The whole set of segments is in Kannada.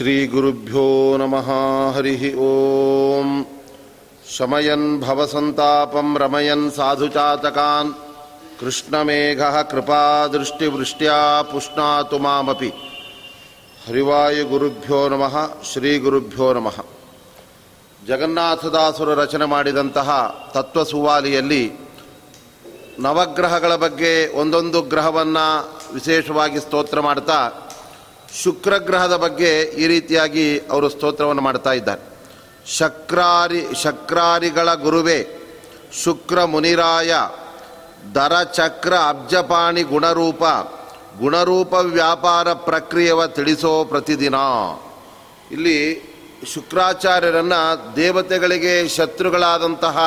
ಶ್ರೀಗುರುಭ್ಯೋ ನಮಃ, ಹರಿ ಓಂ. ಶಮಯನ್ ಭವಸಂತಾಪಂ ರಮಯನ್ ಸಾಧುಚಾತಕಾನ್ ದೃಷ್ಟಿ ಕೃಪಾದೃಷ್ಟಿವೃಷ್ಟ್ಯಾ ಪುಷ್ನಾತು ಮಾಮಪಿ. ಹರಿವಾಯುಗುರುಭ್ಯೋ ನಮಃ, ಶ್ರೀಗುರುಭ್ಯೋ ನಮಃ. ಜಗನ್ನಾಥದಾಸರು ರಚನೆ ಮಾಡಿದಂತಹ ತತ್ವಸುವಾಲಿಯಲ್ಲಿ ನವಗ್ರಹಗಳ ಬಗ್ಗೆ ಒಂದೊಂದು ಗ್ರಹವನ್ನು ವಿಶೇಷವಾಗಿ ಸ್ತೋತ್ರ ಮಾಡ್ತಾ ಶುಕ್ರಗ್ರಹದ ಬಗ್ಗೆ ಈ ರೀತಿಯಾಗಿ ಅವರು ಸ್ತೋತ್ರವನ್ನು ಮಾಡ್ತಾ ಇದ್ದಾರೆ. ಶಕ್ರಾರಿ, ಶಕ್ರಾರಿಗಳ ಗುರುವೇ, ಶುಕ್ರ ಮುನಿರಾಯ ದರ ಚಕ್ರ ಅಬ್ಜಪಾಣಿ ಗುಣರೂಪ ಗುಣರೂಪ ವ್ಯಾಪಾರ ಪ್ರಕ್ರಿಯೆವ ತಿಳಿಸೋ ಪ್ರತಿದಿನ. ಇಲ್ಲಿ ಶುಕ್ರಾಚಾರ್ಯರನ್ನು ದೇವತೆಗಳಿಗೆ ಶತ್ರುಗಳಾದಂತಹ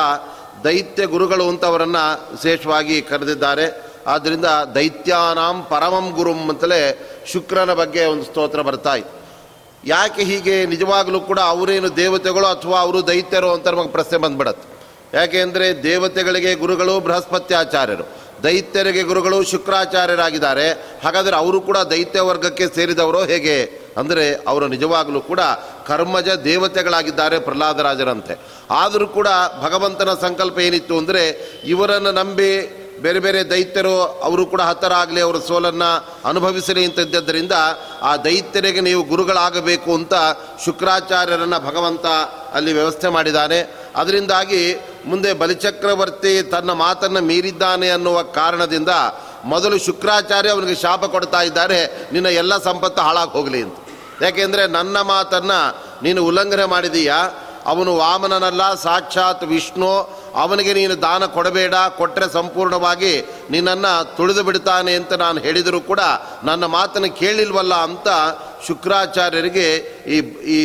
ದೈತ್ಯ ಗುರುಗಳು ಅಂತವರನ್ನು ವಿಶೇಷವಾಗಿ ಕರೆದಿದ್ದಾರೆ. ಆದ್ದರಿಂದ ದೈತ್ಯಾನಾಂ ಪರಮಂ ಗುರುಂ ಅಂತಲೇ ಶುಕ್ರನ ಬಗ್ಗೆ ಒಂದು ಸ್ತೋತ್ರ ಬರ್ತಾ ಇತ್ತು. ಯಾಕೆ ಹೀಗೆ ನಿಜವಾಗಲೂ ಕೂಡ ಅವರೇನು ದೇವತೆಗಳು ಅಥವಾ ಅವರು ದೈತ್ಯರು ಅಂತ ನಮಗೆ ಪ್ರಶ್ನೆ ಬಂದ್ಬಿಡತ್ತೆ. ಯಾಕೆ ಅಂದರೆ ದೇವತೆಗಳಿಗೆ ಗುರುಗಳು ಬೃಹಸ್ಪತ್ಯಾಚಾರ್ಯರು. ದೈತ್ಯರಿಗೆ ಗುರುಗಳು ಶುಕ್ರಾಚಾರ್ಯರಾಗಿದ್ದಾರೆ. ಹಾಗಾದರೆ ಅವರು ಕೂಡ ದೈತ್ಯ ವರ್ಗಕ್ಕೆ ಸೇರಿದವರು ಹೇಗೆ? ಅಂದರೆ ಅವರು ನಿಜವಾಗಲೂ ಕೂಡ ಕರ್ಮಜ ದೇವತೆಗಳಾಗಿದ್ದಾರೆ ಪ್ರಹ್ಲಾದರಾಜರಂತೆ. ಆದರೂ ಕೂಡ ಭಗವಂತನ ಸಂಕಲ್ಪ ಏನಿತ್ತು ಅಂದರೆ ಇವರನ್ನು ನಂಬಿ ಬೇರೆ ಬೇರೆ ದೈತ್ಯರು ಅವರು ಕೂಡ ಹತರಾಗಲಿ, ಅವರ ಸೋಲನ್ನು ಅನುಭವಿಸಲಿ ಅಂತಿದ್ದರಿಂದ ಆ ದೈತ್ಯರಿಗೆ ನೀವು ಗುರುಗಳಾಗಬೇಕು ಅಂತ ಶುಕ್ರಾಚಾರ್ಯರನ್ನು ಭಗವಂತ ಅಲ್ಲಿ ವ್ಯವಸ್ಥೆ ಮಾಡಿದ್ದಾನೆ. ಅದರಿಂದಾಗಿ ಮುಂದೆ ಬಲಿಚಕ್ರವರ್ತಿ ತನ್ನ ಮಾತನ್ನು ಮೀರಿದ್ದಾನೆ ಅನ್ನುವ ಕಾರಣದಿಂದ ಮೊದಲು ಶುಕ್ರಾಚಾರ್ಯ ಅವನಿಗೆ ಶಾಪ ಕೊಡ್ತಾ ಇದ್ದಾರೆ, ನಿನ್ನ ಎಲ್ಲ ಸಂಪತ್ತು ಹಾಳಾಗಿ ಹೋಗಲಿ ಅಂತ. ಯಾಕೆಂದರೆ ನನ್ನ ಮಾತನ್ನು ನೀನು ಉಲ್ಲಂಘನೆ ಮಾಡಿದೀಯಾ? ಅವನು ವಾಮನನಲ್ಲ, ಸಾಕ್ಷಾತ್ ವಿಷ್ಣು ಅವನಿಗೆ ನೀನು ದಾನ ಕೊಡಬೇಡ ಕೊಟ್ಟರೆ ಸಂಪೂರ್ಣವಾಗಿ ನಿನ್ನನ್ನು ತುಳಿದು ಬಿಡ್ತಾನೆ ಅಂತ ನಾನು ಹೇಳಿದರೂ ಕೂಡ ನನ್ನ ಮಾತನ್ನು ಕೇಳಿಲ್ವಲ್ಲ ಅಂತ ಶುಕ್ರಾಚಾರ್ಯರಿಗೆ ಈ ಈ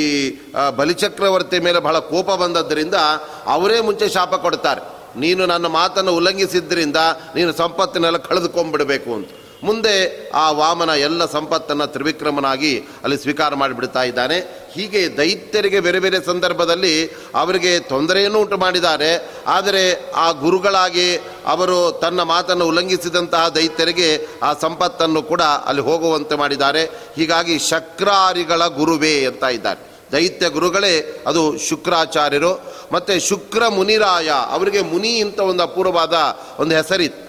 ಬಲಿಚಕ್ರವರ್ತಿ ಮೇಲೆ ಬಹಳ ಕೋಪ ಬಂದದ್ದರಿಂದ ಅವರೇ ಮುಂಚೆ ಶಾಪ ಕೊಡ್ತಾರೆ. ನೀನು ನನ್ನ ಮಾತನ್ನು ಉಲ್ಲಂಘಿಸಿದ್ದರಿಂದ ನೀನು ಸಂಪತ್ತಿನೆಲ್ಲ ಕಳೆದುಕೊಂಡ್ಬಿಡಬೇಕು ಅಂತ. ಮುಂದೆ ಆ ವಾಮನ ಎಲ್ಲ ಸಂಪತ್ತನ್ನು ತ್ರಿವಿಕ್ರಮನಾಗಿ ಅಲ್ಲಿ ಸ್ವೀಕಾರ ಮಾಡಿಬಿಡ್ತಾ ಇದ್ದಾನೆ. ಹೀಗೆ ದೈತ್ಯರಿಗೆ ಬೇರೆ ಬೇರೆ ಸಂದರ್ಭದಲ್ಲಿ ಅವರಿಗೆ ತೊಂದರೆಯನ್ನು ಉಂಟು ಮಾಡಿದ್ದಾರೆ. ಆದರೆ ಆ ಗುರುಗಳಾಗಿ ಅವರು ತನ್ನ ಮಾತನ್ನು ಉಲ್ಲಂಘಿಸಿದಂತಹ ದೈತ್ಯರಿಗೆ ಆ ಸಂಪತ್ತನ್ನು ಕೂಡ ಅಲ್ಲಿ ಹೋಗುವಂತೆ ಮಾಡಿದ್ದಾರೆ. ಹೀಗಾಗಿ ಶಕ್ರಾರಿಗಳ ಗುರುವೇ ಅಂತ ಇದ್ದಾರೆ. ದೈತ್ಯ ಗುರುಗಳೇ, ಅದು ಶುಕ್ರಾಚಾರ್ಯರು. ಮತ್ತು ಶುಕ್ರ ಮುನಿರಾಯ ಅವರಿಗೆ ಮುನಿ ಅಂತ ಒಂದು ಅಪೂರ್ವವಾದ ಒಂದು ಹೆಸರಿತ್ತು.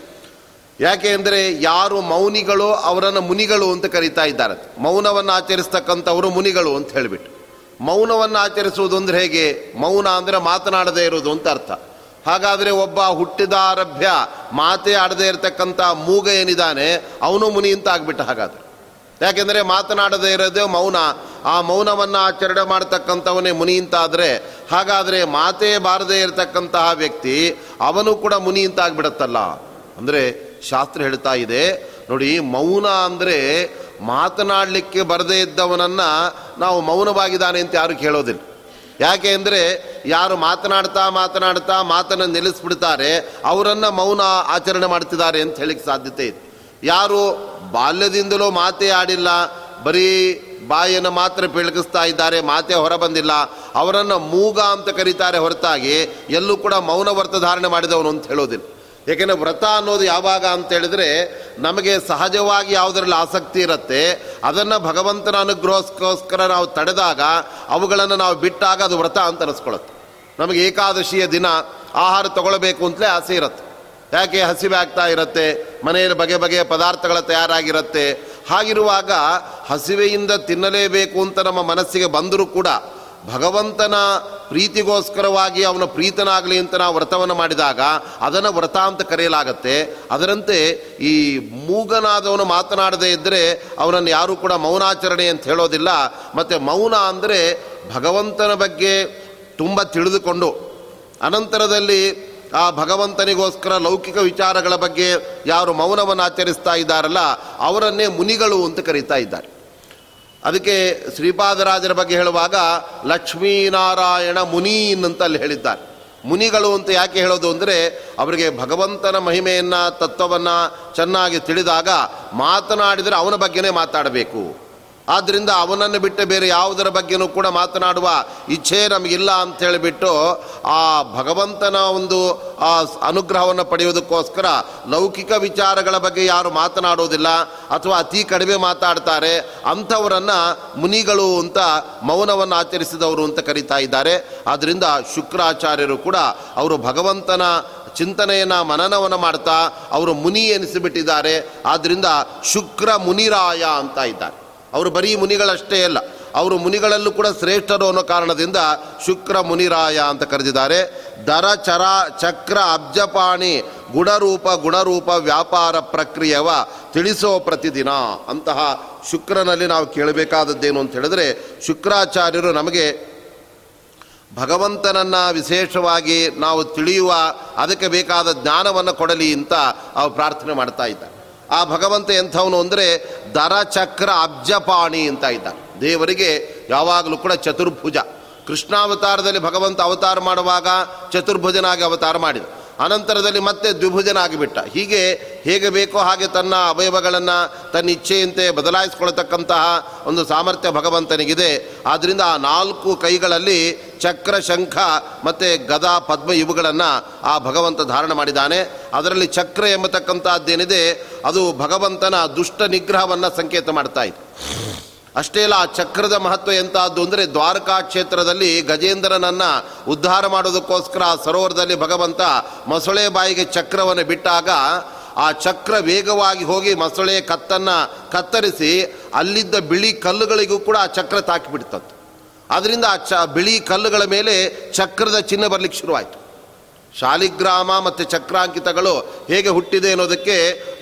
ಯಾಕೆ ಅಂದರೆ ಯಾರು ಮೌನಿಗಳು ಅವರನ್ನು ಮುನಿಗಳು ಅಂತ ಕರೀತಾ ಇದ್ದಾರೆ. ಮೌನವನ್ನು ಆಚರಿಸ್ತಕ್ಕಂಥವರು ಮುನಿಗಳು ಅಂತ ಹೇಳಿಬಿಟ್ಟು. ಮೌನವನ್ನು ಆಚರಿಸುವುದು ಅಂದರೆ ಹೇಗೆ? ಮೌನ ಅಂದರೆ ಮಾತನಾಡದೇ ಇರೋದು ಅಂತ ಅರ್ಥ. ಹಾಗಾದರೆ ಒಬ್ಬ ಹುಟ್ಟಿದ ಆರಭ್ಯ ಮಾತೇ ಆಡದೇ ಇರತಕ್ಕಂಥ ಮೂಗ ಏನಿದ್ದಾನೆ, ಅವನು ಮುನಿ ಅಂತ ಆಗ್ಬಿಟ್ಟ ಹಾಗಾದ್ರೆ. ಯಾಕೆಂದರೆ ಮಾತನಾಡದೇ ಇರೋದೇ ಮೌನ. ಆ ಮೌನವನ್ನು ಆಚರಣೆ ಮಾಡ್ತಕ್ಕಂಥವನೇ ಮುನಿ ಅಂತ ಆದರೆ ಹಾಗಾದರೆ ಮಾತೇ ಬಾರದೇ ಇರತಕ್ಕಂತಹ ವ್ಯಕ್ತಿ ಅವನು ಕೂಡ ಮುನಿ ಅಂತ ಆಗ್ಬಿಡತ್ತಲ್ಲ. ಅಂದರೆ ಶಾಸ್ತ್ರ ಹೇಳ್ತಾ ಇದೆ. ನೋಡಿ, ಮೌನ ಅಂದರೆ ಮಾತನಾಡಲಿಕ್ಕೆ ಬರದೇ ಇದ್ದವನನ್ನು ನಾವು ಮೌನವಾಗಿದ್ದಾನೆ ಅಂತ ಯಾರು ಕೇಳೋದಿಲ್ಲ. ಯಾಕೆ ಅಂದರೆ ಯಾರು ಮಾತನಾಡ್ತಾ ಮಾತನಾಡ್ತಾ ಮಾತನ್ನು ನಿಲ್ಲಿಸ್ಬಿಡ್ತಾರೆ, ಅವರನ್ನು ಮೌನ ಆಚರಣೆ ಮಾಡ್ತಿದ್ದಾರೆ ಅಂತ ಹೇಳಿಕ್ಕೆ ಸಾಧ್ಯತೆ ಇದೆ. ಯಾರು ಬಾಲ್ಯದಿಂದಲೂ ಮಾತೇ ಆಡಿಲ್ಲ, ಬರೀ ಬಾಯನ್ನು ಮಾತ್ರ ಪಿಳಕಿಸ್ತಾ ಇದ್ದಾರೆ, ಮಾತೇ ಹೊರ ಬಂದಿಲ್ಲ, ಅವರನ್ನು ಮೂಗ ಅಂತ ಕರೀತಾರೆ ಹೊರತಾಗಿ ಎಲ್ಲೂ ಕೂಡ ಮೌನ ಧಾರಣೆ ಮಾಡಿದವನು ಅಂತ ಹೇಳೋದಿಲ್ಲ. ಏಕೆಂದರೆ ವ್ರತ ಅನ್ನೋದು ಯಾವಾಗ ಅಂತ ಹೇಳಿದ್ರೆ ನಮಗೆ ಸಹಜವಾಗಿ ಯಾವುದರಲ್ಲಿ ಆಸಕ್ತಿ ಇರುತ್ತೆ, ಅದನ್ನು ಭಗವಂತನ ಅನುಗ್ರಹಕ್ಕೋಸ್ಕರ ನಾವು ತಡೆದಾಗ ಅವುಗಳನ್ನು ನಾವು ಬಿಟ್ಟಾಗ ಅದು ವ್ರತ ಅಂತ ಅನಿಸ್ಕೊಳುತ್ತೆ ನಮಗೆ ಏಕಾದಶಿಯ ದಿನ ಆಹಾರ ತಗೊಳ್ಬೇಕು ಅಂತಲೇ ಆಸೆ ಇರುತ್ತೆ. ಯಾಕೆ ಹಸಿವೆ ಆಗ್ತಾ ಇರುತ್ತೆ, ಮನೆಯಲ್ಲಿ ಬಗೆ ಬಗೆಯ ಪದಾರ್ಥಗಳ ತಯಾರಾಗಿರುತ್ತೆ, ಹಾಗಿರುವಾಗ ಹಸಿವೆಯಿಂದ ತಿನ್ನಲೇಬೇಕು ಅಂತ ನಮ್ಮ ಮನಸ್ಸಿಗೆ ಬಂದರೂ ಕೂಡ ಭಗವಂತನ ಪ್ರೀತಿಗೋಸ್ಕರವಾಗಿ ಅವನ ಪ್ರೀತನಾಗಲಿ ಅಂತ ನಾವು ವ್ರತವನ್ನು ಮಾಡಿದಾಗ ಅದನ್ನು ವ್ರತ ಅಂತ ಕರೆಯಲಾಗತ್ತೆ. ಅದರಂತೆ ಈ ಮೂಗನಾದವನು ಮಾತನಾಡದೇ ಇದ್ದರೆ ಅವನನ್ನು ಯಾರೂ ಕೂಡ ಮೌನಾಚರಣೆ ಅಂತ ಹೇಳೋದಿಲ್ಲ. ಮತ್ತು ಮೌನ ಅಂದರೆ ಭಗವಂತನ ಬಗ್ಗೆ ತುಂಬ ತಿಳಿದುಕೊಂಡು ಅನಂತರದಲ್ಲಿ ಆ ಭಗವಂತನಿಗೋಸ್ಕರ ಲೌಕಿಕ ವಿಚಾರಗಳ ಬಗ್ಗೆ ಯಾರು ಮೌನವನ್ನು ಆಚರಿಸ್ತಾ ಇದ್ದಾರಲ್ಲ, ಅವರನ್ನೇ ಮುನಿಗಳು ಅಂತ ಕರೀತಾ ಇದ್ದಾರೆ. ಅದಕ್ಕೆ ಶ್ರೀಪಾದರಾಜರ ಬಗ್ಗೆ ಹೇಳುವಾಗ ಲಕ್ಷ್ಮೀನಾರಾಯಣ ಮುನೀನ್ ಅಂತ ಅಲ್ಲಿ ಹೇಳಿದ್ದಾರೆ. ಮುನಿಗಳು ಅಂತ ಯಾಕೆ ಹೇಳೋದು ಅಂದರೆ ಅವರಿಗೆ ಭಗವಂತನ ಮಹಿಮೆಯನ್ನು, ತತ್ವವನ್ನು ಚೆನ್ನಾಗಿ ತಿಳಿದಾಗ ಮಾತನಾಡಿದರೆ ಅವನ ಬಗ್ಗೆನೇ ಮಾತಾಡಬೇಕು. ಆದ್ದರಿಂದ ಅವನನ್ನು ಬಿಟ್ಟು ಬೇರೆ ಯಾವುದರ ಬಗ್ಗೆನೂ ಕೂಡ ಮಾತನಾಡುವ ಇಚ್ಛೆ ನಮಗಿಲ್ಲ ಅಂತ ಹೇಳಿಬಿಟ್ಟು ಆ ಭಗವಂತನ ಒಂದು ಆ ಅನುಗ್ರಹವನ್ನು ಪಡೆಯುವುದಕ್ಕೋಸ್ಕರ ಲೌಕಿಕ ವಿಚಾರಗಳ ಬಗ್ಗೆ ಯಾರು ಮಾತನಾಡೋದಿಲ್ಲ ಅಥವಾ ಅತಿ ಕಡಿಮೆ ಮಾತಾಡ್ತಾರೆ ಅಂಥವರನ್ನು ಮುನಿಗಳು ಅಂತ ಮೌನವನ್ನು ಆಚರಿಸಿದವರು ಅಂತ ಕರೀತಾ ಇದ್ದಾರೆ. ಆದ್ದರಿಂದ ಶುಕ್ರಾಚಾರ್ಯರು ಕೂಡ ಅವರು ಭಗವಂತನ ಚಿಂತನೆಯನ್ನು ಮನನವನ್ನು ಮಾಡ್ತಾ ಅವರು ಮುನಿ ಎನಿಸಿಬಿಟ್ಟಿದ್ದಾರೆ. ಆದ್ದರಿಂದ ಶುಕ್ರ ಮುನಿರಾಯ ಅಂತ ಇದ್ದಾರೆ. ಅವರು ಬರೀ ಮುನಿಗಳಷ್ಟೇ ಅಲ್ಲ, ಅವರು ಮುನಿಗಳಲ್ಲೂ ಕೂಡ ಶ್ರೇಷ್ಠರು ಅನ್ನೋ ಕಾರಣದಿಂದ ಶುಕ್ರ ಮುನಿರಾಯ ಅಂತ ಕರೆದಿದ್ದಾರೆ. ದರ, ಚರ, ಚಕ್ರ, ಅಬ್ಜಪಾಣಿ, ಗುಣರೂಪ ಗುಣರೂಪ, ವ್ಯಾಪಾರ ಪ್ರಕ್ರಿಯವ ತಿಳಿಸೋ ಪ್ರತಿದಿನ ಅಂತಹ ಶುಕ್ರನಲ್ಲಿ ನಾವು ಕೇಳಬೇಕಾದದ್ದೇನು ಅಂತ ಹೇಳಿದ್ರೆ, ಶುಕ್ರಾಚಾರ್ಯರು ನಮಗೆ ಭಗವಂತನನ್ನ ವಿಶೇಷವಾಗಿ ನಾವು ತಿಳಿಯುವ, ಅದಕ್ಕೆ ಬೇಕಾದ ಜ್ಞಾನವನ್ನು ಕೊಡಲಿ ಅಂತ ಅವು ಪ್ರಾರ್ಥನೆ ಮಾಡ್ತಾ ಇದ್ದಾರೆ. ಆ ಭಗವಂತ ಎಂಥವನು ಅಂದರೆ ದರ, ಚಕ್ರ, ಅಬ್ಜಪಾಣಿ ಅಂತ ಇದ್ದ ದೇವರಿಗೆ ಯಾವಾಗಲೂ ಕೂಡ ಚತುರ್ಭುಜ. ಕೃಷ್ಣಾವತಾರದಲ್ಲಿ ಭಗವಂತ ಅವತಾರ ಮಾಡುವಾಗ ಚತುರ್ಭುಜನಾಗಿ ಅವತಾರ ಮಾಡಿದ. ಅನಂತರದಲ್ಲಿ ಮತ್ತೆ ದ್ವಿಭುಜನ ಆಗಿಬಿಟ್ಟ ಹೀಗೆ ಹೇಗೆ ಬೇಕೋ ಹಾಗೆ ತನ್ನ ಅವಯವಗಳನ್ನು, ತನ್ನ ಇಚ್ಛೆಯಂತೆ ಬದಲಾಯಿಸ್ಕೊಳ್ತಕ್ಕಂತಹ ಒಂದು ಸಾಮರ್ಥ್ಯ ಭಗವಂತನಿಗಿದೆ. ಆದ್ದರಿಂದ ಆ ನಾಲ್ಕು ಕೈಗಳಲ್ಲಿ ಚಕ್ರ, ಶಂಖ ಮತ್ತು ಗದಾ, ಪದ್ಮ ಇವುಗಳನ್ನು ಆ ಭಗವಂತ ಧಾರಣ ಮಾಡಿದ್ದಾನೆ. ಅದರಲ್ಲಿ ಚಕ್ರ ಎಂಬತಕ್ಕಂಥದ್ದೇನಿದೆ ಅದು ಭಗವಂತನ ದುಷ್ಟ ನಿಗ್ರಹವನ್ನು ಸಂಕೇತ ಮಾಡ್ತಾ ಇದೆ. ಅಷ್ಟೇ ಅಲ್ಲ, ಆ ಚಕ್ರದ ಮಹತ್ವ ಎಂತಹದ್ದು ಅಂದರೆ ದ್ವಾರಕಾ ಕ್ಷೇತ್ರದಲ್ಲಿ ಗಜೇಂದ್ರನನ್ನು ಉದ್ಧಾರ ಮಾಡೋದಕ್ಕೋಸ್ಕರ ಆ ಸರೋವರದಲ್ಲಿ ಭಗವಂತ ಮೊಸಳೆ ಬಾಯಿಗೆ ಚಕ್ರವನ್ನು ಬಿಟ್ಟಾಗ ಆ ಚಕ್ರ ವೇಗವಾಗಿ ಹೋಗಿ ಮೊಸಳೆ ಕತ್ತನ್ನು ಕತ್ತರಿಸಿ ಅಲ್ಲಿದ್ದ ಬಿಳಿ ಕಲ್ಲುಗಳಿಗೂ ಕೂಡ ಆ ಚಕ್ರ ತಾಕಿಬಿಡ್ತದ್ದು ಅದರಿಂದ ಆ ಚ ಬಿಳಿ ಕಲ್ಲುಗಳ ಮೇಲೆ ಚಕ್ರದ ಚಿಹ್ನೆ ಬರಲಿಕ್ಕೆ ಶುರುವಾಯಿತು. ಶಾಲಿಗ್ರಾಮ ಮತ್ತು ಚಕ್ರಾಂಕಿತಗಳು ಹೇಗೆ ಹುಟ್ಟಿದೆ ಅನ್ನೋದಕ್ಕೆ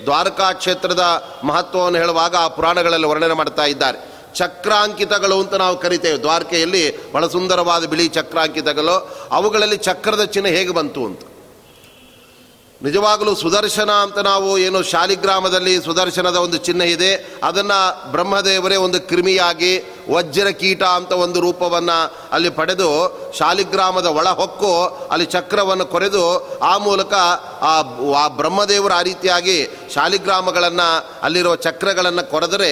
ದ್ವಾರಕಾ ಕ್ಷೇತ್ರದ ಮಹತ್ವವನ್ನು ಹೇಳುವಾಗ ಆ ಪುರಾಣಗಳಲ್ಲಿ ವರ್ಣನೆ ಮಾಡ್ತಾ ಇದ್ದಾರೆ. ಚಕ್ರಾಂಕಿತಗಳು ಅಂತ ನಾವು ಕರಿತೇವೆ. ದ್ವಾರಕೆಯಲ್ಲಿ ಬಹಳ ಸುಂದರವಾದ ಬಿಳಿ ಚಕ್ರಾಂಕಿತಗಳು. ಅವುಗಳಲ್ಲಿ ಚಕ್ರದ ಚಿಹ್ನೆ ಹೇಗೆ ಬಂತು ಅಂತ. ನಿಜವಾಗಲೂ ಸುದರ್ಶನ ಅಂತ ನಾವು ಏನು ಶಾಲಿಗ್ರಾಮದಲ್ಲಿ ಸುದರ್ಶನದ ಒಂದು ಚಿಹ್ನೆ ಇದೆ. ಅದನ್ನು ಬ್ರಹ್ಮದೇವರೇ ಒಂದು ಕ್ರಿಮಿಯಾಗಿ ವಜ್ರ ಕೀಟ ಅಂತ ಒಂದು ರೂಪವನ್ನು ಅಲ್ಲಿ ಪಡೆದು ಶಾಲಿಗ್ರಾಮದ ಒಳ ಹೊಕ್ಕು ಅಲ್ಲಿ ಚಕ್ರವನ್ನು ಕೊರೆದು ಆ ಮೂಲಕ ಆ ಬ್ರಹ್ಮದೇವರು ಆ ರೀತಿಯಾಗಿ ಶಾಲಿಗ್ರಾಮಗಳನ್ನು ಅಲ್ಲಿರುವ ಚಕ್ರಗಳನ್ನು ಕೊರೆದರೆ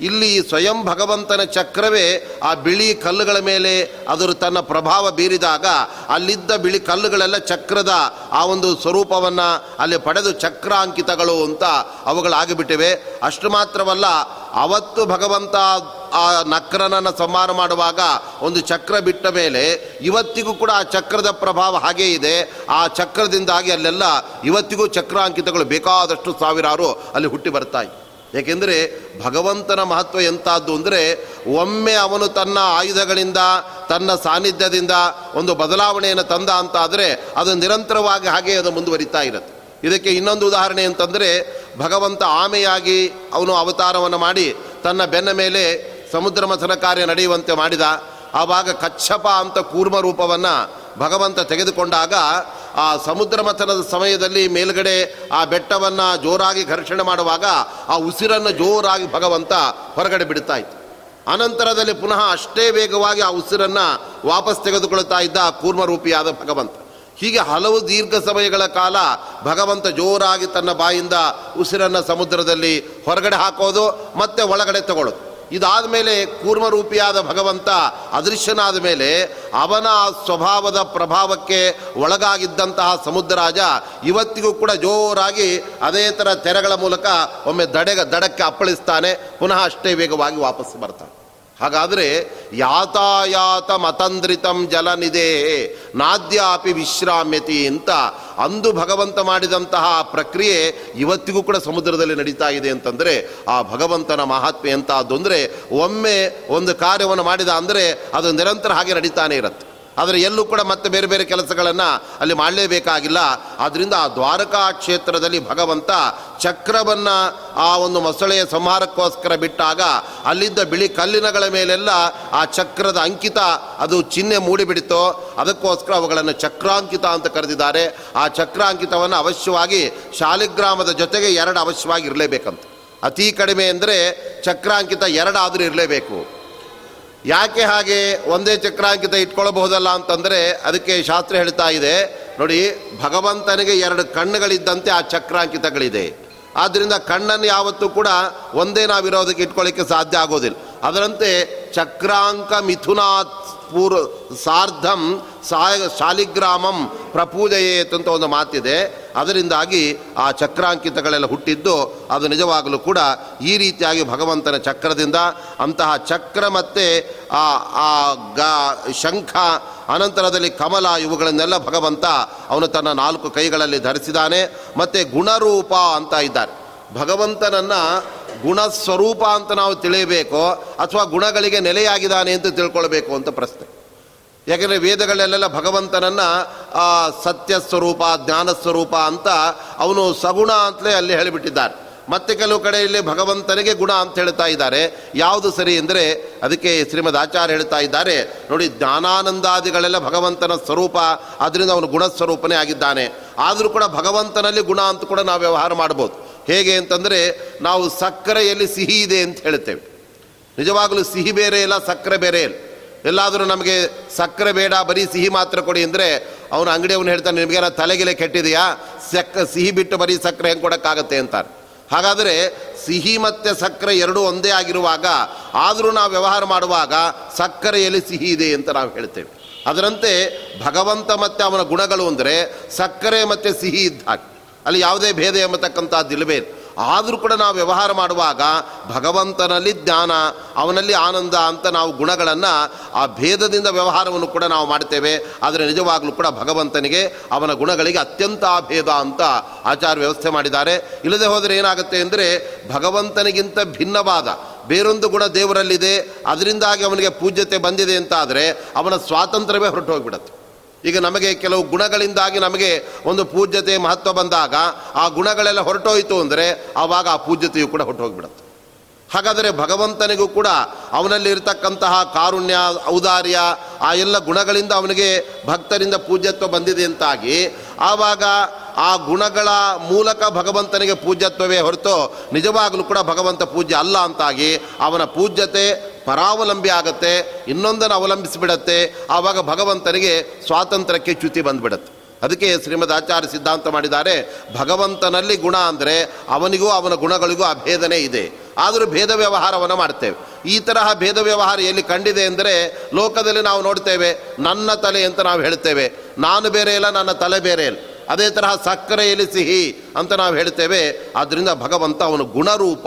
ಇಲ್ಲಿ ಸ್ವಯಂ ಭಗವಂತನ ಚಕ್ರವೇ ಆ ಬಿಳಿ ಕಲ್ಲುಗಳ ಮೇಲೆ ಅದರ ತನ್ನ ಪ್ರಭಾವ ಬೀರಿದಾಗ ಅಲ್ಲಿದ್ದ ಬಿಳಿ ಕಲ್ಲುಗಳೆಲ್ಲ ಚಕ್ರದ ಆ ಒಂದು ಸ್ವರೂಪವನ್ನು ಅಲ್ಲಿ ಪಡೆದು ಚಕ್ರಾಂಕಿತಗಳು ಅಂತ ಅವುಗಳಾಗಿಬಿಟ್ಟಿವೆ. ಅಷ್ಟು ಮಾತ್ರವಲ್ಲ, ಅವತ್ತು ಭಗವಂತ ಆ ನಕ್ರನನ್ನು ಸಂಹಾರ ಮಾಡುವಾಗ ಒಂದು ಚಕ್ರ ಬಿಟ್ಟ ಮೇಲೆ ಇವತ್ತಿಗೂ ಕೂಡ ಆ ಚಕ್ರದ ಪ್ರಭಾವ ಹಾಗೇ ಇದೆ. ಆ ಚಕ್ರದಿಂದಾಗಿ ಅಲ್ಲೆಲ್ಲ ಇವತ್ತಿಗೂ ಚಕ್ರಾಂಕಿತಗಳು ಬೇಕಾದಷ್ಟು ಸಾವಿರಾರು ಅಲ್ಲಿ ಹುಟ್ಟಿ ಬರ್ತಾಯಿ ಏಕೆಂದರೆ ಭಗವಂತನ ಮಹತ್ವ ಎಂಥದ್ದು ಅಂದರೆ ಒಮ್ಮೆ ಅವನು ತನ್ನ ಆಯುಧಗಳಿಂದ, ತನ್ನ ಸಾನ್ನಿಧ್ಯದಿಂದ ಒಂದು ಬದಲಾವಣೆಯನ್ನು ತಂದ ಅಂತಾದರೆ ಅದು ನಿರಂತರವಾಗಿ ಹಾಗೆ ಅದು ಮುಂದುವರಿತಾ ಇರುತ್ತೆ. ಇದಕ್ಕೆ ಇನ್ನೊಂದು ಉದಾಹರಣೆ ಅಂತಂದರೆ ಭಗವಂತ ಆಮೆಯಾಗಿ ಅವನು ಅವತಾರವನ್ನು ಮಾಡಿ ತನ್ನ ಬೆನ್ನ ಮೇಲೆ ಸಮುದ್ರ ಮಥನ ಕಾರ್ಯ ನಡೆಯುವಂತೆ ಮಾಡಿದ ಆವಾಗ ಕಚ್ಚಪ ಅಂತ ಕೂರ್ಮ ರೂಪವನ್ನು ಭಗವಂತ ತೆಗೆದುಕೊಂಡಾಗ ಆ ಸಮುದ್ರ ಮಥನದ ಸಮಯದಲ್ಲಿ ಮೇಲ್ಗಡೆ ಆ ಬೆಟ್ಟವನ್ನು ಜೋರಾಗಿ ಘರ್ಷಣೆ ಮಾಡುವಾಗ ಆ ಉಸಿರನ್ನು ಜೋರಾಗಿ ಭಗವಂತ ಹೊರಗಡೆ ಬಿಡ್ತಾ ಇತ್ತು. ಅನಂತರದಲ್ಲಿ ಪುನಃ ಅಷ್ಟೇ ವೇಗವಾಗಿ ಆ ಉಸಿರನ್ನು ವಾಪಸ್ ತೆಗೆದುಕೊಳ್ತಾ ಇದ್ದ ಕೂರ್ಮರೂಪಿಯಾದ ಭಗವಂತ. ಹೀಗೆ ಹಲವು ದೀರ್ಘ ಸಮಯಗಳ ಕಾಲ ಭಗವಂತ ಜೋರಾಗಿ ತನ್ನ ಬಾಯಿಂದ ಉಸಿರನ್ನು ಸಮುದ್ರದಲ್ಲಿ ಹೊರಗಡೆ ಹಾಕೋದು ಮತ್ತೆ ಒಳಗಡೆ ತಗೊಳ್ಳೋದು. ಇದಾದ ಮೇಲೆ ಕೂರ್ಮರೂಪಿಯಾದ ಭಗವಂತ ಅದೃಶ್ಯನಾದ ಮೇಲೆ ಅವನ ಸ್ವಭಾವದ ಪ್ರಭಾವಕ್ಕೆ ಒಳಗಾಗಿದ್ದಂತಹ ಸಮುದ್ರರಾಜ ಇವತ್ತಿಗೂ ಕೂಡ ಜೋರಾಗಿ ಅದೇ ಥರ ತೆರೆಗಳ ಮೂಲಕ ಒಮ್ಮೆ ದಡೆಗ ದಡಕ್ಕೆ ಅಪ್ಪಳಿಸ್ತಾನೆ, ಪುನಃ ಅಷ್ಟೇ ವೇಗವಾಗಿ ವಾಪಸ್ ಬರ್ತಾನೆ. ಹಾಗಾದರೆ ಯಾತಾಯಾತ ಮತಂದ್ರಿತಂ ಜಲನಿದೆ ನಾದ್ಯಾಪಿ ವಿಶ್ರಾಮ್ಯತಿ ಅಂತ ಅಂದು ಭಗವಂತ ಮಾಡಿದಂತಹ ಪ್ರಕ್ರಿಯೆ ಇವತ್ತಿಗೂ ಕೂಡ ಸಮುದ್ರದಲ್ಲಿ ನಡೀತಾ ಇದೆ ಅಂತಂದರೆ ಆ ಭಗವಂತನ ಮಹಾತ್ಮೆ ಅಂತ ಅಂದರೆ ಒಮ್ಮೆ ಒಂದು ಕಾರ್ಯವನ್ನು ಮಾಡಿದ ಅಂದರೆ ಅದು ನಿರಂತರ ಹಾಗೆ ನಡೀತಾನೆ ಇರುತ್ತೆ. ಆದರೆ ಎಲ್ಲೂ ಕೂಡ ಮತ್ತೆ ಬೇರೆ ಬೇರೆ ಕೆಲಸಗಳನ್ನು ಅಲ್ಲಿ ಮಾಡಲೇಬೇಕಾಗಿಲ್ಲ. ಆದ್ದರಿಂದ ಆ ದ್ವಾರಕಾ ಕ್ಷೇತ್ರದಲ್ಲಿ ಭಗವಂತ ಚಕ್ರವನ್ನು ಆ ಒಂದು ಮೊಸಳೆಯ ಸಂಹಾರಕ್ಕೋಸ್ಕರ ಬಿಟ್ಟಾಗ ಅಲ್ಲಿದ್ದ ಬಿಳಿ ಕಲ್ಲಿನಗಳ ಮೇಲೆಲ್ಲ ಆ ಚಕ್ರದ ಅಂಕಿತ ಅದು ಚಿಹ್ನೆ ಮೂಡಿಬಿಡಿತೋ. ಅದಕ್ಕೋಸ್ಕರ ಅವುಗಳನ್ನು ಚಕ್ರಾಂಕಿತ ಅಂತ ಕರೆದಿದ್ದಾರೆ. ಆ ಚಕ್ರಾಂಕಿತವನ್ನು ಅವಶ್ಯವಾಗಿ ಶಾಲಿಗ್ರಾಮದ ಜೊತೆಗೆ ಎರಡು ಅವಶ್ಯವಾಗಿ ಇರಲೇಬೇಕಂತ. ಅತೀ ಕಡಿಮೆ ಅಂದರೆ ಚಕ್ರಾಂಕಿತ ಎರಡಾದರೂ ಇರಲೇಬೇಕು. ಯಾಕೆ ಹಾಗೆ ಒಂದೇ ಚಕ್ರಾಂಕಿತ ಇಟ್ಕೊಳ್ಬಹುದಲ್ಲ ಅಂತಂದರೆ ಅದಕ್ಕೆ ಶಾಸ್ತ್ರ ಹೇಳ್ತಾ ಇದೆ. ನೋಡಿ, ಭಗವಂತನಿಗೆ ಎರಡು ಕಣ್ಣುಗಳಿದ್ದಂತೆ ಆ ಚಕ್ರಾಂಕಿತಗಳಿದೆ. ಆದ್ದರಿಂದ ಕಣ್ಣನ್ನು ಯಾವತ್ತೂ ಕೂಡ ಒಂದೇ ನಾವು ಇರೋದಕ್ಕೆ ಇಟ್ಕೊಳ್ಳಿಕ್ಕೆ ಸಾಧ್ಯ ಆಗೋದಿಲ್ಲ. ಅದರಂತೆ ಚಕ್ರಾಂಕ ಮಿಥುನಾತ್ ಪೂರ್ ಸಾರ್ಧಂ ಸಾಯ ಶಾಲಿಗ್ರಾಮಂ ಪ್ರಪೂಜೆಯೇತ್ ಅಂತ ಒಂದು ಮಾತಿದೆ. ಅದರಿಂದಾಗಿ ಆ ಚಕ್ರಾಂಕಿತಗಳೆಲ್ಲ ಹುಟ್ಟಿದ್ದು ಅದು ನಿಜವಾಗಲೂ ಕೂಡ ಈ ರೀತಿಯಾಗಿ ಭಗವಂತನ ಚಕ್ರದಿಂದ ಅಂತಹ ಚಕ್ರ ಮತ್ತು ಆ ಆ ಗ ಶಂಖ ಅನಂತರದಲ್ಲಿ ಕಮಲ ಇವುಗಳನ್ನೆಲ್ಲ ಭಗವಂತ ಅವನು ತನ್ನ ನಾಲ್ಕು ಕೈಗಳಲ್ಲಿ ಧರಿಸಿದ್ದಾನೆ. ಮತ್ತು ಗುಣರೂಪ ಅಂತ ಇದ್ದಾರೆ. ಭಗವಂತನನ್ನು ಗುಣಸ್ವರೂಪ ಅಂತ ನಾವು ತಿಳಿಯಬೇಕು ಅಥವಾ ಗುಣಗಳಿಗೆ ನೆಲೆಯಾಗಿದ್ದಾನೆ ಅಂತ ತಿಳ್ಕೊಳ್ಬೇಕು ಅಂತ ಪ್ರಶ್ನೆ. ಯಾಕೆಂದರೆ ವೇದಗಳಲ್ಲೆಲ್ಲ ಭಗವಂತನನ್ನು ಸತ್ಯ ಸ್ವರೂಪ ಜ್ಞಾನ ಸ್ವರೂಪ ಅಂತ ಅವನು ಸಗುಣ ಅಂತಲೇ ಅಲ್ಲಿ ಹೇಳಿಬಿಟ್ಟಿದ್ದಾರೆ. ಮತ್ತೆ ಕೆಲವು ಕಡೆಯಲ್ಲಿ ಭಗವಂತನಿಗೆ ಗುಣ ಅಂತ ಹೇಳ್ತಾ ಇದ್ದಾರೆ. ಯಾವುದು ಸರಿ ಅಂದರೆ ಅದಕ್ಕೆ ಶ್ರೀಮದ್ ಆಚಾರ್ಯ ಹೇಳ್ತಾ ಇದ್ದಾರೆ, ನೋಡಿ ಜ್ಞಾನಾನಂದಾದಿಗಳೆಲ್ಲ ಭಗವಂತನ ಸ್ವರೂಪ ಅದರಿಂದ ಅವನು ಗುಣಸ್ವರೂಪನೇ ಆಗಿದ್ದಾನೆ. ಆದರೂ ಕೂಡ ಭಗವಂತನಲ್ಲಿ ಗುಣ ಅಂತ ಕೂಡ ನಾವು ವ್ಯವಹಾರ ಮಾಡ್ಬೋದು ಹೇಗೆ ಅಂತಂದರೆ ನಾವು ಸಕ್ಕರೆಯಲ್ಲಿ ಸಿಹಿ ಇದೆ ಅಂತ ಹೇಳ್ತೇವೆ ನಿಜವಾಗಲೂ ಸಿಹಿ ಬೇರೆ ಇಲ್ಲ, ಸಕ್ಕರೆ ಬೇರೆ ಇಲ್ಲ. ಎಲ್ಲಾದರೂ ನಮಗೆ ಸಕ್ಕರೆ ಬೇಡ, ಬರೀ ಸಿಹಿ ಮಾತ್ರ ಕೊಡಿ ಅಂದರೆ ಅವನು ಅಂಗಡಿಯವನು ಹೇಳ್ತಾನೆ, ನಿಮಗೆಲ್ಲ ತಲೆಗೆಲೆ ಕೆಟ್ಟಿದೆಯಾ? ಸಕ್ಕ ಸಿಹಿ ಬಿಟ್ಟು ಬರೀ ಸಕ್ಕರೆ ಹೆಂಗೆ ಕೊಡೋಕ್ಕಾಗತ್ತೆ? ಅಂತಾರೆ. ಹಾಗಾದರೆ ಸಿಹಿ ಮತ್ತು ಸಕ್ಕರೆ ಎರಡೂ ಒಂದೇ ಆಗಿರುವಾಗ, ಆದರೂ ನಾವು ವ್ಯವಹಾರ ಮಾಡುವಾಗ ಸಕ್ಕರೆಯಲ್ಲಿ ಸಿಹಿ ಇದೆ ಅಂತ ನಾವು ಹೇಳ್ತೇವೆ ಅದರಂತೆ ಭಗವಂತ ಮತ್ತು ಅವನ ಗುಣಗಳು ಅಂದರೆ ಸಕ್ಕರೆ ಮತ್ತು ಸಿಹಿ ಇದ್ದ ಹಾಗೆ ಅಲ್ಲಿ ಯಾವುದೇ ಭೇದ ಎಂಬತಕ್ಕಂಥದ್ದು ಇಲ್ಲವೇ? ಆದರೂ ಕೂಡ ನಾವು ವ್ಯವಹಾರ ಮಾಡುವಾಗ ಭಗವಂತನಲ್ಲಿ ಜ್ಞಾನ, ಅವನಲ್ಲಿ ಆನಂದ ಅಂತ ನಾವು ಗುಣಗಳನ್ನು ಆ ಭೇದದಿಂದ ವ್ಯವಹಾರವನ್ನು ಕೂಡ ನಾವು ಮಾಡ್ತೇವೆ. ಆದರೆ ನಿಜವಾಗಲೂ ಕೂಡ ಭಗವಂತನಿಗೆ ಅವನ ಗುಣಗಳಿಗೆ ಅತ್ಯಂತ ಭೇದ ಅಂತ ಆಚಾರ ವ್ಯವಸ್ಥೆ ಮಾಡಿದ್ದಾರೆ. ಇಲ್ಲದೆ ಹೋದರೆ ಏನಾಗುತ್ತೆ ಅಂದರೆ ಭಗವಂತನಿಗಿಂತ ಭಿನ್ನವಾದ ಬೇರೊಂದು ಗುಣ ದೇವರಲ್ಲಿದೆ. ಅದರಿಂದಾಗಿ ಅವನಿಗೆ ಪೂಜ್ಯತೆ ಬಂದಿದೆ ಅಂತ ಆದರೆ ಅವನ ಸ್ವಾತಂತ್ರ್ಯವೇ ಹೊರಟು ಹೋಗಿಬಿಡುತ್ತೆ ಈಗ ನಮಗೆ ಕೆಲವು ಗುಣಗಳಿಂದಾಗಿ ನಮಗೆ ಒಂದು ಪೂಜ್ಯತೆ ಮಹತ್ವ ಬಂದಾಗ ಆ ಗುಣಗಳೆಲ್ಲ ಹೊರಟೋಯಿತು ಅಂದರೆ ಆವಾಗ ಆ ಪೂಜ್ಯತೆಯು ಕೂಡ ಹೊರಟೋಗ್ಬಿಡುತ್ತೆ. ಹಾಗಾದರೆ ಭಗವಂತನಿಗೂ ಕೂಡ ಅವನಲ್ಲಿ ಇರತಕ್ಕಂತಹ ಕಾರುಣ್ಯ, ಔದಾರ್ಯ, ಆ ಎಲ್ಲ ಗುಣಗಳಿಂದ ಅವನಿಗೆ ಭಕ್ತರಿಂದ ಪೂಜ್ಯತ್ವ ಬಂದಿದೆ ಅಂತಾಗಿ, ಆವಾಗ ಆ ಗುಣಗಳ ಮೂಲಕ ಭಗವಂತನಿಗೆ ಪೂಜ್ಯತ್ವವೇ ಹೊರತು ನಿಜವಾಗಲೂ ಕೂಡ ಭಗವಂತ ಪೂಜ್ಯ ಅಲ್ಲ ಅಂತಾಗಿ ಅವನ ಪೂಜ್ಯತೆ ಪರಾವಲಂಬಿ ಆಗತ್ತೆ, ಇನ್ನೊಂದನ್ನು ಅವಲಂಬಿಸಿಬಿಡತ್ತೆ, ಆವಾಗ ಭಗವಂತನಿಗೆ ಸ್ವಾತಂತ್ರ್ಯಕ್ಕೆ ಚ್ಯುತಿ ಬಂದ್ಬಿಡತ್ತೆ. ಅದಕ್ಕೆ ಶ್ರೀಮದ್ ಆಚಾರ್ಯ ಸಿದ್ಧಾಂತ ಮಾಡಿದ್ದಾರೆ, ಭಗವಂತನಲ್ಲಿ ಗುಣ ಅಂದರೆ ಅವನಿಗೂ ಅವನ ಗುಣಗಳಿಗೂ ಅಭೇದನೆ ಇದೆ. ಆದರೂ ಭೇದ ವ್ಯವಹಾರವನ್ನು ಮಾಡ್ತೇವೆ. ಈ ತರಹ ಭೇದ ವ್ಯವಹಾರ ಎಲ್ಲಿ ಕಂಡಿದೆ ಅಂದರೆ ಲೋಕದಲ್ಲಿ ನಾವು ನೋಡ್ತೇವೆ, ನನ್ನ ತಲೆ ಅಂತ ನಾವು ಹೇಳ್ತೇವೆ. ನಾನು ಬೇರೆ ಇಲ್ಲ, ನನ್ನ ತಲೆ ಬೇರೆ ಇಲ್ಲ. ಅದೇ ತರಹ ಸಕ್ಕರೆಯಲ್ಲಿ ಸಿಹಿ ಅಂತ ನಾವು ಹೇಳ್ತೇವೆ ಆದ್ದರಿಂದ ಭಗವಂತ ಅವನು ಗುಣರೂಪ,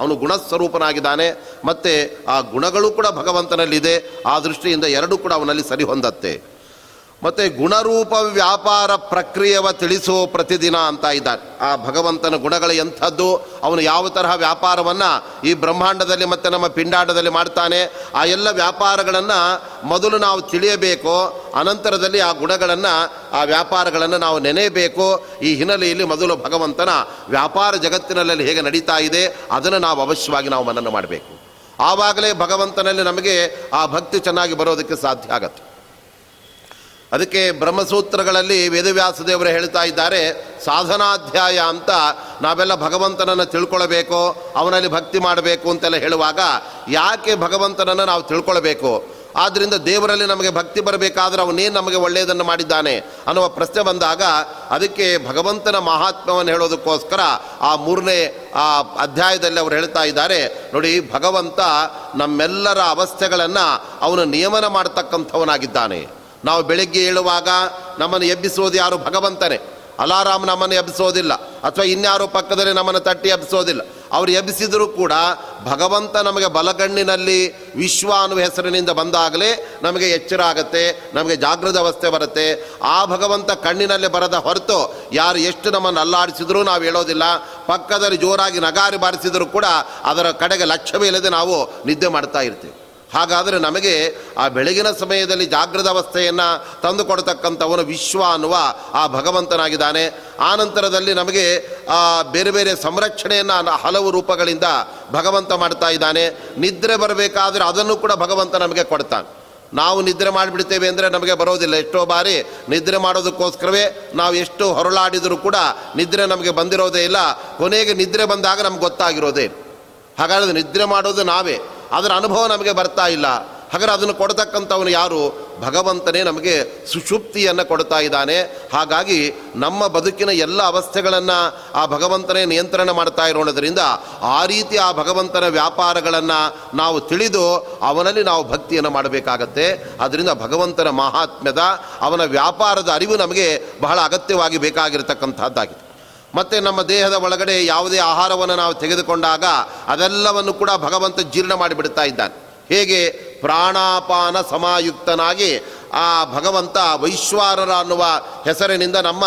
ಅವನು ಗುಣಸ್ವರೂಪನಾಗಿದ್ದಾನೆ. ಮತ್ತು ಆ ಗುಣಗಳು ಕೂಡ ಭಗವಂತನಲ್ಲಿದೆ, ಆ ದೃಷ್ಟಿಯಿಂದ ಎರಡೂ ಕೂಡ ಅವನಲ್ಲಿ ಸರಿ ಹೊಂದತ್ತೆ ಮತ್ತು ಗುಣರೂಪ ವ್ಯಾಪಾರ ಪ್ರಕ್ರಿಯೆವ ತಿಳಿಸೋ ಪ್ರತಿದಿನ ಅಂತ ಇದ್ದಾರೆ ಆ ಭಗವಂತನ ಗುಣಗಳ ಎಂಥದ್ದು? ಅವನು ಯಾವ ತರಹ ವ್ಯಾಪಾರವನ್ನು ಈ ಬ್ರಹ್ಮಾಂಡದಲ್ಲಿ ಮತ್ತು ನಮ್ಮ ಪಿಂಡಾಂಡದಲ್ಲಿ ಮಾಡ್ತಾನೆ? ಆ ಎಲ್ಲ ವ್ಯಾಪಾರಗಳನ್ನು ಮೊದಲು ನಾವು ತಿಳಿಯಬೇಕು, ಅನಂತರದಲ್ಲಿ ಆ ಗುಣಗಳನ್ನು, ಆ ವ್ಯಾಪಾರಗಳನ್ನು ನಾವು ನೆನೆಯಬೇಕು. ಈ ಹಿನ್ನೆಲೆಯಲ್ಲಿ ಮೊದಲು ಭಗವಂತನ ವ್ಯಾಪಾರ ಜಗತ್ತಿನಲ್ಲಿ ಹೇಗೆ ನಡೀತಾ ಇದೆ, ಅದನ್ನು ನಾವು ಅವಶ್ಯವಾಗಿ ನಾವು ಮನನ ಮಾಡಬೇಕು. ಆವಾಗಲೇ ಭಗವಂತನಲ್ಲಿ ನಮಗೆ ಆ ಭಕ್ತಿ ಚೆನ್ನಾಗಿ ಬರೋದಕ್ಕೆ ಸಾಧ್ಯ ಆಗತ್ತೆ. ಅದಕ್ಕೆ ಬ್ರಹ್ಮಸೂತ್ರಗಳಲ್ಲಿ ವೇದವ್ಯಾಸ ದೇವರು ಹೇಳ್ತಾ ಇದ್ದಾರೆ, ಸಾಧನಾಧ್ಯಾಯ ಅಂತ ನಾವೆಲ್ಲ ಭಗವಂತನನ್ನು ತಿಳ್ಕೊಳ್ಬೇಕು, ಅವನಲ್ಲಿ ಭಕ್ತಿ ಮಾಡಬೇಕು ಅಂತೆಲ್ಲ ಹೇಳುವಾಗ ಯಾಕೆ ಭಗವಂತನನ್ನು ನಾವು ತಿಳ್ಕೊಳ್ಬೇಕು? ಆದ್ದರಿಂದ ದೇವರಲ್ಲಿ ನಮಗೆ ಭಕ್ತಿ ಬರಬೇಕಾದ್ರೆ ಅವನೇನು ನಮಗೆ ಒಳ್ಳೆಯದನ್ನು ಮಾಡಿದ್ದಾನೆ ಅನ್ನುವ ಪ್ರಶ್ನೆ ಬಂದಾಗ ಅದಕ್ಕೆ ಭಗವಂತನ ಮಹಾತ್ಮವನ್ನು ಹೇಳೋದಕ್ಕೋಸ್ಕರ ಆ ಮೂರನೇ, ಆ ಅಧ್ಯಾಯದಲ್ಲಿ ಅವರು ಹೇಳ್ತಾ ಇದ್ದಾರೆ, ನೋಡಿ ಭಗವಂತ ನಮ್ಮೆಲ್ಲರ ಅವಸ್ಥೆಗಳನ್ನು ಅವನು ನಿಯಮನ ಮಾಡ್ತಕ್ಕಂಥವನಾಗಿದ್ದಾನೆ. ನಾವು ಬೆಳಗ್ಗೆ ಏಳುವಾಗ ನಮ್ಮನ್ನು ಎಬ್ಬಿಸೋದು ಯಾರು ಭಗವಂತನೇ? ಅಲಾರಾಮ್ ನಮ್ಮನ್ನು ಎಬ್ಬಿಸೋದಿಲ್ಲ. ಅಥವಾ ಇನ್ಯಾರು ಪಕ್ಕದಲ್ಲಿ ನಮ್ಮನ್ನು ತಟ್ಟಿ ಎಬ್ಬಿಸೋದಿಲ್ಲ. ಅವರು ಎಬ್ಬಿಸಿದರೂ ಕೂಡ ಭಗವಂತ ನಮಗೆ ಬಲಗಣ್ಣಿನಲ್ಲಿ ವಿಶ್ವ ಅನ್ನುವ ಹೆಸರಿನಿಂದ ಬಂದಾಗಲೇ ನಮಗೆ ಎಚ್ಚರ ಆಗುತ್ತೆ, ನಮಗೆ ಜಾಗೃತ ಅವಸ್ಥೆ ಬರುತ್ತೆ. ಆ ಭಗವಂತ ಕಣ್ಣಿನಲ್ಲಿ ಬರದ ಹೊರತು ಯಾರು ಎಷ್ಟು ನಮ್ಮನ್ನು ಅಲ್ಲಾಡಿಸಿದ್ರೂ ನಾವು ಹೇಳೋದಿಲ್ಲ. ಪಕ್ಕದಲ್ಲಿ ಜೋರಾಗಿ ನಗಾರಿ ಬಾರಿಸಿದರೂ ಕೂಡ ಅದರ ಕಡೆಗೆ ಲಕ್ಷ್ಯವೇ ಇಲ್ಲದೆ ನಾವು ನಿದ್ದೆ ಮಾಡ್ತಾ ಇರ್ತೀವಿ. ಹಾಗಾದರೆ ನಮಗೆ ಆ ಬೆಳಗಿನ ಸಮಯದಲ್ಲಿ ಜಾಗೃತ ಅವಸ್ಥೆಯನ್ನು ತಂದು ಕೊಡ್ತಕ್ಕಂಥವನು ವಿಶ್ವ ಅನ್ನುವ ಆ ಭಗವಂತನಾಗಿದ್ದಾನೆ. ಆ ನಂತರದಲ್ಲಿ ನಮಗೆ ಬೇರೆ ಬೇರೆ ಸಂರಕ್ಷಣೆಯನ್ನು ಹಲವು ರೂಪಗಳಿಂದ ಭಗವಂತ ಮಾಡ್ತಾ ಇದ್ದಾನೆ. ನಿದ್ರೆ ಬರಬೇಕಾದ್ರೆ ಅದನ್ನು ಕೂಡ ಭಗವಂತ ನಮಗೆ ಕೊಡ್ತಾನೆ. ನಾವು ನಿದ್ರೆ ಮಾಡಿಬಿಡ್ತೇವೆ ಅಂದರೆ ನಮಗೆ ಬರೋದಿಲ್ಲ. ಎಷ್ಟೋ ಬಾರಿ ನಿದ್ರೆ ಮಾಡೋದಕ್ಕೋಸ್ಕರವೇ ನಾವು ಎಷ್ಟು ಹೊರಳಾಡಿದರೂ ಕೂಡ ನಿದ್ರೆ ನಮಗೆ ಬಂದಿರೋದೇ ಇಲ್ಲ. ಕೊನೆಗೆ ನಿದ್ರೆ ಬಂದಾಗ ನಮ್ಗೆ ಗೊತ್ತಾಗಿರೋದೇ. ಹಾಗಾದ್ರೆ ನಿದ್ರೆ ಮಾಡೋದು ನಾವೇ. ಅದರ ಅನುಭವ ನಮಗೆ ಬರ್ತಾ ಇಲ್ಲ. ಹಾಗಾದ್ರೆ ಅದನ್ನು ಕೊಡ್ತಕ್ಕಂಥವನು ಯಾರು? ಭಗವಂತನೇ ನಮಗೆ ಸುಷುಪ್ತಿಯನ್ನು ಕೊಡ್ತಾ ಇದ್ದಾನೆ. ಹಾಗಾಗಿ ನಮ್ಮ ಬದುಕಿನ ಎಲ್ಲ ಅವಸ್ಥೆಗಳನ್ನು ಆ ಭಗವಂತನೇ ನಿಯಂತ್ರಣ ಮಾಡ್ತಾ ಇರೋಣದ್ರಿಂದ ಆ ರೀತಿ ಆ ಭಗವಂತನ ವ್ಯಾಪಾರಗಳನ್ನು ನಾವು ತಿಳಿದು ಅವನಲ್ಲಿ ನಾವು ಭಕ್ತಿಯನ್ನು ಮಾಡಬೇಕಾಗತ್ತೆ. ಅದರಿಂದ ಭಗವಂತನ ಮಹಾತ್ಮ್ಯದ, ಅವನ ವ್ಯಾಪಾರದ ಅರಿವು ನಮಗೆ ಬಹಳ ಅಗತ್ಯವಾಗಿ ಬೇಕಾಗಿರತಕ್ಕಂಥದ್ದಾಗಿದೆ ಮತ್ತು ನಮ್ಮ ದೇಹದ ಒಳಗಡೆ ಯಾವುದೇ ಆಹಾರವನ್ನು ನಾವು ತೆಗೆದುಕೊಂಡಾಗ ಅದೆಲ್ಲವನ್ನು ಕೂಡ ಭಗವಂತ ಜೀರ್ಣ ಮಾಡಿಬಿಡ್ತಾ ಇದ್ದಾನೆ. ಹೇಗೆ ಪ್ರಾಣಾಪಾನ ಸಮಾಯುಕ್ತನಾಗಿ ಆ ಭಗವಂತ ವೈಶ್ವಾರರ ಅನ್ನುವ ಹೆಸರಿನಿಂದ ನಮ್ಮ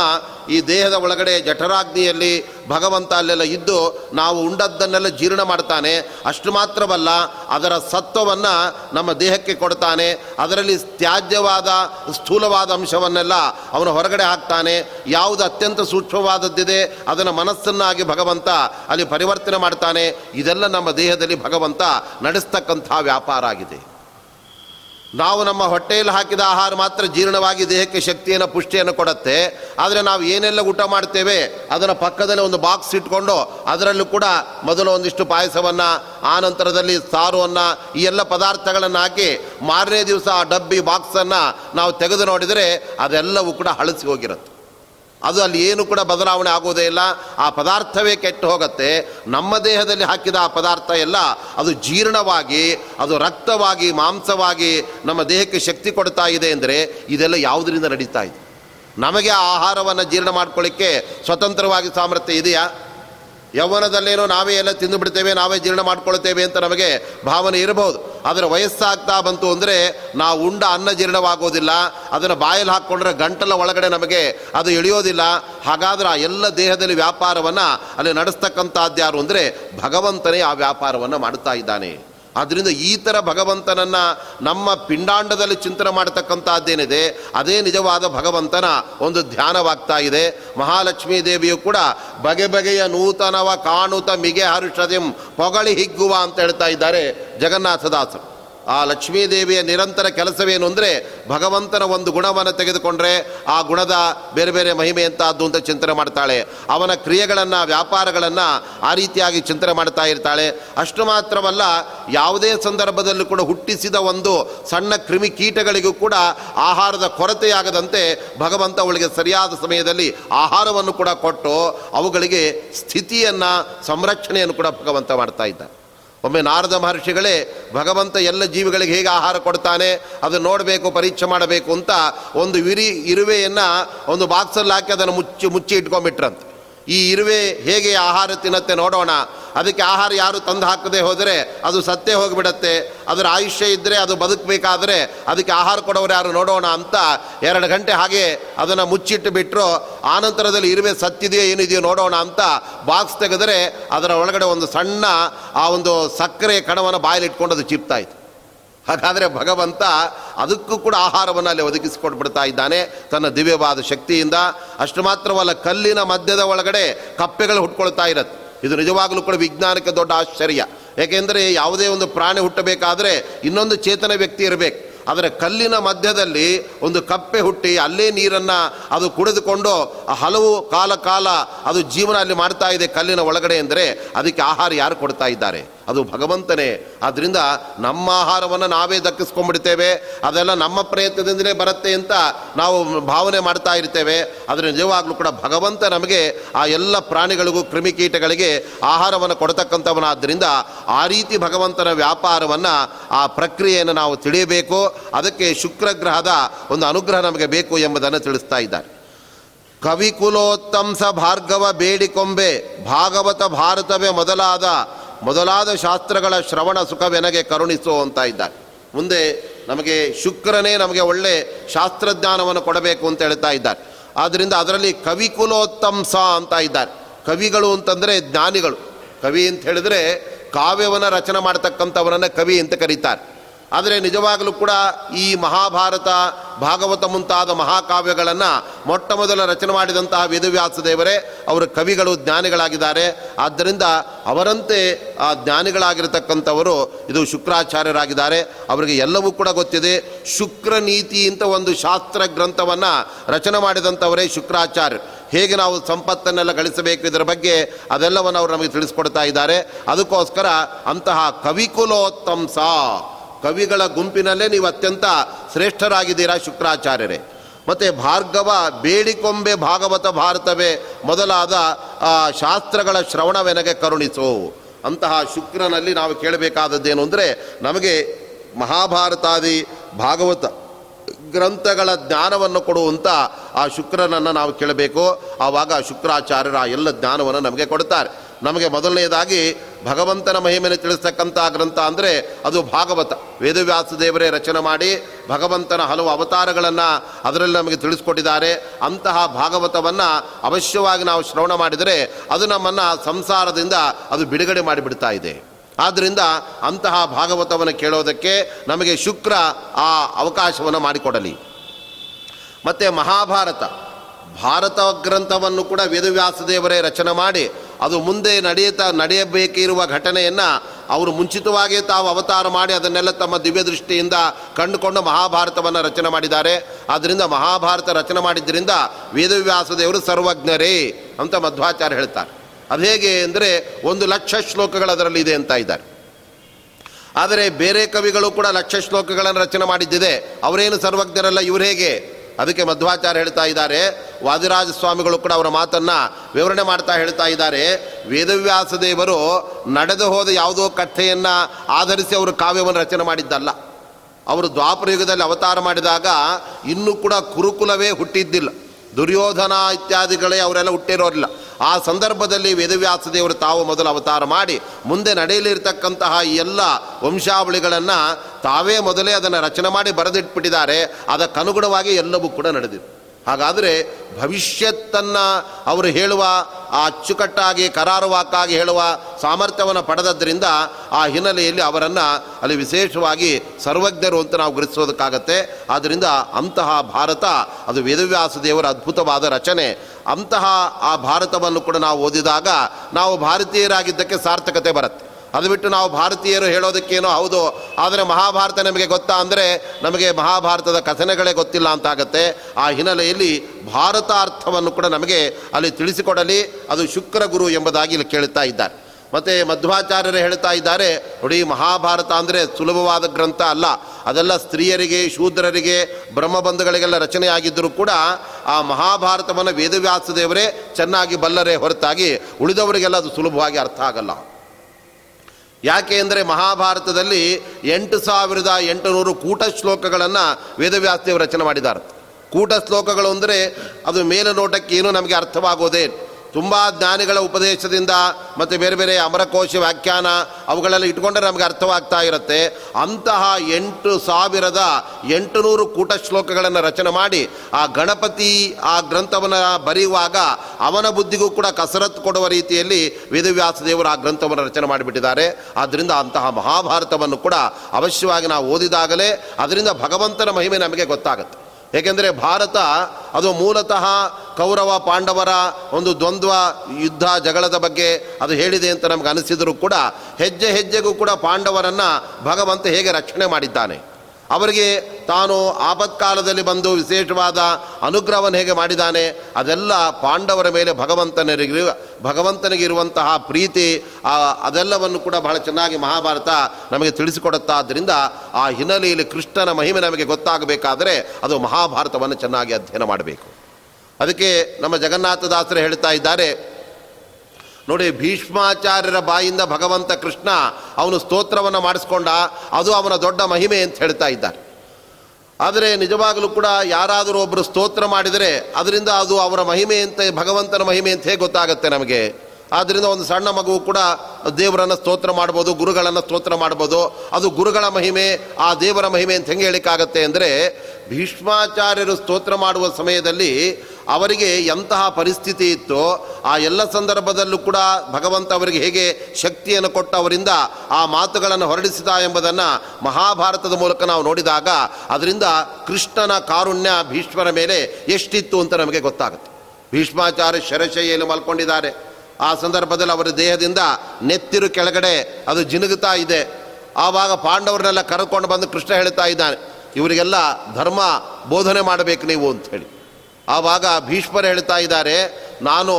ಈ ದೇಹದ ಒಳಗಡೆ ಜಠರಾಗ್ನಿಯಲ್ಲಿ ಭಗವಂತ ಅಲ್ಲೆಲ್ಲ ಇದ್ದು ನಾವು ಉಂಡದ್ದನ್ನೆಲ್ಲ ಜೀರ್ಣ ಮಾಡ್ತಾನೆ. ಅಷ್ಟು ಮಾತ್ರವಲ್ಲ, ಅದರ ಸತ್ವವನ್ನು ನಮ್ಮ ದೇಹಕ್ಕೆ ಕೊಡ್ತಾನೆ. ಅದರಲ್ಲಿ ತ್ಯಾಜ್ಯವಾದ, ಸ್ಥೂಲವಾದ ಅಂಶವನ್ನೆಲ್ಲ ಅವನು ಹೊರಗಡೆ ಹಾಕ್ತಾನೆ. ಯಾವುದು ಅತ್ಯಂತ ಸೂಕ್ಷ್ಮವಾದದ್ದಿದೆ, ಅದನ್ನು ಮನಸ್ಸನ್ನಾಗಿ ಭಗವಂತ ಅಲ್ಲಿ ಪರಿವರ್ತನೆ ಮಾಡ್ತಾನೆ. ಇದೆಲ್ಲ ನಮ್ಮ ದೇಹದಲ್ಲಿ ಭಗವಂತ ನಡೆಸ್ತಕ್ಕಂಥ ವ್ಯಾಪಾರ ಆಗಿದೆ. ನಾವು ನಮ್ಮ ಹೊಟ್ಟೆಯಲ್ಲಿ ಹಾಕಿದ ಆಹಾರ ಮಾತ್ರ ಜೀರ್ಣವಾಗಿ ದೇಹಕ್ಕೆ ಶಕ್ತಿಯನ್ನು, ಪುಷ್ಟಿಯನ್ನು ಕೊಡುತ್ತೆ. ಆದರೆ ನಾವು ಏನೆಲ್ಲ ಊಟ ಮಾಡ್ತೇವೆ ಅದರ ಪಕ್ಕದಲ್ಲಿ ಒಂದು ಬಾಕ್ಸ್ ಇಟ್ಕೊಂಡು ಅದರಲ್ಲೂ ಕೂಡ ಮೊದಲು ಒಂದಿಷ್ಟು ಪಾಯಸವನ್ನು, ಆ ನಂತರದಲ್ಲಿ ಸಾರುವನ್ನು, ಈ ಎಲ್ಲ ಪದಾರ್ಥಗಳನ್ನು ಹಾಕಿ ಮಾರನೇ ದಿವಸ ಆ ಡಬ್ಬಿ ಬಾಕ್ಸನ್ನು ನಾವು ತೆಗೆದು ನೋಡಿದರೆ ಅದೆಲ್ಲವೂ ಕೂಡ ಹಳಸಿ ಹೋಗಿರುತ್ತೆ. ಅದು ಅಲ್ಲಿ ಏನು ಕೂಡ ಬದಲಾವಣೆ ಆಗೋದೇ ಇಲ್ಲ. ಆ ಪದಾರ್ಥವೇ ಕೆಟ್ಟು ಹೋಗುತ್ತೆ. ನಮ್ಮ ದೇಹದಲ್ಲಿ ಹಾಕಿದ ಆ ಪದಾರ್ಥ ಎಲ್ಲ ಅದು ಜೀರ್ಣವಾಗಿ, ಅದು ರಕ್ತವಾಗಿ, ಮಾಂಸವಾಗಿ ನಮ್ಮ ದೇಹಕ್ಕೆ ಶಕ್ತಿ ಕೊಡ್ತಾ ಇದೆ ಅಂದರೆ ಇದೆಲ್ಲ ಯಾವುದರಿಂದ ನಡೀತಾ ಇದೆ? ನಮಗೆ ಆ ಆಹಾರವನ್ನು ಜೀರ್ಣ ಮಾಡ್ಕೊಳ್ಳಿಕ್ಕೆ ಸ್ವತಂತ್ರವಾಗಿ ಸಾಮರ್ಥ್ಯ ಇದೆಯಾ? ಯೌವನದಲ್ಲೇನೋ ನಾವೇ ಎಲ್ಲ ತಿಂದು ಬಿಡ್ತೇವೆ, ನಾವೇ ಜೀರ್ಣ ಮಾಡ್ಕೊಳ್ತೇವೆ ಅಂತ ನಮಗೆ ಭಾವನೆ ಇರಬಹುದು. ಆದರೆ ವಯಸ್ಸಾಗ್ತಾ ಬಂತು ಅಂದರೆ ನಾವು ಉಂಡ ಅನ್ನ ಜೀರ್ಣವಾಗೋದಿಲ್ಲ, ಅದನ್ನು ಬಾಯಲ್ಲಿ ಹಾಕ್ಕೊಂಡ್ರೆ ಗಂಟಲ ಒಳಗಡೆ ನಮಗೆ ಅದು ಇಳಿಯೋದಿಲ್ಲ ಹಾಗಾದ್ರೆ ಆ ಎಲ್ಲ ದೇಹದಲ್ಲಿ ವ್ಯಾಪಾರವನ್ನು ಅಲ್ಲಿ ನಡೆಸ್ತಕ್ಕಂಥದ್ದು ಯಾರು ಅಂದರೆ ಭಗವಂತನೇ ಆ ವ್ಯಾಪಾರವನ್ನು ಮಾಡುತ್ತಾ ಇದ್ದಾನೆ. ಆದ್ದರಿಂದ ಈ ಥರ ಭಗವಂತನನ್ನು ನಮ್ಮ ಪಿಂಡಾಂಡದಲ್ಲಿ ಚಿಂತನೆ ಮಾಡತಕ್ಕಂಥದ್ದೇನಿದೆ ಅದೇ ನಿಜವಾದ ಭಗವಂತನ ಒಂದು ಧ್ಯಾನವಾಗ್ತಾ ಇದೆ. ಮಹಾಲಕ್ಷ್ಮೀ ದೇವಿಯು ಕೂಡ ಬಗೆ ಬಗೆಯ ನೂತನವ ಕಾಣುತ ಮಿಗೆ ಹರುಷದಿಂ ಪೊಗಳಿ ಹಿಗ್ಗುವ ಅಂತ ಹೇಳ್ತಾ ಇದ್ದಾರೆ ಜಗನ್ನಾಥದಾಸರು. ಆ ಲಕ್ಷ್ಮೀದೇವಿಯ ನಿರಂತರ ಕೆಲಸವೇನು ಅಂದರೆ ಭಗವಂತನ ಒಂದು ಗುಣವನ್ನು ತೆಗೆದುಕೊಂಡ್ರೆ ಆ ಗುಣದ ಬೇರೆ ಬೇರೆ ಮಹಿಮೆ ಎಂತಾದ್ದು ಅಂತ ಚಿಂತನೆ ಮಾಡ್ತಾಳೆ. ಅವನ ಕ್ರಿಯೆಗಳನ್ನು, ವ್ಯಾಪಾರಗಳನ್ನು ಆ ರೀತಿಯಾಗಿ ಚಿಂತನೆ ಮಾಡ್ತಾ ಇರ್ತಾಳೆ. ಅಷ್ಟು ಮಾತ್ರವಲ್ಲ, ಯಾವುದೇ ಸಂದರ್ಭದಲ್ಲೂ ಕೂಡ ಹುಟ್ಟಿಸಿದ ಒಂದು ಸಣ್ಣ ಕ್ರಿಮಿ ಕೀಟಗಳಿಗೂ ಕೂಡ ಆಹಾರದ ಕೊರತೆಯಾಗದಂತೆ ಭಗವಂತ ಅವಳಿಗೆ ಸರಿಯಾದ ಸಮಯದಲ್ಲಿ ಆಹಾರವನ್ನು ಕೂಡ ಕೊಟ್ಟು ಅವುಗಳಿಗೆ ಸ್ಥಿತಿಯನ್ನು, ಸಂರಕ್ಷಣೆಯನ್ನು ಕೂಡ ಭಗವಂತ ಮಾಡ್ತಾ ಇದ್ದ ಒಮ್ಮೆ ನಾರದ ಮಹರ್ಷಿಗಳೇ ಭಗವಂತ ಎಲ್ಲ ಜೀವಿಗಳಿಗೆ ಹೇಗೆ ಆಹಾರ ಕೊಡ್ತಾನೆ, ಅದನ್ನು ನೋಡಬೇಕು, ಪರೀಕ್ಷೆ ಮಾಡಬೇಕು ಅಂತ ಒಂದು ವಿರಿ ಇರುವೆಯನ್ನು ಒಂದು ಬಾಕ್ಸಲ್ಲಿ ಹಾಕಿ ಅದನ್ನು ಮುಚ್ಚಿ ಮುಚ್ಚಿ ಇಟ್ಕೊಂಡ್ಬಿಟ್ರಂತೆ. ಈ ಇರುವೆ ಹೇಗೆ ಆಹಾರ ತಿನ್ನತ್ತೆ ನೋಡೋಣ. ಅದಕ್ಕೆ ಆಹಾರ ಯಾರು ತಂದು ಹಾಕದೆ ಹೋದರೆ ಅದು ಸತ್ತೇ ಹೋಗಿಬಿಡತ್ತೆ. ಅದರ ಆಯುಷ್ಯ ಇದ್ದರೆ ಅದು ಬದುಕಬೇಕಾದ್ರೆ ಅದಕ್ಕೆ ಆಹಾರ ಕೊಡೋರು ಯಾರು ನೋಡೋಣ ಅಂತ ಎರಡು ಗಂಟೆ ಹಾಗೆ ಅದನ್ನು ಮುಚ್ಚಿಟ್ಟು ಬಿಟ್ಟರು ಆನಂತರದಲ್ಲಿ ಇರುವೆ ಸತ್ತಿದೆಯೋ ಏನಿದೆಯೋ ನೋಡೋಣ ಅಂತ ಬಾಕ್ಸ್ ತೆಗೆದರೆ ಅದರ ಒಳಗಡೆ ಒಂದು ಸಣ್ಣ ಆ ಒಂದು ಸಕ್ಕರೆ ಕಣವನ್ನು ಬಾಯಲ್ಲಿ ಇಟ್ಕೊಂಡು ಅದು ಚಿಪ್ತಾಯಿತು ಹಾಗಾದರೆ ಭಗವಂತ ಅದಕ್ಕೂ ಕೂಡ ಆಹಾರವನ್ನು ಅಲ್ಲಿ ಒದಗಿಸಿಕೊಟ್ಬಿಡ್ತಾ ಇದ್ದಾನೆ. ತನ್ನ ದಿವ್ಯವಾದ ಶಕ್ತಿಯಿಂದ ಅಷ್ಟು ಮಾತ್ರವಲ್ಲ ಕಲ್ಲಿನ ಮಧ್ಯದ ಒಳಗಡೆ ಕಪ್ಪೆಗಳು ಹುಟ್ಕೊಳ್ತಾ ಇರತ್ತೆ. ಇದು ನಿಜವಾಗಲೂ ಕೂಡ ವಿಜ್ಞಾನಕ್ಕೆ ದೊಡ್ಡ ಆಶ್ಚರ್ಯ. ಏಕೆಂದರೆ ಯಾವುದೇ ಒಂದು ಪ್ರಾಣಿ ಹುಟ್ಟಬೇಕಾದ್ರೆ ಇನ್ನೊಂದು ಚೇತನ ವ್ಯಕ್ತಿ ಇರಬೇಕು. ಆದರೆ ಕಲ್ಲಿನ ಮಧ್ಯದಲ್ಲಿ ಒಂದು ಕಪ್ಪೆ ಹುಟ್ಟಿ ಅಲ್ಲೇ ನೀರನ್ನು ಅದು ಕುಡಿದುಕೊಂಡು ಹಲವು ಕಾಲ ಕಾಲ ಅದು ಜೀವನ ಅಲ್ಲಿ ಮಾಡ್ತಾ ಇದೆ ಕಲ್ಲಿನ ಒಳಗಡೆ ಅಂದರೆ ಅದಕ್ಕೆ ಆಹಾರ ಯಾರು ಕೊಡ್ತಾ ಇದ್ದಾರೆ? ಅದು ಭಗವಂತನೇ. ಆದ್ದರಿಂದ ನಮ್ಮ ಆಹಾರವನ್ನು ನಾವೇ ದಕ್ಕಿಸ್ಕೊಂಡ್ಬಿಡ್ತೇವೆ. ಅದೆಲ್ಲ ನಮ್ಮ ಪ್ರಯತ್ನದಿಂದಲೇ ಬರುತ್ತೆ ಅಂತ ನಾವು ಭಾವನೆ ಮಾಡ್ತಾ ಇರ್ತೇವೆ. ಆದರೆ ನಿಜವಾಗ್ಲೂ ಕೂಡ ಭಗವಂತ ನಮಗೆ ಆ ಎಲ್ಲ ಪ್ರಾಣಿಗಳಿಗೂ ಕ್ರಿಮಿಕೀಟಗಳಿಗೆ ಆಹಾರವನ್ನು ಕೊಡತಕ್ಕಂಥವನಾದ್ದರಿಂದ ಆ ರೀತಿ ಭಗವಂತನ ವ್ಯಾಪಾರವನ್ನು, ಆ ಪ್ರಕ್ರಿಯೆಯನ್ನು ನಾವು ತಿಳಿಯಬೇಕು. ಅದಕ್ಕೆ ಶುಕ್ರಗ್ರಹದ ಒಂದು ಅನುಗ್ರಹ ನಮಗೆ ಬೇಕು ಎಂಬುದನ್ನು ತಿಳಿಸ್ತಾ ಇದ್ದಾರೆ. ಕವಿಕುಲೋತ್ತಂಸ ಭಾರ್ಗವ ಬೇಡಿಕೊಂಬೆ, ಭಾಗವತ ಭಾರತವೇ ಮೊದಲಾದ ಮೊದಲಾದ ಶಾಸ್ತ್ರಗಳ ಶ್ರವಣ ಸುಖವೆನಗೆ ಕರುಣಿಸು ಅಂತ ಇದ್ದಾರೆ. ಮುಂದೆ ನಮಗೆ ಶುಕ್ರನೇ ನಮಗೆ ಒಳ್ಳೆ ಶಾಸ್ತ್ರಜ್ಞಾನವನ್ನು ಕೊಡಬೇಕು ಅಂತ ಹೇಳ್ತಾ ಇದ್ದಾರೆ. ಆದ್ದರಿಂದ ಅದರಲ್ಲಿ ಕವಿಕುಲೋತ್ತಂಸ ಅಂತ ಇದ್ದಾರೆ. ಕವಿಗಳು ಅಂತಂದರೆ ಜ್ಞಾನಿಗಳು. ಕವಿ ಅಂತ ಹೇಳಿದ್ರೆ ಕಾವ್ಯವನ್ನು ರಚನೆ ಮಾಡ್ತಕ್ಕಂಥವರನ್ನು ಕವಿ ಅಂತ ಕರೀತಾರೆ. ಆದರೆ ನಿಜವಾಗಲೂ ಕೂಡ ಈ ಮಹಾಭಾರತ, ಭಾಗವತ ಮುಂತಾದ ಮಹಾಕಾವ್ಯಗಳನ್ನು ಮೊಟ್ಟ ಮೊದಲ ರಚನೆ ಮಾಡಿದಂತಹ ವೇದವ್ಯಾಸ ದೇವರೇ, ಅವರ ಕವಿಗಳು, ಜ್ಞಾನಿಗಳಾಗಿದ್ದಾರೆ. ಆದ್ದರಿಂದ ಅವರಂತೆ ಆ ಜ್ಞಾನಿಗಳಾಗಿರತಕ್ಕಂಥವರು ಇದು ಶುಕ್ರಾಚಾರ್ಯರಾಗಿದ್ದಾರೆ. ಅವರಿಗೆ ಎಲ್ಲವೂ ಕೂಡ ಗೊತ್ತಿದೆ. ಶುಕ್ರ ನೀತಿ ಅಂತ ಒಂದು ಶಾಸ್ತ್ರ ಗ್ರಂಥವನ್ನು ರಚನೆ ಮಾಡಿದಂಥವರೇ ಶುಕ್ರಾಚಾರ್ಯ ಹೇಗೆ ನಾವು ಸಂಪತ್ತನ್ನೆಲ್ಲ ಗಳಿಸಬೇಕು ಇದರ ಬಗ್ಗೆ ಅದೆಲ್ಲವನ್ನು ಅವರು ನಮಗೆ ತಿಳಿಸ್ಕೊಡ್ತಾ ಇದ್ದಾರೆ. ಅದಕ್ಕೋಸ್ಕರ ಅಂತಹ ಕವಿಕುಲೋತ್ತಂಸ ಕವಿಗಳ ಗುಂಪಿನಲ್ಲೇ ನೀವು ಅತ್ಯಂತ ಶ್ರೇಷ್ಠರಾಗಿದ್ದೀರಾ ಶುಕ್ರಾಚಾರ್ಯರೇ. ಮತ್ತು ಭಾರ್ಗವ ಬೇಡಿಕೊಂಬೆ ಭಾಗವತ ಭಾರತವೇ ಮೊದಲಾದ ಶಾಸ್ತ್ರಗಳ ಶ್ರವಣವೆನಗೆ ಕರುಣಿಸು. ಅಂತಹ ಶುಕ್ರನಲ್ಲಿ ನಾವು ಕೇಳಬೇಕಾದದ್ದೇನು ಅಂದರೆ ನಮಗೆ ಮಹಾಭಾರತಾದಿ ಭಾಗವತ ಗ್ರಂಥಗಳ ಜ್ಞಾನವನ್ನು ಕೊಡುವಂಥ ಆ ಶುಕ್ರನನ್ನು ನಾವು ಕೇಳಬೇಕು. ಆವಾಗ ಶುಕ್ರಾಚಾರ್ಯರ ಎಲ್ಲ ಜ್ಞಾನವನ್ನು ನಮಗೆ ಕೊಡ್ತಾರೆ. ನಮಗೆ ಮೊದಲನೆಯದಾಗಿ ಭಗವಂತನ ಮಹಿಮೆಯನ್ನು ತಿಳಿಸ್ತಕ್ಕಂಥ ಗ್ರಂಥ ಅಂದರೆ ಅದು ಭಾಗವತ. ವೇದವ್ಯಾಸ ದೇವರೇ ರಚನೆ ಮಾಡಿ ಭಗವಂತನ ಹಲವು ಅವತಾರಗಳನ್ನು ಅದರಲ್ಲಿ ನಮಗೆ ತಿಳಿಸ್ಕೊಟ್ಟಿದ್ದಾರೆ. ಅಂತಹ ಭಾಗವತವನ್ನು ಅವಶ್ಯವಾಗಿ ನಾವು ಶ್ರವಣ ಮಾಡಿದರೆ ಅದು ನಮ್ಮನ್ನು ಸಂಸಾರದಿಂದ ಅದು ಬಿಡುಗಡೆ ಮಾಡಿಬಿಡ್ತಾ ಇದೆ. ಆದ್ದರಿಂದ ಅಂತಹ ಭಾಗವತವನ್ನು ಕೇಳೋದಕ್ಕೆ ನಮಗೆ ಶುಕ್ರ ಆ ಅವಕಾಶವನ್ನು ಮಾಡಿಕೊಡಲಿ. ಮತ್ತು ಮಹಾಭಾರತ. ಭಾರತ ಗ್ರಂಥವನ್ನು ಕೂಡ ವೇದವ್ಯಾಸ ದೇವರೇ ರಚನೆ ಮಾಡಿ ಅದು ಮುಂದೆ ನಡೆಯುತ್ತಾ ನಡೆಯಬೇಕಿರುವ ಘಟನೆಯನ್ನು ಅವರು ಮುಂಚಿತವಾಗಿಯೇ ತಾವು ಅವತಾರ ಮಾಡಿ ಅದನ್ನೆಲ್ಲ ತಮ್ಮ ದಿವ್ಯ ದೃಷ್ಟಿಯಿಂದ ಕಂಡುಕೊಂಡು ಮಹಾಭಾರತವನ್ನು ರಚನೆ ಮಾಡಿದ್ದಾರೆ. ಆದ್ದರಿಂದ ಮಹಾಭಾರತ ರಚನೆ ಮಾಡಿದ್ದರಿಂದ ವೇದವ್ಯಾಸ ದೇವರು ಸರ್ವಜ್ಞರೇ ಅಂತ ಮಧ್ವಾಚಾರ್ಯ ಹೇಳ್ತಾರೆ. ಅದು ಹೇಗೆ ಅಂದರೆ ಒಂದು ಲಕ್ಷ ಶ್ಲೋಕಗಳು ಅದರಲ್ಲಿ ಇದೆ ಅಂತ ಇದ್ದಾರೆ. ಆದರೆ ಬೇರೆ ಕವಿಗಳು ಕೂಡ ಲಕ್ಷ ಶ್ಲೋಕಗಳನ್ನು ರಚನೆ ಮಾಡಿದ್ದಿದೆ. ಅವರೇನು ಸರ್ವಜ್ಞರಲ್ಲ, ಇವರು ಹೇಗೆ? ಅದಕ್ಕೆ ಮಧ್ವಾಚಾರ್ಯ ಹೇಳ್ತಾ ಇದ್ದಾರೆ. ವಾದಿರಾಜ ಸ್ವಾಮಿಗಳು ಕೂಡ ಅವರ ಮಾತನ್ನು ವಿವರಣೆ ಮಾಡ್ತಾ ಹೇಳ್ತಾ ಇದ್ದಾರೆ. ವೇದವ್ಯಾಸ ದೇವರು ನಡೆದು ಹೋದ ಯಾವುದೋ ಕಥೆಯನ್ನು ಆಧರಿಸಿ ಅವರು ಕಾವ್ಯವನ್ನು ರಚನೆ ಮಾಡಿದ್ದಲ್ಲ. ಅವರು ದ್ವಾಪರ ಯುಗದಲ್ಲಿ ಅವತಾರ ಮಾಡಿದಾಗ ಇನ್ನೂ ಕೂಡ ಕುರುಕುಲವೇ ಹುಟ್ಟಿದ್ದಿಲ್ಲ. ದುರ್ಯೋಧನ ಇತ್ಯಾದಿಗಳೇ ಅವರೆಲ್ಲ ಹುಟ್ಟಿರೋರಿಲ್ಲ ಆ ಸಂದರ್ಭದಲ್ಲಿ ವೇದವ್ಯಾಸ ದೇವರು ತಾವು ಮೊದಲು ಅವತಾರ ಮಾಡಿ, ಮುಂದೆ ನಡೆಯಲಿರ್ತಕ್ಕಂತಹ ಎಲ್ಲ ವಂಶಾವಳಿಗಳನ್ನು ತಾವೇ ಮೊದಲೇ ಅದನ್ನು ರಚನೆ ಮಾಡಿ ಬರೆದಿಟ್ಬಿಟ್ಟಿದ್ದಾರೆ. ಅದಕ್ಕನುಗುಣವಾಗಿ ಎಲ್ಲವೂ ಕೂಡ ನಡೆದಿದೆ. ಹಾಗಾದರೆ ಭವಿಷ್ಯತ್ತನ್ನು ಅವರು ಹೇಳುವ, ಆ ಅಚ್ಚುಕಟ್ಟಾಗಿ, ಕರಾರುವಾಕ್ಕಾಗಿ ಹೇಳುವ ಸಾಮರ್ಥ್ಯವನ್ನು ಪಡೆದದ್ದರಿಂದ ಆ ಹಿನ್ನೆಲೆಯಲ್ಲಿ ಅವರನ್ನು ಅಲ್ಲಿ ವಿಶೇಷವಾಗಿ ಸರ್ವಜ್ಞರು ಅಂತ ನಾವು ಗುರುತಿಸೋದಕ್ಕಾಗತ್ತೆ. ಆದ್ದರಿಂದ ಅಂತಹ ಭಾರತ, ಅದು ವೇದವ್ಯಾಸ ದೇವರ ಅದ್ಭುತವಾದ ರಚನೆ. ಅಂತಹ ಆ ಭಾರತವನ್ನು ಕೂಡ ನಾವು ಓದಿದಾಗ ನಾವು ಭಾರತೀಯರಾಗಿದ್ದಕ್ಕೆ ಸಾರ್ಥಕತೆ ಬರುತ್ತೆ. ಅದು ಬಿಟ್ಟು ನಾವು ಭಾರತೀಯರು ಹೇಳೋದಕ್ಕೇನೋ ಹೌದು, ಆದರೆ ಮಹಾಭಾರತ ನಮಗೆ ಗೊತ್ತಾ ಅಂದರೆ ನಮಗೆ ಮಹಾಭಾರತದ ಕಥನಗಳೇ ಗೊತ್ತಿಲ್ಲ ಅಂತಾಗತ್ತೆ. ಆ ಹಿನ್ನೆಲೆಯಲ್ಲಿ ಭಾರತ ಅರ್ಥವನ್ನು ಕೂಡ ನಮಗೆ ಅಲ್ಲಿ ತಿಳಿಸಿಕೊಡಲಿ, ಅದು ಶುಕ್ರ ಗುರು ಎಂಬುದಾಗಿ ಇಲ್ಲಿ ಕೇಳ್ತಾ ಇದ್ದಾರೆ. ಮತ್ತು ಮಧ್ವಾಚಾರ್ಯರು ಹೇಳ್ತಾ ಇದ್ದಾರೆ, ನೋಡಿ ಮಹಾಭಾರತ ಅಂದರೆ ಸುಲಭವಾದ ಗ್ರಂಥ ಅಲ್ಲ, ಅದೆಲ್ಲ ಸ್ತ್ರೀಯರಿಗೆ, ಶೂದ್ರರಿಗೆ, ಬ್ರಹ್ಮಬಂಧುಗಳಿಗೆಲ್ಲ ರಚನೆಯಾಗಿದ್ದರೂ ಕೂಡ ಆ ಮಹಾಭಾರತವನ್ನು ವೇದವ್ಯಾಸ ದೇವರೇ ಚೆನ್ನಾಗಿ ಬಲ್ಲರೇ ಹೊರತಾಗಿ ಉಳಿದವರಿಗೆಲ್ಲ ಅದು ಸುಲಭವಾಗಿ ಅರ್ಥ ಆಗಲ್ಲ. ಯಾಕೆ ಅಂದರೆ ಮಹಾಭಾರತದಲ್ಲಿ ಎಂಟು ಸಾವಿರದ ಎಂಟುನೂರು ಕೂಟ ಶ್ಲೋಕಗಳನ್ನು ವೇದವ್ಯಾಸದೇವರು ರಚನೆ ಮಾಡಿದ್ದಾರೆ. ಕೂಟ ಶ್ಲೋಕಗಳು ಅಂದರೆ ಅದು ಮೇಲುನೋಟಕ್ಕೆ ಏನು ನಮಗೆ ಅರ್ಥವಾಗೋದೇ ತುಂಬ ಜ್ಞಾನಿಗಳ ಉಪದೇಶದಿಂದ ಮತ್ತು ಬೇರೆ ಬೇರೆ ಅಮರಕೋಶ ವ್ಯಾಖ್ಯಾನ ಅವುಗಳೆಲ್ಲ ಇಟ್ಕೊಂಡ್ರೆ ನಮಗೆ ಅರ್ಥವಾಗ್ತಾ ಇರುತ್ತೆ. ಅಂತಹ ಎಂಟು ಸಾವಿರದ ಎಂಟುನೂರು ಕೂಟ ಶ್ಲೋಕಗಳನ್ನು ರಚನೆ ಮಾಡಿ ಆ ಗಣಪತಿ ಆ ಗ್ರಂಥವನ್ನು ಬರೆಯುವಾಗ ಅವನ ಬುದ್ಧಿಗೂ ಕೂಡ ಕಸರತ್ತು ಕೊಡುವ ರೀತಿಯಲ್ಲಿ ವೇದವ್ಯಾಸ ದೇವರು ಆ ಗ್ರಂಥವನ್ನು ರಚನೆ ಮಾಡಿಬಿಟ್ಟಿದ್ದಾರೆ. ಆದ್ದರಿಂದ ಅಂತಹ ಮಹಾಭಾರತವನ್ನು ಕೂಡ ಅವಶ್ಯವಾಗಿ ನಾವು ಓದಿದಾಗಲೇ, ಅದರಿಂದ ಭಗವಂತನ ಮಹಿಮೆ ನಮಗೆ ಗೊತ್ತಾಗುತ್ತೆ. ಏಕೆಂದರೆ ಭಾರತ ಅದು ಮೂಲತಃ ಕೌರವ ಪಾಂಡವರ ಒಂದು ದ್ವಂದ್ವ ಯುದ್ಧ ಜಗಳದ ಬಗ್ಗೆ ಅದು ಹೇಳಿದೆ ಅಂತ ನಮ್ಗೆ ಅನಿಸಿದರೂ ಕೂಡ ಹೆಜ್ಜೆ ಹೆಜ್ಜೆಗೂ ಕೂಡ ಪಾಂಡವರನ್ನು ಭಗವಂತ ಹೇಗೆ ರಕ್ಷಣೆ ಮಾಡಿದ್ದಾನೆ. ಅವರಿಗೆ ತಾನು ಆಪತ್ಕಾಲದಲ್ಲಿ ಬಂದು ವಿಶೇಷವಾದ ಅನುಗ್ರಹವನ್ನು ಹೇಗೆ ಮಾಡಿದ್ದಾನೆ, ಅದೆಲ್ಲ ಪಾಂಡವರ ಮೇಲೆ ಭಗವಂತನಿಗೆ, ಭಗವಂತನಿಗಿರುವಂತಹ ಪ್ರೀತಿ ಅದೆಲ್ಲವನ್ನು ಕೂಡ ಬಹಳ ಚೆನ್ನಾಗಿ ಮಹಾಭಾರತ ನಮಗೆ ತಿಳಿಸಿಕೊಡುತ್ತಾದ್ದರಿಂದ ಆ ಹಿನ್ನೆಲೆಯಲ್ಲಿ ಕೃಷ್ಣನ ಮಹಿಮೆ ನಮಗೆ ಗೊತ್ತಾಗಬೇಕಾದರೆ ಅದು ಮಹಾಭಾರತವನ್ನು ಚೆನ್ನಾಗಿ ಅಧ್ಯಯನ ಮಾಡಬೇಕು. ಅದಕ್ಕೆ ನಮ್ಮ ಜಗನ್ನಾಥದಾಸರು ಹೇಳ್ತಾ ಇದ್ದಾರೆ ನೋಡಿ ಭೀಷ್ಮಾಚಾರ್ಯರ ಬಾಯಿಂದ ಭಗವಂತ ಕೃಷ್ಣ ಅವನು ಸ್ತೋತ್ರವನ್ನು ಮಾಡಿಸ್ಕೊಂಡ, ಅದು ಅವನ ದೊಡ್ಡ ಮಹಿಮೆ ಅಂತ ಹೇಳ್ತಾ ಇದ್ದಾರೆ. ಆದರೆ ನಿಜವಾಗಲೂ ಕೂಡ ಯಾರಾದರೂ ಒಬ್ಬರು ಸ್ತೋತ್ರ ಮಾಡಿದರೆ ಅದರಿಂದ ಅದು ಅವರ ಮಹಿಮೆ ಅಂತ, ಭಗವಂತನ ಮಹಿಮೆ ಅಂತ ಹೇಗೆ ಗೊತ್ತಾಗುತ್ತೆ ನಮಗೆ? ಆದ್ದರಿಂದ ಒಂದು ಸಣ್ಣ ಮಗು ಕೂಡ ದೇವರನ್ನು ಸ್ತೋತ್ರ ಮಾಡ್ಬೋದು, ಗುರುಗಳನ್ನು ಸ್ತೋತ್ರ ಮಾಡ್ಬೋದು. ಅದು ಗುರುಗಳ ಮಹಿಮೆ, ಆ ದೇವರ ಮಹಿಮೆ ಅಂತ ಹೆಂಗೆ ಹೇಳಿಕ್ಕಾಗತ್ತೆ ಅಂದರೆ, ಭೀಷ್ಮಾಚಾರ್ಯರು ಸ್ತೋತ್ರ ಮಾಡುವ ಸಮಯದಲ್ಲಿ ಅವರಿಗೆ ಎಂತಹ ಪರಿಸ್ಥಿತಿ ಇತ್ತು ಆ ಎಲ್ಲ ಸಂದರ್ಭದಲ್ಲೂ ಕೂಡ ಭಗವಂತ ಅವರಿಗೆ ಹೇಗೆ ಶಕ್ತಿಯನ್ನು ಕೊಟ್ಟು ಅವರಿಂದ ಆ ಮಾತುಗಳನ್ನು ಹೊರಡಿಸಿದ ಎಂಬುದನ್ನು ಮಹಾಭಾರತದ ಮೂಲಕ ನಾವು ನೋಡಿದಾಗ ಅದರಿಂದ ಕೃಷ್ಣನ ಕಾರುಣ್ಯ ಭೀಷ್ಮರ ಮೇಲೆ ಎಷ್ಟಿತ್ತು ಅಂತ ನಮಗೆ ಗೊತ್ತಾಗುತ್ತೆ. ಭೀಷ್ಮಾಚಾರ್ಯ ಶರಶೈಯಲ್ಲಿ ಮಲ್ಕೊಂಡಿದ್ದಾರೆ. ಆ ಸಂದರ್ಭದಲ್ಲಿ ಅವರ ದೇಹದಿಂದ ನೆತ್ತಿರು ಕೆಳಗಡೆ ಅದು ಜಿನುಗುತ್ತಾ ಇದೆ. ಆವಾಗ ಪಾಂಡವರನ್ನೆಲ್ಲ ಕರೆದುಕೊಂಡು ಬಂದು ಕೃಷ್ಣ ಹೇಳ್ತಾ ಇದ್ದಾನೆ, ಇವರಿಗೆಲ್ಲ ಧರ್ಮ ಬೋಧನೆ ಮಾಡಬೇಕು ನೀವು ಅಂಥೇಳಿ ಆವಾಗ ಭೀಷ್ಮರು ಹೇಳ್ತಾ ಇದ್ದಾರೆ, ನಾನು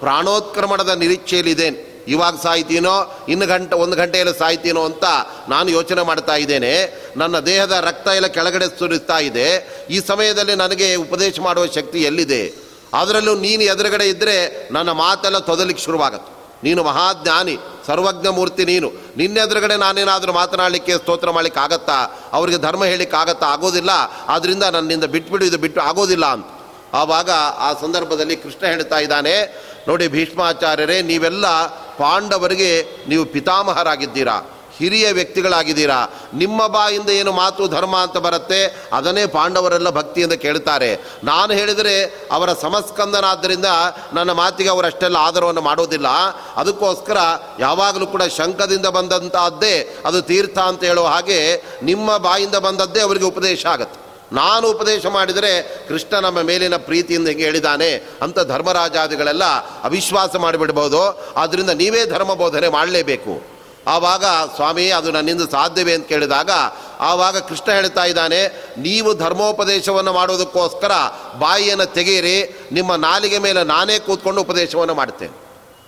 ಪ್ರಾಣೋತ್ಕ್ರಮಣದ ನಿರೀಕ್ಷೆಯಲ್ಲಿದ್ದೇನೆ. ಇವಾಗ ಸಾಯ್ತೀನೋ, ಇನ್ನು ಗಂಟೆ, ಒಂದು ಗಂಟೆಯಲ್ಲಿ ಸಾಯ್ತೀನೋ ಅಂತ ನಾನು ಯೋಚನೆ ಮಾಡ್ತಾ ಇದ್ದೇನೆ. ನನ್ನ ದೇಹದ ರಕ್ತ ಎಲ್ಲ ಕೆಳಗಡೆ ಸುರಿಸ್ತಾ ಇದೆ. ಈ ಸಮಯದಲ್ಲಿ ನನಗೆ ಉಪದೇಶ ಮಾಡುವ ಶಕ್ತಿ ಎಲ್ಲಿದೆ? ಅದರಲ್ಲೂ ನೀನು ಎದುರುಗಡೆ ಇದ್ದರೆ ನನ್ನ ಮಾತೆಲ್ಲ ತೊದಲಿಕ್ಕೆ ಶುರುವಾಗುತ್ತೆ. ನೀನು ಮಹಾಜ್ಞಾನಿ ಸರ್ವಜ್ಞ ಮೂರ್ತಿ ನೀನು ನಿನ್ನೆದುರುಗಡೆ ನಾನೇನಾದರೂ ಮಾತನಾಡಲಿಕ್ಕೆ, ಸ್ತೋತ್ರ ಮಾಡಲಿಕ್ಕೆ ಆಗತ್ತಾ? ಅವರಿಗೆ ಧರ್ಮ ಹೇಳಲಿಕ್ಕೆ ಆಗತ್ತಾ? ಆಗೋದಿಲ್ಲ. ಆದ್ದರಿಂದ ನನ್ನಿಂದ ಬಿಟ್ಬಿಡು, ಇದು ಬಿಟ್ಟು ಆಗೋದಿಲ್ಲ ಅಂತ. ಆವಾಗ ಆ ಸಂದರ್ಭದಲ್ಲಿ ಕೃಷ್ಣ ಹೇಳ್ತಾ ಇದ್ದಾನೆ, ನೋಡಿ ಭೀಷ್ಮಾಚಾರ್ಯರೇ, ನೀವೆಲ್ಲ ಪಾಂಡವರಿಗೆ ನೀವು ಪಿತಾಮಹರಾಗಿದ್ದೀರಾ, ಹಿರಿಯ ವ್ಯಕ್ತಿಗಳಾಗಿದ್ದೀರಾ, ನಿಮ್ಮ ಬಾಯಿಂದ ಏನು ಮಾತು ಧರ್ಮ ಅಂತ ಬರುತ್ತೆ, ಅದನ್ನೇ ಪಾಂಡವರೆಲ್ಲ ಭಕ್ತಿಯಿಂದ ಕೇಳ್ತಾರೆ. ನಾನು ಹೇಳಿದರೆ ಅವರ ಸಮಸ್ಕಂದನಾದ್ದರಿಂದ ನನ್ನ ಮಾತಿಗೆ ಅವರಷ್ಟೆಲ್ಲ ಆದರವನ್ನು ಮಾಡೋದಿಲ್ಲ. ಅದಕ್ಕೋಸ್ಕರ ಯಾವಾಗಲೂ ಕೂಡ ಶಂಕದಿಂದ ಬಂದಂತಹದ್ದೇ ಅದು ತೀರ್ಥ ಅಂತ ಹೇಳುವ ಹಾಗೆ ನಿಮ್ಮ ಬಾಯಿಂದ ಬಂದದ್ದೇ ಅವರಿಗೆ ಉಪದೇಶ ಆಗುತ್ತೆ. ನಾನು ಉಪದೇಶ ಮಾಡಿದರೆ ಕೃಷ್ಣ ನಮ್ಮ ಮೇಲಿನ ಪ್ರೀತಿಯಿಂದ ಹಿಂಗೆ ಹೇಳಿದ್ದಾನೆ ಅಂತ ಧರ್ಮರಾಜಾದಿಗಳೆಲ್ಲ ಅವಿಶ್ವಾಸ ಮಾಡಿಬಿಡ್ಬೋದು. ಆದ್ದರಿಂದ ನೀವೇ ಧರ್ಮ ಬೋಧನೆ ಮಾಡಲೇಬೇಕು. ಆವಾಗ ಸ್ವಾಮಿ ಅದು ನನ್ನಿಂದ ಸಾಧ್ಯವೇ ಅಂತ ಕೇಳಿದಾಗ ಆವಾಗ ಕೃಷ್ಣ ಹೇಳ್ತಾ ಇದ್ದಾನೆ, ನೀವು ಧರ್ಮೋಪದೇಶವನ್ನು ಮಾಡೋದಕ್ಕೋಸ್ಕರ ಬಾಯಿಯನ್ನು ತೆಗೆಯಿರಿ, ನಿಮ್ಮ ನಾಲಿಗೆ ಮೇಲೆ ನಾನೇ ಕೂತ್ಕೊಂಡು ಉಪದೇಶವನ್ನು ಮಾಡ್ತೇನೆ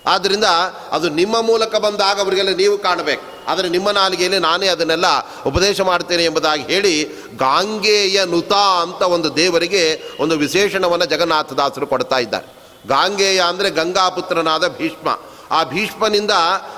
ಆದ್ದರಿಂದ ಅದು ನಿಮ್ಮ ಮೂಲಕ ಬಂದಾಗ ಅವರಿಗೆಲ್ಲ ನೀವು ಕಾಣಬೇಕು. ಆದರೆ ನಿಮ್ಮ ನಾಲಿಗೆಯಲ್ಲಿ ನಾನೇ ಅದನ್ನೆಲ್ಲ ಉಪದೇಶ ಮಾಡ್ತೇನೆ ಎಂಬುದಾಗಿ ಹೇಳಿ ಗಾಂಗೆಯ ನುತ ಅಂತ ಒಂದು ದೇವರಿಗೆ ಒಂದು ವಿಶೇಷಣವನ್ನು ಜಗನ್ನಾಥದಾಸರು ಕೊಡ್ತಾ ಇದ್ದಾರೆ. ಗಾಂಗೆಯ ಅಂದರೆ ಗಂಗಾಪುತ್ರನಾದ ಭೀಷ್ಮ. ಆ ಭೀಷ್ಮನಿಂದ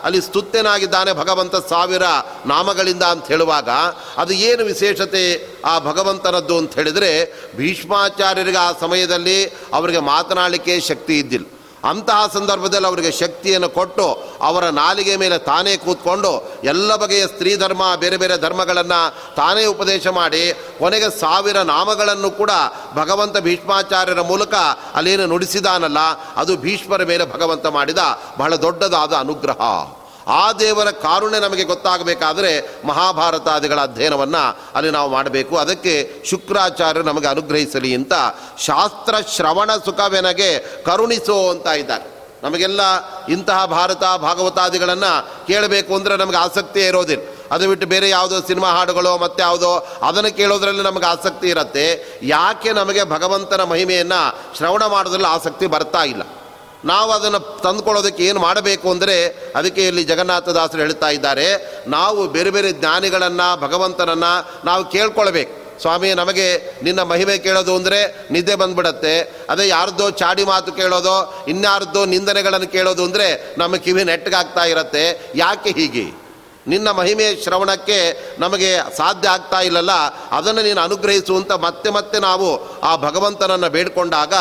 ಅಲ್ಲಿ ಸ್ತುತ್ಯನಾಗಿದ್ದಾನೆ ಭಗವಂತ ಸಾವಿರ ನಾಮಗಳಿಂದ ಅಂತ ಹೇಳುವಾಗ ಅದು ಏನು ವಿಶೇಷತೆ ಆ ಭಗವಂತನದ್ದು ಅಂತ ಹೇಳಿದರೆ ಭೀಷ್ಮಾಚಾರ್ಯರಿಗೆ ಆ ಸಮಯದಲ್ಲಿ ಅವರಿಗೆ ಮಾತನಾಡಲಿಕ್ಕೆ ಶಕ್ತಿ ಇದ್ದಿಲ್ಲ. ಅಂತಹ ಸಂದರ್ಭದಲ್ಲಿ ಅವರಿಗೆ ಶಕ್ತಿಯನ್ನು ಕೊಟ್ಟು ಅವರ ನಾಲಿಗೆ ಮೇಲೆ ತಾನೇ ಕೂತ್ಕೊಂಡು ಎಲ್ಲ ಬಗೆಯ ಸ್ತ್ರೀ ಧರ್ಮ, ಬೇರೆ ಬೇರೆ ಧರ್ಮಗಳನ್ನು ತಾನೇ ಉಪದೇಶ ಮಾಡಿ ಕೊನೆಗೆ ಸಾವಿರ ನಾಮಗಳನ್ನು ಕೂಡ ಭಗವಂತ ಭೀಷ್ಮಾಚಾರ್ಯರ ಮೂಲಕ ಅಲ್ಲೇನು ನುಡಿಸಿದಾನಲ್ಲ, ಅದು ಭೀಷ್ಮರ ಮೇಲೆ ಭಗವಂತ ಮಾಡಿದ ಬಹಳ ದೊಡ್ಡದಾದ ಅನುಗ್ರಹ. ಆ ದೇವರ ಕಾರುಣ್ಯ ನಮಗೆ ಗೊತ್ತಾಗಬೇಕಾದ್ರೆ ಮಹಾಭಾರತಾದಿಗಳ ಅಧ್ಯಯನವನ್ನು ಅಲ್ಲಿ ನಾವು ಮಾಡಬೇಕು. ಅದಕ್ಕೆ ಶುಕ್ರಾಚಾರ್ಯರು ನಮಗೆ ಅನುಗ್ರಹಿಸಲಿ ಅಂತ ಶಾಸ್ತ್ರ ಶ್ರವಣ ಸುಖವೆನಗೆ ಕರುಣಿಸೋ ಅಂತ ಇದ್ದಾರೆ. ನಮಗೆಲ್ಲ ಇಂತಹ ಭಾರತ ಭಾಗವತಾದಿಗಳನ್ನು ಕೇಳಬೇಕು ಅಂದರೆ ನಮಗೆ ಆಸಕ್ತಿ ಇರೋದಿಲ್ಲ. ಅದು ಬಿಟ್ಟು ಬೇರೆ ಯಾವುದೋ ಸಿನಿಮಾ ಹಾಡುಗಳು ಮತ್ತು ಯಾವುದೋ ಅದನ್ನು ಕೇಳೋದ್ರಲ್ಲಿ ನಮಗೆ ಆಸಕ್ತಿ ಇರುತ್ತೆ. ಯಾಕೆ ನಮಗೆ ಭಗವಂತನ ಮಹಿಮೆಯನ್ನು ಶ್ರವಣ ಮಾಡೋದ್ರಲ್ಲಿ ಆಸಕ್ತಿ ಬರ್ತಾ ಇಲ್ಲ? ನಾವು ಅದನ್ನು ತಂದುಕೊಳ್ಳೋದಕ್ಕೆ ಏನು ಮಾಡಬೇಕು ಅಂದರೆ ಅದಕ್ಕೆ ಇಲ್ಲಿ ಜಗನ್ನಾಥದಾಸರು ಹೇಳ್ತಾ ಇದ್ದಾರೆ. ನಾವು ಬೇರೆ ಬೇರೆ ಜ್ಞಾನಿಗಳನ್ನು, ಭಗವಂತನನ್ನು ನಾವು ಕೇಳ್ಕೊಳ್ಬೇಕು. ಸ್ವಾಮಿ, ನಮಗೆ ನಿನ್ನ ಮಹಿಮೆ ಕೇಳೋದು ಅಂದರೆ ನಿದ್ದೆ ಬಂದ್ಬಿಡತ್ತೆ. ಅದೇ ಯಾರ್ದೋ ಚಾಡಿ ಮಾತು ಕೇಳೋದು, ಇನ್ಯಾರ್ದೋ ನಿಂದನೆಗಳನ್ನು ಕೇಳೋದು ಅಂದರೆ ನಮ್ಮ ಕಿವಿ ನೆಟ್ಟಗಾಗ್ತಾ ಇರತ್ತೆ. ಯಾಕೆ ಹೀಗೆ? ನಿನ್ನ ಮಹಿಮೆಯ ಶ್ರವಣಕ್ಕೆ ನಮಗೆ ಸಾಧ್ಯ ಆಗ್ತಾ ಇಲ್ಲಲ್ಲ, ಅದನ್ನು ನೀನು ಅನುಗ್ರಹಿಸುವಂತ ಮತ್ತೆ ಮತ್ತೆ ನಾವು ಆ ಭಗವಂತನನ್ನು ಬೇಡ್ಕೊಂಡಾಗ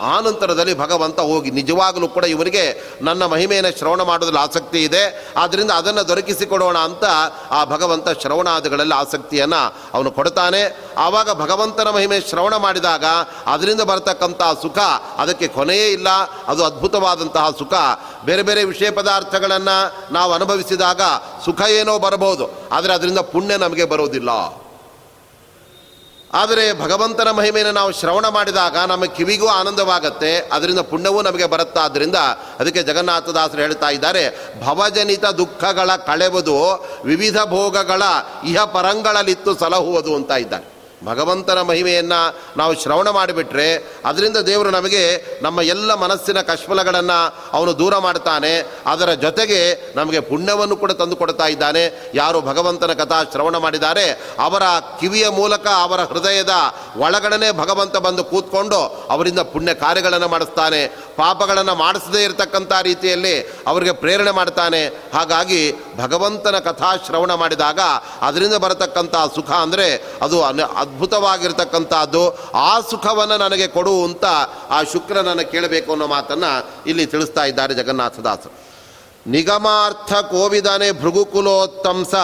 ಆ ನಂತರದಲ್ಲಿ ಭಗವಂತ ಹೋಗಿ ನಿಜವಾಗಲೂ ಕೂಡ ಇವರಿಗೆ ನನ್ನ ಮಹಿಮೆಯನ್ನು ಶ್ರವಣ ಮಾಡೋದ್ರಲ್ಲಿ ಆಸಕ್ತಿ ಇದೆ. ಆದ್ದರಿಂದ ಅದನ್ನು ದೊರಕಿಸಿಕೊಡೋಣ ಅಂತ ಆ ಭಗವಂತ ಶ್ರವಣಾದಿಗಳಲ್ಲಿ ಆಸಕ್ತಿಯನ್ನು ಅವನು ಕೊಡ್ತಾನೆ. ಆವಾಗ ಭಗವಂತನ ಮಹಿಮೆ ಶ್ರವಣ ಮಾಡಿದಾಗ ಅದರಿಂದ ಬರತಕ್ಕಂಥ ಸುಖ ಅದಕ್ಕೆ ಕೊನೆಯೇ ಇಲ್ಲ. ಅದು ಅದ್ಭುತವಾದಂತಹ ಸುಖ. ಬೇರೆ ಬೇರೆ ವಿಷಯ ಪದಾರ್ಥಗಳನ್ನು ನಾವು ಅನುಭವಿಸಿದಾಗ ಸುಖ ಏನೋ ಬರಬಹುದು. ಆದರೆ ಅದರಿಂದ ಪುಣ್ಯ ನಮಗೆ ಬರೋದಿಲ್ಲ ಆದರೆ ಭಗವಂತನ ಮಹಿಮೆಯನ್ನು ನಾವು ಶ್ರವಣ ಮಾಡಿದಾಗ ನಮ್ಮ ಕಿವಿಗೂ ಆನಂದವಾಗತ್ತೆ. ಅದರಿಂದ ಪುಣ್ಯವೂ ನಮಗೆ ಬರುತ್ತಾ? ಅದರಿಂದ ಅದಕ್ಕೆ ಜಗನ್ನಾಥದಾಸರು ಹೇಳ್ತಾ ಇದ್ದಾರೆ, ಭವಜನಿತ ದುಃಖಗಳ ಕಳೆವುದು ವಿವಿಧ ಭೋಗಗಳ ಇಹ ಪರಂಗಳಲ್ಲಿತ್ತು ಸಲಹುವುದು ಅಂತ ಇದ್ದಾರೆ. ಭಗವಂತನ ಮಹಿಮೆಯನ್ನು ನಾವು ಶ್ರವಣ ಮಾಡಿಬಿಟ್ರೆ ಅದರಿಂದ ದೇವರು ನಮಗೆ ನಮ್ಮ ಎಲ್ಲ ಮನಸ್ಸಿನ ಕಶ್ಮಲಗಳನ್ನು ಅವನು ದೂರ ಮಾಡ್ತಾನೆ. ಅದರ ಜೊತೆಗೆ ನಮಗೆ ಪುಣ್ಯವನ್ನು ಕೂಡ ತಂದು ಕೊಡ್ತಾ ಇದ್ದಾನೆ. ಯಾರು ಭಗವಂತನ ಕಥಾ ಶ್ರವಣ ಮಾಡಿದ್ದಾರೆ ಅವರ ಕಿವಿಯ ಮೂಲಕ ಅವರ ಹೃದಯದ ಒಳಗಡನೆ ಭಗವಂತ ಬಂದು ಕೂತ್ಕೊಂಡು ಅವರಿಂದ ಪುಣ್ಯ ಕಾರ್ಯಗಳನ್ನು ಮಾಡಿಸ್ತಾನೆ. ಪಾಪಗಳನ್ನು ಮಾಡಿಸದೇ ಇರತಕ್ಕಂಥ ರೀತಿಯಲ್ಲಿ ಅವರಿಗೆ ಪ್ರೇರಣೆ ಮಾಡ್ತಾನೆ. ಹಾಗಾಗಿ ಭಗವಂತನ ಕಥಾ ಶ್ರವಣ ಮಾಡಿದಾಗ ಅದರಿಂದ ಬರತಕ್ಕಂಥ ಸುಖ ಅಂದರೆ ಅದು ಅದ್ಭುತವಾಗಿರ್ತಕ್ಕಂಥದ್ದು. ಆ ಸುಖವನ್ನು ನನಗೆ ಕೊಡು ಅಂತ ಆ ಶುಕ್ರನನ್ನು ಕೇಳಬೇಕು ಅನ್ನೋ ಮಾತನ್ನು ಇಲ್ಲಿ ತಿಳಿಸ್ತಾ ಇದ್ದಾರೆ ಜಗನ್ನಾಥದಾಸರು. ನಿಗಮಾರ್ಥ ಕೋವಿದಾನೆ ಭೃಗುಕುಲೋತ್ತಂಸ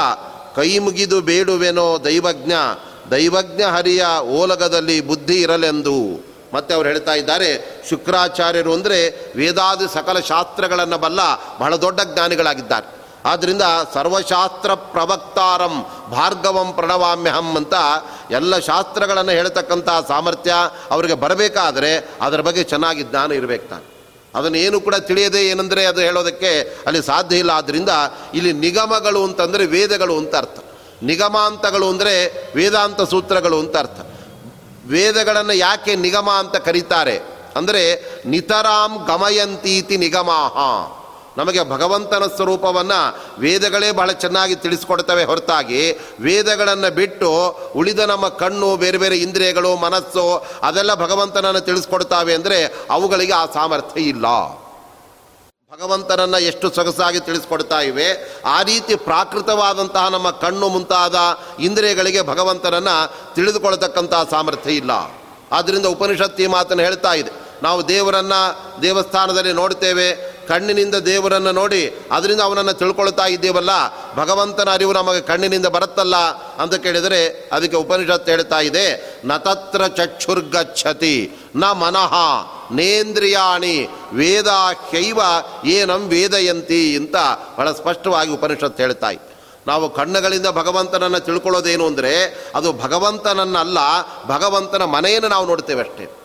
ಕೈ ಮುಗಿದು ಬೇಡುವೆನೋ ದೈವಜ್ಞ. ದೈವಜ್ಞ ಹರಿಯ ಓಲಗದಲ್ಲಿ ಬುದ್ಧಿ ಇರಲೆಂದು. ಮತ್ತೆ ಅವ್ರು ಹೇಳ್ತಾ ಇದ್ದಾರೆ, ಶುಕ್ರಾಚಾರ್ಯರು ಅಂದರೆ ವೇದಾದಿ ಸಕಲ ಶಾಸ್ತ್ರಗಳನ್ನು ಬಲ್ಲ ಬಹಳ ದೊಡ್ಡ ಜ್ಞಾನಿಗಳಾಗಿದ್ದಾರೆ. ಆದ್ದರಿಂದ ಸರ್ವಶಾಸ್ತ್ರ ಪ್ರವಕ್ತಾರಂ ಭಾರ್ಗವಂ ಪ್ರಣವಾಮ್ಯಹಂ ಅಂತ ಎಲ್ಲ ಶಾಸ್ತ್ರಗಳನ್ನು ಹೇಳ್ತಕ್ಕಂಥ ಸಾಮರ್ಥ್ಯ ಅವರಿಗೆ ಬರಬೇಕಾದರೆ ಅದರ ಬಗ್ಗೆ ಚೆನ್ನಾಗಿ ಜ್ಞಾನ ಇರಬೇಕು ತಾನೆ. ಅದನ್ನು ಏನು ಕೂಡ ತಿಳಿಯದೆ ಏನಂದರೆ ಅದು ಹೇಳೋದಕ್ಕೆ ಅಲ್ಲಿ ಸಾಧ್ಯ ಇಲ್ಲ. ಆದ್ದರಿಂದ ಇಲ್ಲಿ ನಿಗಮಗಳು ಅಂತಂದರೆ ವೇದಗಳು ಅಂತ ಅರ್ಥ. ನಿಗಮಾಂತಗಳು ಅಂದರೆ ವೇದಾಂತ ಸೂತ್ರಗಳು ಅಂತ ಅರ್ಥ. ವೇದಗಳನ್ನು ಯಾಕೆ ನಿಗಮ ಅಂತ ಕರೀತಾರೆ? ಅಂದರೆ ನಿತರಾಂ ಗಮಯಂತೀತಿ ನಿಗಮಾಹ. ನಮಗೆ ಭಗವಂತನ ಸ್ವರೂಪವನ್ನು ವೇದಗಳೇ ಬಹಳ ಚೆನ್ನಾಗಿ ತಿಳಿಸ್ಕೊಡ್ತವೆ ಹೊರತಾಗಿ, ವೇದಗಳನ್ನು ಬಿಟ್ಟು ಉಳಿದ ನಮ್ಮ ಕಣ್ಣು, ಬೇರೆ ಬೇರೆ ಇಂದ್ರಿಯಗಳು, ಮನಸ್ಸು, ಅದೆಲ್ಲ ಭಗವಂತನನ್ನು ತಿಳಿಸ್ಕೊಡ್ತಾವೆ ಅಂದರೆ ಅವುಗಳಿಗೆ ಆ ಸಾಮರ್ಥ್ಯ ಇಲ್ಲ. ಭಗವಂತನನ್ನು ಎಷ್ಟು ಸೊಗಸಾಗಿ ತಿಳಿಸ್ಕೊಡ್ತಾ ಇವೆ, ಆ ರೀತಿ ಪ್ರಾಕೃತವಾದಂತಹ ನಮ್ಮ ಕಣ್ಣು ಮುಂತಾದ ಇಂದ್ರಿಯಗಳಿಗೆ ಭಗವಂತನನ್ನು ತಿಳಿದುಕೊಳ್ತಕ್ಕಂತಹ ಸಾಮರ್ಥ್ಯ ಇಲ್ಲ. ಆದ್ದರಿಂದ ಈ ಮಾತನ್ನು ಹೇಳ್ತಾ ಇದೆ. ನಾವು ದೇವರನ್ನು ದೇವಸ್ಥಾನದಲ್ಲಿ ನೋಡ್ತೇವೆ, ಕಣ್ಣಿನಿಂದ ದೇವರನ್ನು ನೋಡಿ ಅದರಿಂದ ಅವನನ್ನು ತಿಳ್ಕೊಳ್ತಾ ಇದ್ದೇವಲ್ಲ, ಭಗವಂತನ ಅರಿವು ನಮಗೆ ಕಣ್ಣಿನಿಂದ ಬರುತ್ತಲ್ಲ ಅಂತ ಕೇಳಿದರೆ ಅದಕ್ಕೆ ಉಪನಿಷತ್ತು ಹೇಳ್ತಾ ಇದೆ ನತತ್ರ ಚಕ್ಷುರ್ಗಚ್ಛತಿ, ನ ಮನಃ ನೇಂದ್ರಿಯಾಣಿ ವೇದ ಶೈವ ಏನಂ ವೇದಯಂತಿ ಅಂತ ಬಹಳ ಸ್ಪಷ್ಟವಾಗಿ ಉಪನಿಷತ್ತು ಹೇಳ್ತಾಯಿ ನಾವು ಕಣ್ಣುಗಳಿಂದ ಭಗವಂತನನ್ನು ತಿಳ್ಕೊಳ್ಳೋದೇನು ಅಂದರೆ ಅದು ಭಗವಂತನನ್ನಲ್ಲ, ಭಗವಂತನ ಮನೆಯನ್ನು ನಾವು ನೋಡ್ತೇವೆ ಅಷ್ಟೇ.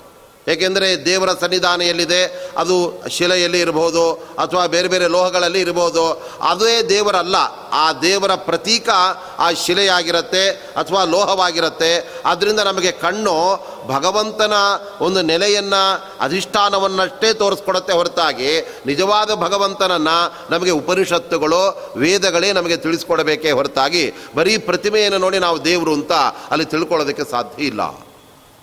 ಏಕೆಂದರೆ ದೇವರ ಸನ್ನಿಧಾನ ಎಲ್ಲಿದೆ ಅದು ಶಿಲೆಯಲ್ಲಿ ಇರಬಹುದು ಅಥವಾ ಬೇರೆ ಬೇರೆ ಲೋಹಗಳಲ್ಲಿ ಇರಬಹುದು. ಅದೇ ದೇವರಲ್ಲ, ಆ ದೇವರ ಪ್ರತೀಕ ಆ ಶಿಲೆಯಾಗಿರುತ್ತೆ ಅಥವಾ ಲೋಹವಾಗಿರುತ್ತೆ. ಅದರಿಂದ ನಮಗೆ ಕಣ್ಣು ಭಗವಂತನ ಒಂದು ನೆಲೆಯನ್ನು, ಅಧಿಷ್ಠಾನವನ್ನಷ್ಟೇ ತೋರಿಸ್ಕೊಡುತ್ತೆ ಹೊರತಾಗಿ ನಿಜವಾದ ಭಗವಂತನನ್ನು ನಮಗೆ ಉಪನಿಷತ್ತುಗಳು, ವೇದಗಳೇ ನಮಗೆ ತಿಳಿಸ್ಕೊಡಬೇಕೇ ಹೊರತಾಗಿ ಬರೀ ಪ್ರತಿಮೆಯನ್ನು ನೋಡಿ ನಾವು ದೇವರು ಅಂತ ಅಲ್ಲಿ ತಿಳ್ಕೊಳ್ಳೋದಕ್ಕೆ ಸಾಧ್ಯ ಇಲ್ಲ.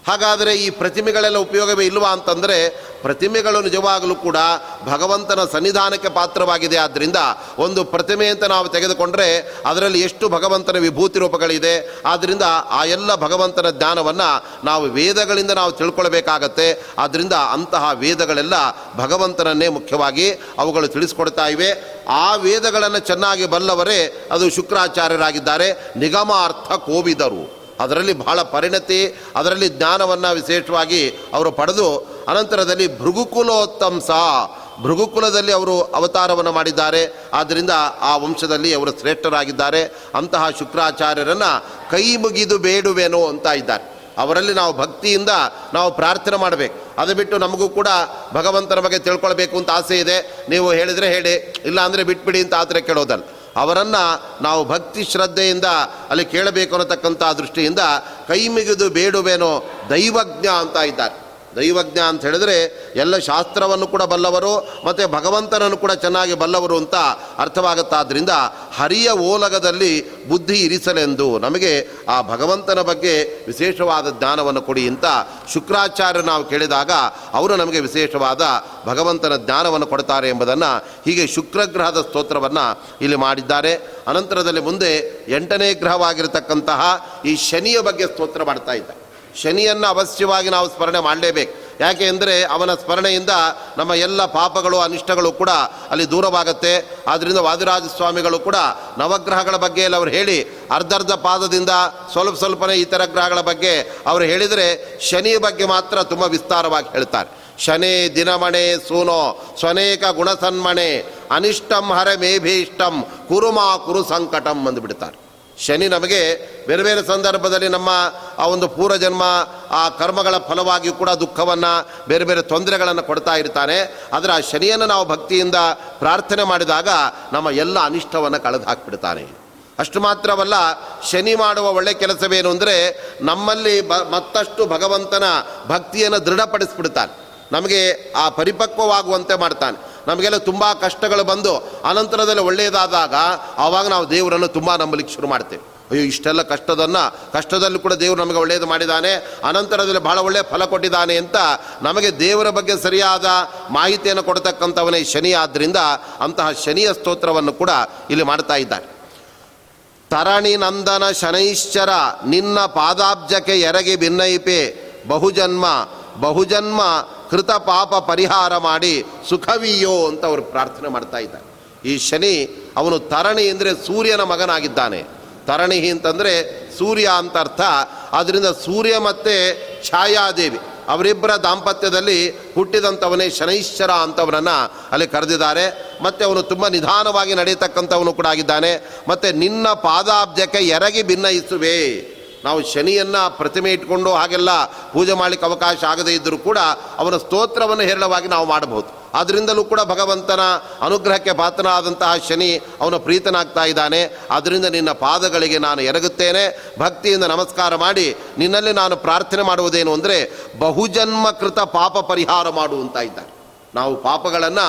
ಹಾಗಾದರೆ ಈ ಪ್ರತಿಮೆಗಳೆಲ್ಲ ಉಪಯೋಗವೇ ಇಲ್ವಾ ಅಂತಂದರೆ ಪ್ರತಿಮೆಗಳು ನಿಜವಾಗಲೂ ಕೂಡ ಭಗವಂತನ ಸನ್ನಿಧಾನಕ್ಕೆ ಪಾತ್ರವಾಗಿದೆ. ಆದ್ದರಿಂದ ಒಂದು ಪ್ರತಿಮೆ ಅಂತ ನಾವು ತೆಗೆದುಕೊಂಡ್ರೆ ಅದರಲ್ಲಿ ಎಷ್ಟು ಭಗವಂತನ ವಿಭೂತಿ ರೂಪಗಳಿದೆ. ಆದ್ದರಿಂದ ಆ ಎಲ್ಲ ಭಗವಂತನ ಜ್ಞಾನವನ್ನು ನಾವು ವೇದಗಳಿಂದ ನಾವು ತಿಳ್ಕೊಳ್ಬೇಕಾಗತ್ತೆ. ಆದ್ದರಿಂದ ಅಂತಹ ವೇದಗಳೆಲ್ಲ ಭಗವಂತನನ್ನೇ ಮುಖ್ಯವಾಗಿ ಅವುಗಳು ತಿಳಿಸ್ಕೊಡ್ತಾ ಇವೆ. ಆ ವೇದಗಳನ್ನು ಚೆನ್ನಾಗಿ ಬಲ್ಲವರೇ ಅದು ಶುಕ್ರಾಚಾರ್ಯರಾಗಿದ್ದಾರೆ. ನಿಗಮಾರ್ಥ ಕೋವಿದರು. ಅದರಲ್ಲಿ ಬಹಳ ಪರಿಣತಿ, ಅದರಲ್ಲಿ ಜ್ಞಾನವನ್ನು ವಿಶೇಷವಾಗಿ ಅವರು ಪಡೆದು ಅನಂತರದಲ್ಲಿ ಭೃಗುಕುಲೋತ್ತಂಸ. ಭೃಗುಕುಲದಲ್ಲಿ ಅವರು ಅವತಾರವನ್ನು ಮಾಡಿದ್ದಾರೆ. ಆದ್ದರಿಂದ ಆ ವಂಶದಲ್ಲಿ ಅವರು ಶ್ರೇಷ್ಠರಾಗಿದ್ದಾರೆ. ಅಂತಹ ಶುಕ್ರಾಚಾರ್ಯರನ್ನು ಕೈ ಮುಗಿದು ಬೇಡುವೆನು ಅಂತ ಇದ್ದಾರೆ. ಅವರಲ್ಲಿ ನಾವು ಭಕ್ತಿಯಿಂದ ನಾವು ಪ್ರಾರ್ಥನೆ ಮಾಡಬೇಕು. ಅದು ಬಿಟ್ಟು ನಮಗೂ ಕೂಡ ಭಗವಂತನ ಬಗ್ಗೆ ತಿಳ್ಕೊಳ್ಬೇಕು ಅಂತ ಆಸೆ ಇದೆ. ನೀವು ಹೇಳಿದರೆ ಹೇಳಿ, ಇಲ್ಲ ಅಂದರೆ ಬಿಟ್ಬಿಡಿ ಅಂತ ಆತರ ಕೇಳೋದಲ್ಲ. ಅವರನ್ನು ನಾವು ಭಕ್ತಿ ಶ್ರದ್ಧೆಯಿಂದ ಅಲ್ಲಿ ಕೇಳಬೇಕು ಅನ್ನತಕ್ಕಂಥ ದೃಷ್ಟಿಯಿಂದ ಕೈ ಮಿಗಿದು ಬೇಡುವೇನೋ ದೈವಜ್ಞ ಅಂತ ಇದ್ದಾರೆ. ದೈವಜ್ಞ ಅಂತ ಹೇಳಿದ್ರೆ ಎಲ್ಲ ಶಾಸ್ತ್ರವನ್ನು ಕೂಡ ಬಲ್ಲವರು ಮತ್ತು ಭಗವಂತನನ್ನು ಕೂಡ ಚೆನ್ನಾಗಿ ಬಲ್ಲವರು ಅಂತ ಅರ್ಥವಾಗುತ್ತಾದ್ದರಿಂದ ಹರಿಯ ಓಲಗದಲ್ಲಿ ಬುದ್ಧಿ ಇರಿಸಲೆಂದು ನಮಗೆ ಆ ಭಗವಂತನ ಬಗ್ಗೆ ವಿಶೇಷವಾದ ಜ್ಞಾನವನ್ನು ಕೊಡಿ ಅಂತ ಶುಕ್ರಾಚಾರ್ಯ ನಾವು ಕೇಳಿದಾಗ ಅವರು ನಮಗೆ ವಿಶೇಷವಾದ ಭಗವಂತನ ಜ್ಞಾನವನ್ನು ಕೊಡ್ತಾರೆ ಎಂಬುದನ್ನು ಹೀಗೆ ಶುಕ್ರಗ್ರಹದ ಸ್ತೋತ್ರವನ್ನು ಇಲ್ಲಿ ಮಾಡಿದ್ದಾರೆ. ಅನಂತರದಲ್ಲಿ ಮುಂದೆ ಎಂಟನೇ ಗ್ರಹವಾಗಿರತಕ್ಕಂತಹ ಈ ಶನಿಯ ಬಗ್ಗೆ ಸ್ತೋತ್ರ ಮಾಡ್ತಾ ಇದ್ದಾರೆ ಶನಿಯನ್ನು ಅವಶ್ಯವಾಗಿ ನಾವು ಸ್ಮರಣೆ ಮಾಡಲೇಬೇಕು. ಯಾಕೆ ಅಂದರೆ ಅವನ ಸ್ಮರಣೆಯಿಂದ ನಮ್ಮ ಎಲ್ಲ ಪಾಪಗಳು, ಅನಿಷ್ಟಗಳು ಕೂಡ ಅಲ್ಲಿ ದೂರವಾಗುತ್ತೆ. ಆದ್ದರಿಂದ ವಾದಿರಾಜ ಸ್ವಾಮಿಗಳು ಕೂಡ ನವಗ್ರಹಗಳ ಬಗ್ಗೆ ಎಲ್ಲ ಅವರು ಹೇಳಿ, ಅರ್ಧರ್ಧ ಪಾದದಿಂದ ಸ್ವಲ್ಪ ಸ್ವಲ್ಪನೇ ಇತರ ಗ್ರಹಗಳ ಬಗ್ಗೆ ಅವರು ಹೇಳಿದರೆ ಶನಿಯ ಬಗ್ಗೆ ಮಾತ್ರ ತುಂಬ ವಿಸ್ತಾರವಾಗಿ ಹೇಳ್ತಾರೆ. ಶನಿ ದಿನಮಣೆ ಸೂನೋ, ಸ್ವನೇಕ ಗುಣಸನ್ಮಣೆ, ಅನಿಷ್ಟಂ ಹರ ಮೇಭೀಷ್ಟಂ ಕುರುಮಾ ಕುರು ಸಂಕಟಂ ಅಂದುಬಿಡ್ತಾರೆ ಶನಿ ನಮಗೆ ಬೇರೆ ಬೇರೆ ಸಂದರ್ಭದಲ್ಲಿ ನಮ್ಮ ಆ ಒಂದು ಪೂರ್ವಜನ್ಮ, ಆ ಕರ್ಮಗಳ ಫಲವಾಗಿ ಕೂಡ ದುಃಖವನ್ನು ಬೇರೆ ಬೇರೆ ತೊಂದರೆಗಳನ್ನು ಕೊಡ್ತಾ ಇರ್ತಾನೆ. ಆದರೆ ಆ ಶನಿಯನ್ನು ನಾವು ಭಕ್ತಿಯಿಂದ ಪ್ರಾರ್ಥನೆ ಮಾಡಿದಾಗ ನಮ್ಮ ಎಲ್ಲ ಅನಿಷ್ಟವನ್ನು ಕಳೆದು ಹಾಕಿಬಿಡ್ತಾನೆ. ಅಷ್ಟು ಮಾತ್ರವಲ್ಲ, ಶನಿ ಮಾಡುವ ಒಳ್ಳೆ ಕೆಲಸವೇನು ಅಂದರೆ ನಮ್ಮಲ್ಲಿ ಬ, ಮತ್ತಷ್ಟು ಭಗವಂತನ ಭಕ್ತಿಯನ್ನು ದೃಢಪಡಿಸ್ಬಿಡ್ತಾನೆ. ನಮಗೆ ಆ ಪರಿಪಕ್ವವಾಗುವಂತೆ ಮಾಡ್ತಾನೆ. ನಮಗೆಲ್ಲ ತುಂಬ ಕಷ್ಟಗಳು ಬಂದು ಅನಂತರದಲ್ಲಿ ಒಳ್ಳೆಯದಾದಾಗ ಆವಾಗ ನಾವು ದೇವರನ್ನು ತುಂಬ ನಂಬಲಿಕ್ಕೆ ಶುರು ಮಾಡ್ತೇವೆ. ಅಯ್ಯೋ, ಇಷ್ಟೆಲ್ಲ ಕಷ್ಟದನ್ನು, ಕಷ್ಟದಲ್ಲೂ ಕೂಡ ದೇವರು ನಮಗೆ ಒಳ್ಳೆಯದು ಮಾಡಿದ್ದಾನೆ ಅನಂತರದಲ್ಲಿ ಬಹಳ ಒಳ್ಳೆಯ ಫಲ ಕೊಟ್ಟಿದ್ದಾನೆ ಅಂತ ನಮಗೆ ದೇವರ ಬಗ್ಗೆ ಸರಿಯಾದ ಮಾಹಿತಿಯನ್ನು ಕೊಡ್ತಕ್ಕಂಥವನೇ ಶನಿ. ಆದ್ದರಿಂದ ಅಂತಹ ಶನಿಯ ಸ್ತೋತ್ರವನ್ನು ಕೂಡ ಇಲ್ಲಿ ಮಾಡ್ತಾ ಇದ್ದಾನೆ ತರಣಿ ನಂದನ ಶನೈಶ್ಚರ, ನಿನ್ನ ಪಾದಾಬ್ಜಕ್ಕೆ ಎರಗಿ ಭಿನ್ನೈಪೆ ಬಹುಜನ್ಮ ಬಹುಜನ್ಮ ಕೃತ ಪಾಪ ಪರಿಹಾರ ಮಾಡಿ ಸುಖವಿಯೋ ಅಂತ ಅವರು ಪ್ರಾರ್ಥನೆ ಮಾಡ್ತಾ ಇದ್ದಾರೆ. ಈ ಶನಿ ಅವನು ತರಣಿ ಅಂದರೆ ಸೂರ್ಯನ ಮಗನಾಗಿದ್ದಾನೆ. ತರಣಿ ಅಂತಂದರೆ ಸೂರ್ಯ ಅಂತ ಅರ್ಥ. ಆದ್ದರಿಂದ ಸೂರ್ಯ ಮತ್ತು ಛಾಯಾದೇವಿ. ಅವರಿಬ್ಬರ ದಾಂಪತ್ಯದಲ್ಲಿ ಹುಟ್ಟಿದಂಥವನೇ ಶನೈಶ್ವರ ಅಂತವನನ್ನು ಅಲ್ಲಿ ಕರೆದಿದ್ದಾರೆ. ಮತ್ತು ಅವನು ತುಂಬ ನಿಧಾನವಾಗಿ ನಡೆಯತಕ್ಕಂಥವನು ಕೂಡ ಆಗಿದ್ದಾನೆ. ಮತ್ತು ನಿನ್ನ ಪಾದಾಬ್ಜಕ್ಕೆ ಎರಗಿ ಭಿನ್ನಯಿಸುವೆ. ನಾವು ಶನಿಯನ್ನು ಪ್ರತಿಮೆ ಇಟ್ಕೊಂಡು ಹಾಗೆಲ್ಲ ಪೂಜೆ ಮಾಡಲಿಕ್ಕೆ ಅವಕಾಶ ಆಗದೇ ಇದ್ದರೂ ಕೂಡ ಅವನ ಸ್ತೋತ್ರವನ್ನು ಹೇರಳವಾಗಿ ನಾವು ಮಾಡಬಹುದು. ಅದರಿಂದಲೂ ಕೂಡ ಭಗವಂತನ ಅನುಗ್ರಹಕ್ಕೆ ಪಾತ್ರನಾದಂತಹ ಶನಿ ಅವನ ಪ್ರೀತನಾಗ್ತಾ ಇದ್ದಾನೆ. ಅದರಿಂದ ನಿನ್ನ ಪಾದಗಳಿಗೆ ನಾನು ಎರಗುತ್ತೇನೆ. ಭಕ್ತಿಯಿಂದ ನಮಸ್ಕಾರ ಮಾಡಿ ನಿನ್ನಲ್ಲಿ ನಾನು ಪ್ರಾರ್ಥನೆ ಮಾಡುವುದೇನು ಅಂದರೆ ಬಹುಜನ್ಮ ಕೃತ ಪಾಪ ಪರಿಹಾರ ಮಾಡುವಂತ ಇದ್ದಾನೆ. ನಾವು ಪಾಪಗಳನ್ನು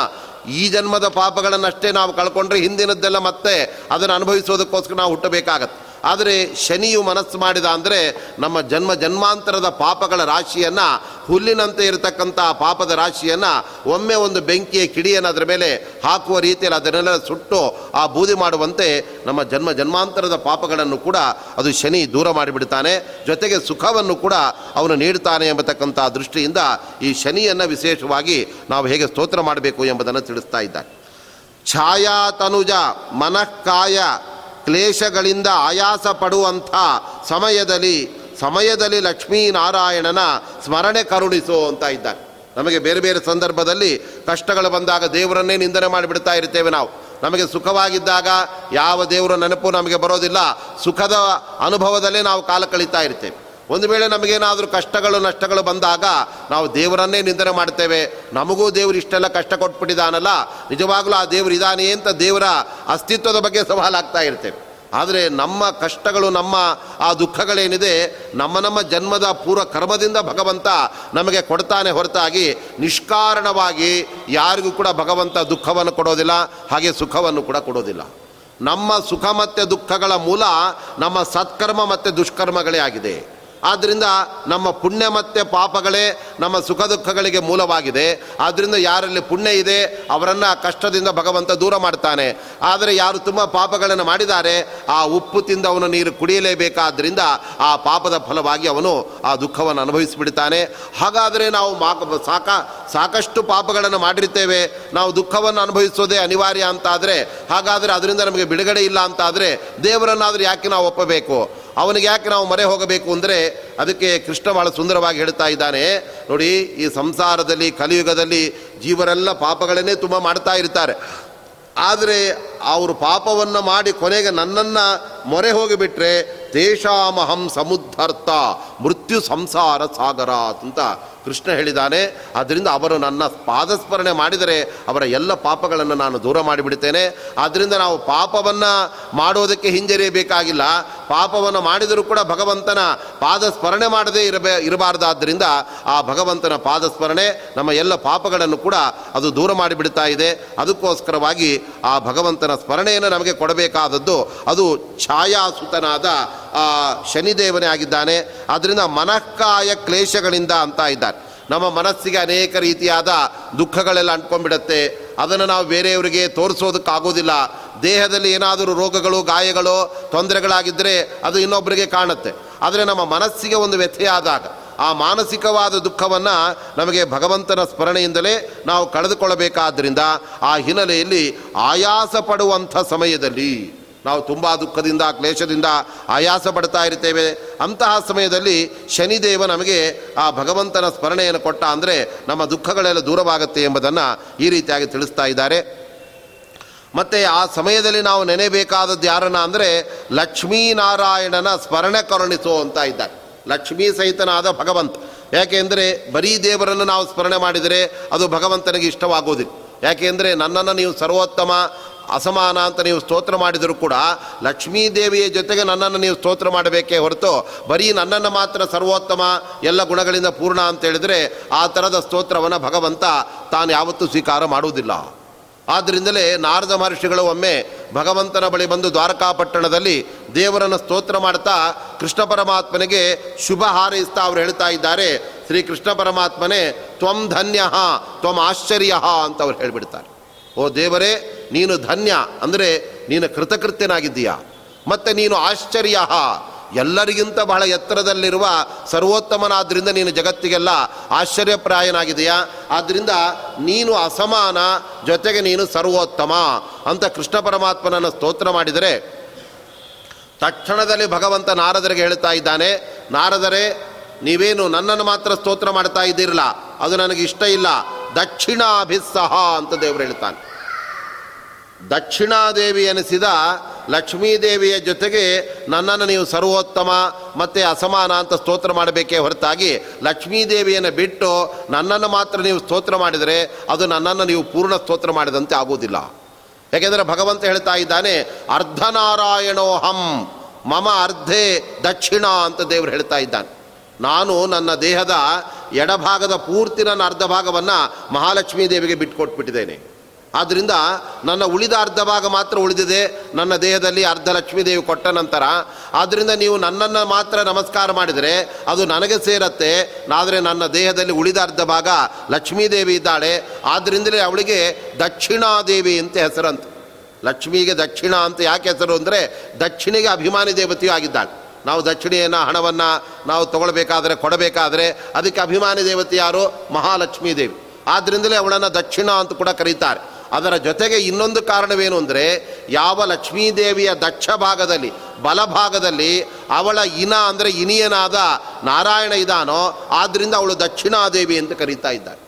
ಈ ಜನ್ಮದ ಪಾಪಗಳನ್ನಷ್ಟೇ ನಾವು ಕಳ್ಕೊಂಡ್ರೆ ಹಿಂದಿನದ್ದೆಲ್ಲ ಮತ್ತೆ ಅದನ್ನು ಅನುಭವಿಸೋದಕ್ಕೋಸ್ಕರ ನಾವು ಹುಟ್ಟಬೇಕಾಗತ್ತೆ. ಆದರೆ ಶನಿಯು ಮನಸ್ಸು ಮಾಡಿದ ಅಂದರೆ ನಮ್ಮ ಜನ್ಮ ಜನ್ಮಾಂತರದ ಪಾಪಗಳ ರಾಶಿಯನ್ನು, ಹುಲ್ಲಿನಂತೆ ಇರತಕ್ಕಂಥ ಪಾಪದ ರಾಶಿಯನ್ನು ಒಮ್ಮೆ ಒಂದು ಬೆಂಕಿಯ ಕಿಡಿಯನ್ನು ಅದರ ಮೇಲೆ ಹಾಕುವ ರೀತಿಯಲ್ಲಿ ಅದನ್ನೆಲ್ಲ ಸುಟ್ಟು ಆ ಬೂದಿ ಮಾಡುವಂತೆ ನಮ್ಮ ಜನ್ಮ ಜನ್ಮಾಂತರದ ಪಾಪಗಳನ್ನು ಕೂಡ ಅದು ಶನಿ ದೂರ ಮಾಡಿಬಿಡ್ತಾನೆ. ಜೊತೆಗೆ ಸುಖವನ್ನು ಕೂಡ ಅವನು ನೀಡುತ್ತಾನೆ ಎಂಬತಕ್ಕಂಥ ದೃಷ್ಟಿಯಿಂದ ಈ ಶನಿಯನ್ನು ವಿಶೇಷವಾಗಿ ನಾವು ಹೇಗೆ ಸ್ತೋತ್ರ ಮಾಡಬೇಕು ಎಂಬುದನ್ನು ತಿಳಿಸ್ತಾ ಇದ್ದಾರೆ ಛಾಯಾ ತನುಜ ಮನಃಕಾಯ ಕ್ಲೇಶಗಳಿಂದ ಆಯಾಸ ಪಡುವಂಥ ಸಮಯದಲ್ಲಿ ಸಮಯದಲ್ಲಿ ಲಕ್ಷ್ಮೀನಾರಾಯಣನ ಸ್ಮರಣೆ ಕರುಣಿಸು ಅಂತ ಇದ್ದಾರೆ. ನಮಗೆ ಬೇರೆ ಬೇರೆ ಸಂದರ್ಭದಲ್ಲಿ ಕಷ್ಟಗಳು ಬಂದಾಗ ದೇವರನ್ನೇ ನಿಂದನೆ ಮಾಡಿಬಿಡ್ತಾ ಇರ್ತೇವೆ ನಾವು. ನಮಗೆ ಸುಖವಾಗಿದ್ದಾಗ ಯಾವ ದೇವರ ನೆನಪು ನಮಗೆ ಬರೋದಿಲ್ಲ. ಸುಖದ ಅನುಭವದಲ್ಲೇ ನಾವು ಕಾಲ ಕಳೀತಾ ಇರ್ತೇವೆ. ಒಂದು ವೇಳೆ ನಮಗೇನಾದರೂ ಕಷ್ಟಗಳು, ನಷ್ಟಗಳು ಬಂದಾಗ ನಾವು ದೇವರನ್ನೇ ನಿಂದನೆ ಮಾಡ್ತೇವೆ ನಮಗೂ ದೇವರು ಇಷ್ಟೆಲ್ಲ ಕಷ್ಟ ಕೊಟ್ಬಿಟ್ಟಿದ್ದಾನಲ್ಲ ನಿಜವಾಗಲೂ ಆ ದೇವರು ಇದ್ದಾನೆ ಅಂತ ದೇವರ ಅಸ್ತಿತ್ವದ ಬಗ್ಗೆ ಸವಾಲಾಗ್ತಾ ಇರ್ತೇವೆ. ಆದರೆ ನಮ್ಮ ಕಷ್ಟಗಳು, ನಮ್ಮ ಆ ದುಃಖಗಳೇನಿದೆ, ನಮ್ಮ ನಮ್ಮ ಜನ್ಮದ ಪೂರ್ವ ಕರ್ಮದಿಂದ ಭಗವಂತ ನಮಗೆ ಕೊಡ್ತಾನೆ ಹೊರತಾಗಿ ನಿಷ್ಕಾರಣವಾಗಿ ಯಾರಿಗೂ ಕೂಡ ಭಗವಂತ ದುಃಖವನ್ನು ಕೊಡೋದಿಲ್ಲ, ಹಾಗೆ ಸುಖವನ್ನು ಕೂಡ ಕೊಡೋದಿಲ್ಲ. ನಮ್ಮ ಸುಖ ಮತ್ತು ದುಃಖಗಳ ಮೂಲ ನಮ್ಮ ಸತ್ಕರ್ಮ ಮತ್ತು ದುಷ್ಕರ್ಮಗಳೇ ಆಗಿದೆ. ಆದ್ದರಿಂದ ನಮ್ಮ ಪುಣ್ಯ ಮತ್ತು ಪಾಪಗಳೇ ನಮ್ಮ ಸುಖ ದುಃಖಗಳಿಗೆ ಮೂಲವಾಗಿದೆ. ಆದ್ದರಿಂದ ಯಾರಲ್ಲಿ ಪುಣ್ಯ ಇದೆ, ಅವರನ್ನು ಕಷ್ಟದಿಂದ ಭಗವಂತ ದೂರ ಮಾಡ್ತಾನೆ. ಆದರೆ ಯಾರು ತುಂಬ ಪಾಪಗಳನ್ನು ಮಾಡಿದ್ದಾರೆ, ಆ ಉಪ್ಪು ತಿಂದ ಅವನು ನೀರು ಕುಡಿಯಲೇಬೇಕಾದ್ದರಿಂದ ಆ ಪಾಪದ ಫಲವಾಗಿ ಅವನು ಆ ದುಃಖವನ್ನು ಅನುಭವಿಸಿಬಿಡ್ತಾನೆ. ಹಾಗಾದರೆ ನಾವು ಸಾಕ, ಸಾಕಷ್ಟು ಪಾಪಗಳನ್ನು ಮಾಡಿರ್ತೇವೆ. ನಾವು ದುಃಖವನ್ನು ಅನುಭವಿಸೋದೇ ಅನಿವಾರ್ಯ ಅಂತಾದರೆ, ಹಾಗಾದರೆ ಅದರಿಂದ ನಮಗೆ ಬಿಡುಗಡೆ ಇಲ್ಲ ಅಂತಾದರೆ ದೇವರನ್ನಾದರೂ ಯಾಕೆ ನಾವು ಒಪ್ಪಬೇಕು? ಅವನಿಗೆ ಯಾಕೆ ನಾವು ಮರೆ ಹೋಗಬೇಕು ಅಂದರೆ ಅದಕ್ಕೆ ಕೃಷ್ಣ ಬಹಳ ಸುಂದರವಾಗಿ ಹೇಳ್ತಾ ಇದ್ದಾನೆ. ನೋಡಿ, ಈ ಸಂಸಾರದಲ್ಲಿ, ಕಲಿಯುಗದಲ್ಲಿ ಜೀವರೆಲ್ಲ ಪಾಪಗಳನ್ನೇ ತುಂಬ ಮಾಡ್ತಾ ಇರ್ತಾರೆ. ಆದರೆ ಅವರು ಪಾಪವನ್ನು ಮಾಡಿ ಕೊನೆಗೆ ನನ್ನನ್ನು ಮೊರೆ ಹೋಗಿಬಿಟ್ರೆ ದೇಶಾಮಹಂ ಸಮುದ್ಧರ್ಥ ಮೃತ್ಯು ಸಂಸಾರ ಸಾಗರ ಅಂತ ಕೃಷ್ಣ ಹೇಳಿದ್ದಾನೆ ಆದ್ದರಿಂದ ಅವರು ನನ್ನ ಪಾದಸ್ಮರಣೆ ಮಾಡಿದರೆ ಅವರ ಎಲ್ಲ ಪಾಪಗಳನ್ನು ನಾನು ದೂರ ಮಾಡಿಬಿಡ್ತೇನೆ. ಆದ್ದರಿಂದ ನಾವು ಪಾಪವನ್ನು ಮಾಡೋದಕ್ಕೆ ಹಿಂಜರಿಯಬೇಕಾಗಿಲ್ಲ. ಪಾಪವನ್ನು ಮಾಡಿದರೂ ಕೂಡ ಭಗವಂತನ ಪಾದಸ್ಮರಣೆ ಮಾಡದೇ ಇರಬೇ ಇರಬಾರ್ದಾದ್ದರಿಂದ ಆ ಭಗವಂತನ ಪಾದಸ್ಮರಣೆ ನಮ್ಮ ಎಲ್ಲ ಪಾಪಗಳನ್ನು ಕೂಡ ಅದು ದೂರ ಮಾಡಿಬಿಡ್ತಾ ಇದೆ. ಅದಕ್ಕೋಸ್ಕರವಾಗಿ ಆ ಭಗವಂತನ ಸ್ಮರಣೆಯನ್ನು ನಮಗೆ ಕೊಡಬೇಕಾದದ್ದು ಅದು ಛಾಯಾಸುತನಾದ ಶನಿದೇವನೇ ಆಗಿದ್ದಾನೆ. ಅದರಿಂದ ಮನಃಕಾಯ ಕ್ಲೇಶಗಳಿಂದ ಅಂತ ಇದ್ದಾರೆ ನಮ್ಮ ಮನಸ್ಸಿಗೆ ಅನೇಕ ರೀತಿಯಾದ ದುಃಖಗಳೆಲ್ಲ ಅಂಟ್ಕೊಂಡ್ಬಿಡತ್ತೆ. ಅದನ್ನು ನಾವು ಬೇರೆಯವರಿಗೆ ತೋರಿಸೋದಕ್ಕಾಗೋದಿಲ್ಲ. ದೇಹದಲ್ಲಿ ಏನಾದರೂ ರೋಗಗಳು, ಗಾಯಗಳು, ತೊಂದರೆಗಳಾಗಿದ್ದರೆ ಅದು ಇನ್ನೊಬ್ಬರಿಗೆ ಕಾಣುತ್ತೆ. ಆದರೆ ನಮ್ಮ ಮನಸ್ಸಿಗೆ ಒಂದು ವ್ಯಥೆಯಾದಾಗ ಆ ಮಾನಸಿಕವಾದ ದುಃಖವನ್ನು ನಮಗೆ ಭಗವಂತನ ಸ್ಮರಣೆಯಿಂದಲೇ ನಾವು ಕಳೆದುಕೊಳ್ಳಬೇಕಾದ್ದರಿಂದ ಆ ಹಿನ್ನೆಲೆಯಲ್ಲಿ ಆಯಾಸ ಪಡುವಂಥ ಸಮಯದಲ್ಲಿ ನಾವು ತುಂಬ ದುಃಖದಿಂದ, ಕ್ಲೇಶದಿಂದ ಆಯಾಸ ಪಡ್ತಾ ಇರ್ತೇವೆ. ಅಂತಹ ಸಮಯದಲ್ಲಿ ಶನಿದೇವ ನಮಗೆ ಆ ಭಗವಂತನ ಸ್ಮರಣೆಯನ್ನು ಕೊಟ್ಟ ಅಂದರೆ ನಮ್ಮ ದುಃಖಗಳೆಲ್ಲ ದೂರವಾಗುತ್ತೆ ಎಂಬುದನ್ನು ಈ ರೀತಿಯಾಗಿ ತಿಳಿಸ್ತಾ ಇದ್ದಾರೆ. ಮತ್ತು ಆ ಸಮಯದಲ್ಲಿ ನಾವು ನೆನೆಯಬೇಕಾದದ್ದು ಯಾರನ್ನ ಅಂದರೆ ಲಕ್ಷ್ಮೀನಾರಾಯಣನ ಸ್ಮರಣೆ ಕರುಣಿಸೋ ಅಂತ ಇದ್ದಾರೆ. ಲಕ್ಷ್ಮೀ ಸಹಿತನಾದ ಭಗವಂತ. ಯಾಕೆಂದರೆ ಬರೀ ದೇವರನ್ನು ನಾವು ಸ್ಮರಣೆ ಮಾಡಿದರೆ ಅದು ಭಗವಂತನಿಗೆ ಇಷ್ಟವಾಗೋದಿಲ್ಲ. ಯಾಕೆಂದರೆ ನನ್ನನ್ನು ನೀವು ಸರ್ವೋತ್ತಮ, ಅಸಮಾನ ಅಂತ ನೀವು ಸ್ತೋತ್ರ ಮಾಡಿದರೂ ಕೂಡ ಲಕ್ಷ್ಮೀ ದೇವಿಯ ಜೊತೆಗೆ ನನ್ನನ್ನು ನೀವು ಸ್ತೋತ್ರ ಮಾಡಬೇಕೇ ಹೊರತು ಬರೀ ನನ್ನನ್ನು ಮಾತ್ರ ಸರ್ವೋತ್ತಮ, ಎಲ್ಲ ಗುಣಗಳಿಂದ ಪೂರ್ಣ ಅಂತ ಹೇಳಿದರೆ ಆ ಥರದ ಸ್ತೋತ್ರವನ್ನು ಭಗವಂತ ತಾನು ಯಾವತ್ತೂ ಸ್ವೀಕಾರ ಮಾಡುವುದಿಲ್ಲ. ಆದ್ದರಿಂದಲೇ ನಾರದ ಮಹರ್ಷಿಗಳು ಒಮ್ಮೆ ಭಗವಂತನ ಬಳಿ ಬಂದು ದ್ವಾರಕಾಪಟ್ಟಣದಲ್ಲಿ ದೇವರನ್ನು ಸ್ತೋತ್ರ ಮಾಡ್ತಾ ಕೃಷ್ಣ ಪರಮಾತ್ಮನಿಗೆ ಶುಭ ಹಾರೈಸ್ತಾ ಅವರು ಹೇಳ್ತಾ ಇದ್ದಾರೆ. ಶ್ರೀ ಕೃಷ್ಣ ಪರಮಾತ್ಮನೇ, ತ್ವಂ ಧನ್ಯ, ತ್ವಂ ಆಶ್ಚರ್ಯ ಅಂತ ಅವ್ರು ಹೇಳಿಬಿಡ್ತಾರೆ. ಓ ದೇವರೇ, ನೀನು ಧನ್ಯ, ಅಂದರೆ ನೀನು ಕೃತಕೃತ್ಯನಾಗಿದ್ದೀಯಾ? ಮತ್ತು ನೀನು ಆಶ್ಚರ್ಯ ಎಲ್ಲರಿಗಿಂತ ಬಹಳ ಎತ್ತರದಲ್ಲಿರುವ ಸರ್ವೋತ್ತಮನಾದ್ದರಿಂದ ನೀನು ಜಗತ್ತಿಗೆಲ್ಲ ಆಶ್ಚರ್ಯಪ್ರಾಯನಾಗಿದೆಯಾ ಆದ್ದರಿಂದ ನೀನು ಅಸಮಾನ, ಜೊತೆಗೆ ನೀನು ಸರ್ವೋತ್ತಮ ಅಂತ ಕೃಷ್ಣ ಪರಮಾತ್ಮನನ್ನು ಸ್ತೋತ್ರ ಮಾಡಿದರೆ ತಕ್ಷಣದಲ್ಲಿ ಭಗವಂತ ನಾರದರಿಗೆ ಹೇಳ್ತಾ ಇದ್ದಾನೆ, ನಾರದರೇ, ನೀವೇನು ನನ್ನನ್ನು ಮಾತ್ರ ಸ್ತೋತ್ರ ಮಾಡ್ತಾ ಇದ್ದೀರಲ್ಲ? ಅದು ನನಗೆ ಇಷ್ಟ ಇಲ್ಲ. ದಕ್ಷಿಣಾಭಿಸ್ಸಹ ಅಂತ ದೇವರು ಹೇಳ್ತಾನೆ. ದಕ್ಷಿಣಾದೇವಿ ಎನಿಸಿದ ಲಕ್ಷ್ಮೀದೇವಿಯ ಜೊತೆಗೆ ನನ್ನನ್ನು ನೀವು ಸರ್ವೋತ್ತಮ ಮತ್ತು ಅಸಮಾನ ಅಂತ ಸ್ತೋತ್ರ ಮಾಡಬೇಕೇ ಹೊರತಾಗಿ ಲಕ್ಷ್ಮೀದೇವಿಯನ್ನು ಬಿಟ್ಟು ನನ್ನನ್ನು ಮಾತ್ರ ನೀವು ಸ್ತೋತ್ರ ಮಾಡಿದರೆ ಅದು ನನ್ನನ್ನು ನೀವು ಪೂರ್ಣ ಸ್ತೋತ್ರ ಮಾಡಿದಂತೆ ಆಗುವುದಿಲ್ಲ. ಯಾಕೆಂದರೆ ಭಗವಂತ ಹೇಳ್ತಾ ಇದ್ದಾನೆ ಅರ್ಧನಾರಾಯಣೋಹಂ ಮಮ ಅರ್ಧೇ ದಕ್ಷಿಣ ಅಂತ ದೇವರು ಹೇಳ್ತಾ ಇದ್ದಾನೆ. ನಾನು ನನ್ನ ದೇಹದ ಎಡಭಾಗದ ಪೂರ್ತಿ ನನ್ನ ಅರ್ಧ ಭಾಗವನ್ನು ಮಹಾಲಕ್ಷ್ಮೀ ದೇವಿಗೆ ಬಿಟ್ಕೊಟ್ಬಿಟ್ಟಿದ್ದೇನೆ. ಆದ್ದರಿಂದ ನನ್ನ ಉಳಿದ ಅರ್ಧ ಭಾಗ ಮಾತ್ರ ಉಳಿದಿದೆ. ನನ್ನ ದೇಹದಲ್ಲಿ ಅರ್ಧ ಲಕ್ಷ್ಮೀದೇವಿ ಕೊಟ್ಟ ನಂತರ ಆದ್ದರಿಂದ ನೀವು ನನ್ನನ್ನು ಮಾತ್ರ ನಮಸ್ಕಾರ ಮಾಡಿದರೆ ಅದು ನನಗೆ ಸೇರತ್ತೆ. ಆದರೆ ನನ್ನ ದೇಹದಲ್ಲಿ ಉಳಿದ ಅರ್ಧ ಭಾಗ ಲಕ್ಷ್ಮೀದೇವಿ ಇದ್ದಾಳೆ. ಆದ್ದರಿಂದಲೇ ಅವಳಿಗೆ ದಕ್ಷಿಣಾದೇವಿ ಅಂತ ಹೆಸರಂತ. ಲಕ್ಷ್ಮಿಗೆ ದಕ್ಷಿಣ ಅಂತ ಯಾಕೆ ಹೆಸರು ಅಂದರೆ ದಕ್ಷಿಣಿಗೆ ಅಭಿಮಾನಿ ದೇವತೆಯೂ ಆಗಿದ್ದಾಳೆ. ನಾವು ದಕ್ಷಿಣೆಯನ್ನು, ಹಣವನ್ನು ನಾವು ತಗೊಳ್ಬೇಕಾದ್ರೆ ಕೊಡಬೇಕಾದ್ರೆ ಅದಕ್ಕೆ ಅಭಿಮಾನಿ ದೇವತೆ ಯಾರು? ಮಹಾಲಕ್ಷ್ಮೀ ದೇವಿ. ಆದ್ದರಿಂದಲೇ ಅವಳನ್ನು ದಕ್ಷಿಣ ಅಂತ ಕೂಡ ಕರೀತಾರೆ. ಅದರ ಜೊತೆಗೆ ಇನ್ನೊಂದು ಕಾರಣವೇನು ಅಂದರೆ ಯಾವ ಲಕ್ಷ್ಮೀದೇವಿಯ ದಕ್ಷ ಭಾಗದಲ್ಲಿ ಬಲಭಾಗದಲ್ಲಿ ಅವಳ ಇನ ಅಂದರೆ ಇನಿಯನಾದ ನಾರಾಯಣ ಇದಾನೋ ಆದ್ದರಿಂದ ಅವಳು ದಕ್ಷಿಣಾದೇವಿ ಅಂತ ಕರೀತಾ ಇದ್ದಾಳೆ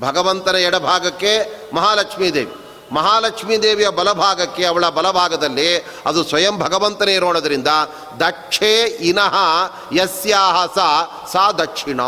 ಭಗವಂತನ ಎಡಭಾಗಕ್ಕೆ ಮಹಾಲಕ್ಷ್ಮೀ ದೇವಿ ಮಹಾಲಕ್ಷ್ಮೀ ದೇವಿಯ ಬಲಭಾಗಕ್ಕೆ ಅವಳ ಬಲಭಾಗದಲ್ಲಿ ಅದು ಸ್ವಯಂ ಭಗವಂತನೇ ಇರೋಣದ್ರಿಂದ ದಕ್ಷೇ ಇನಃ ಯಸ್ಯಾಹ ಸಾ ದಕ್ಷಿಣ.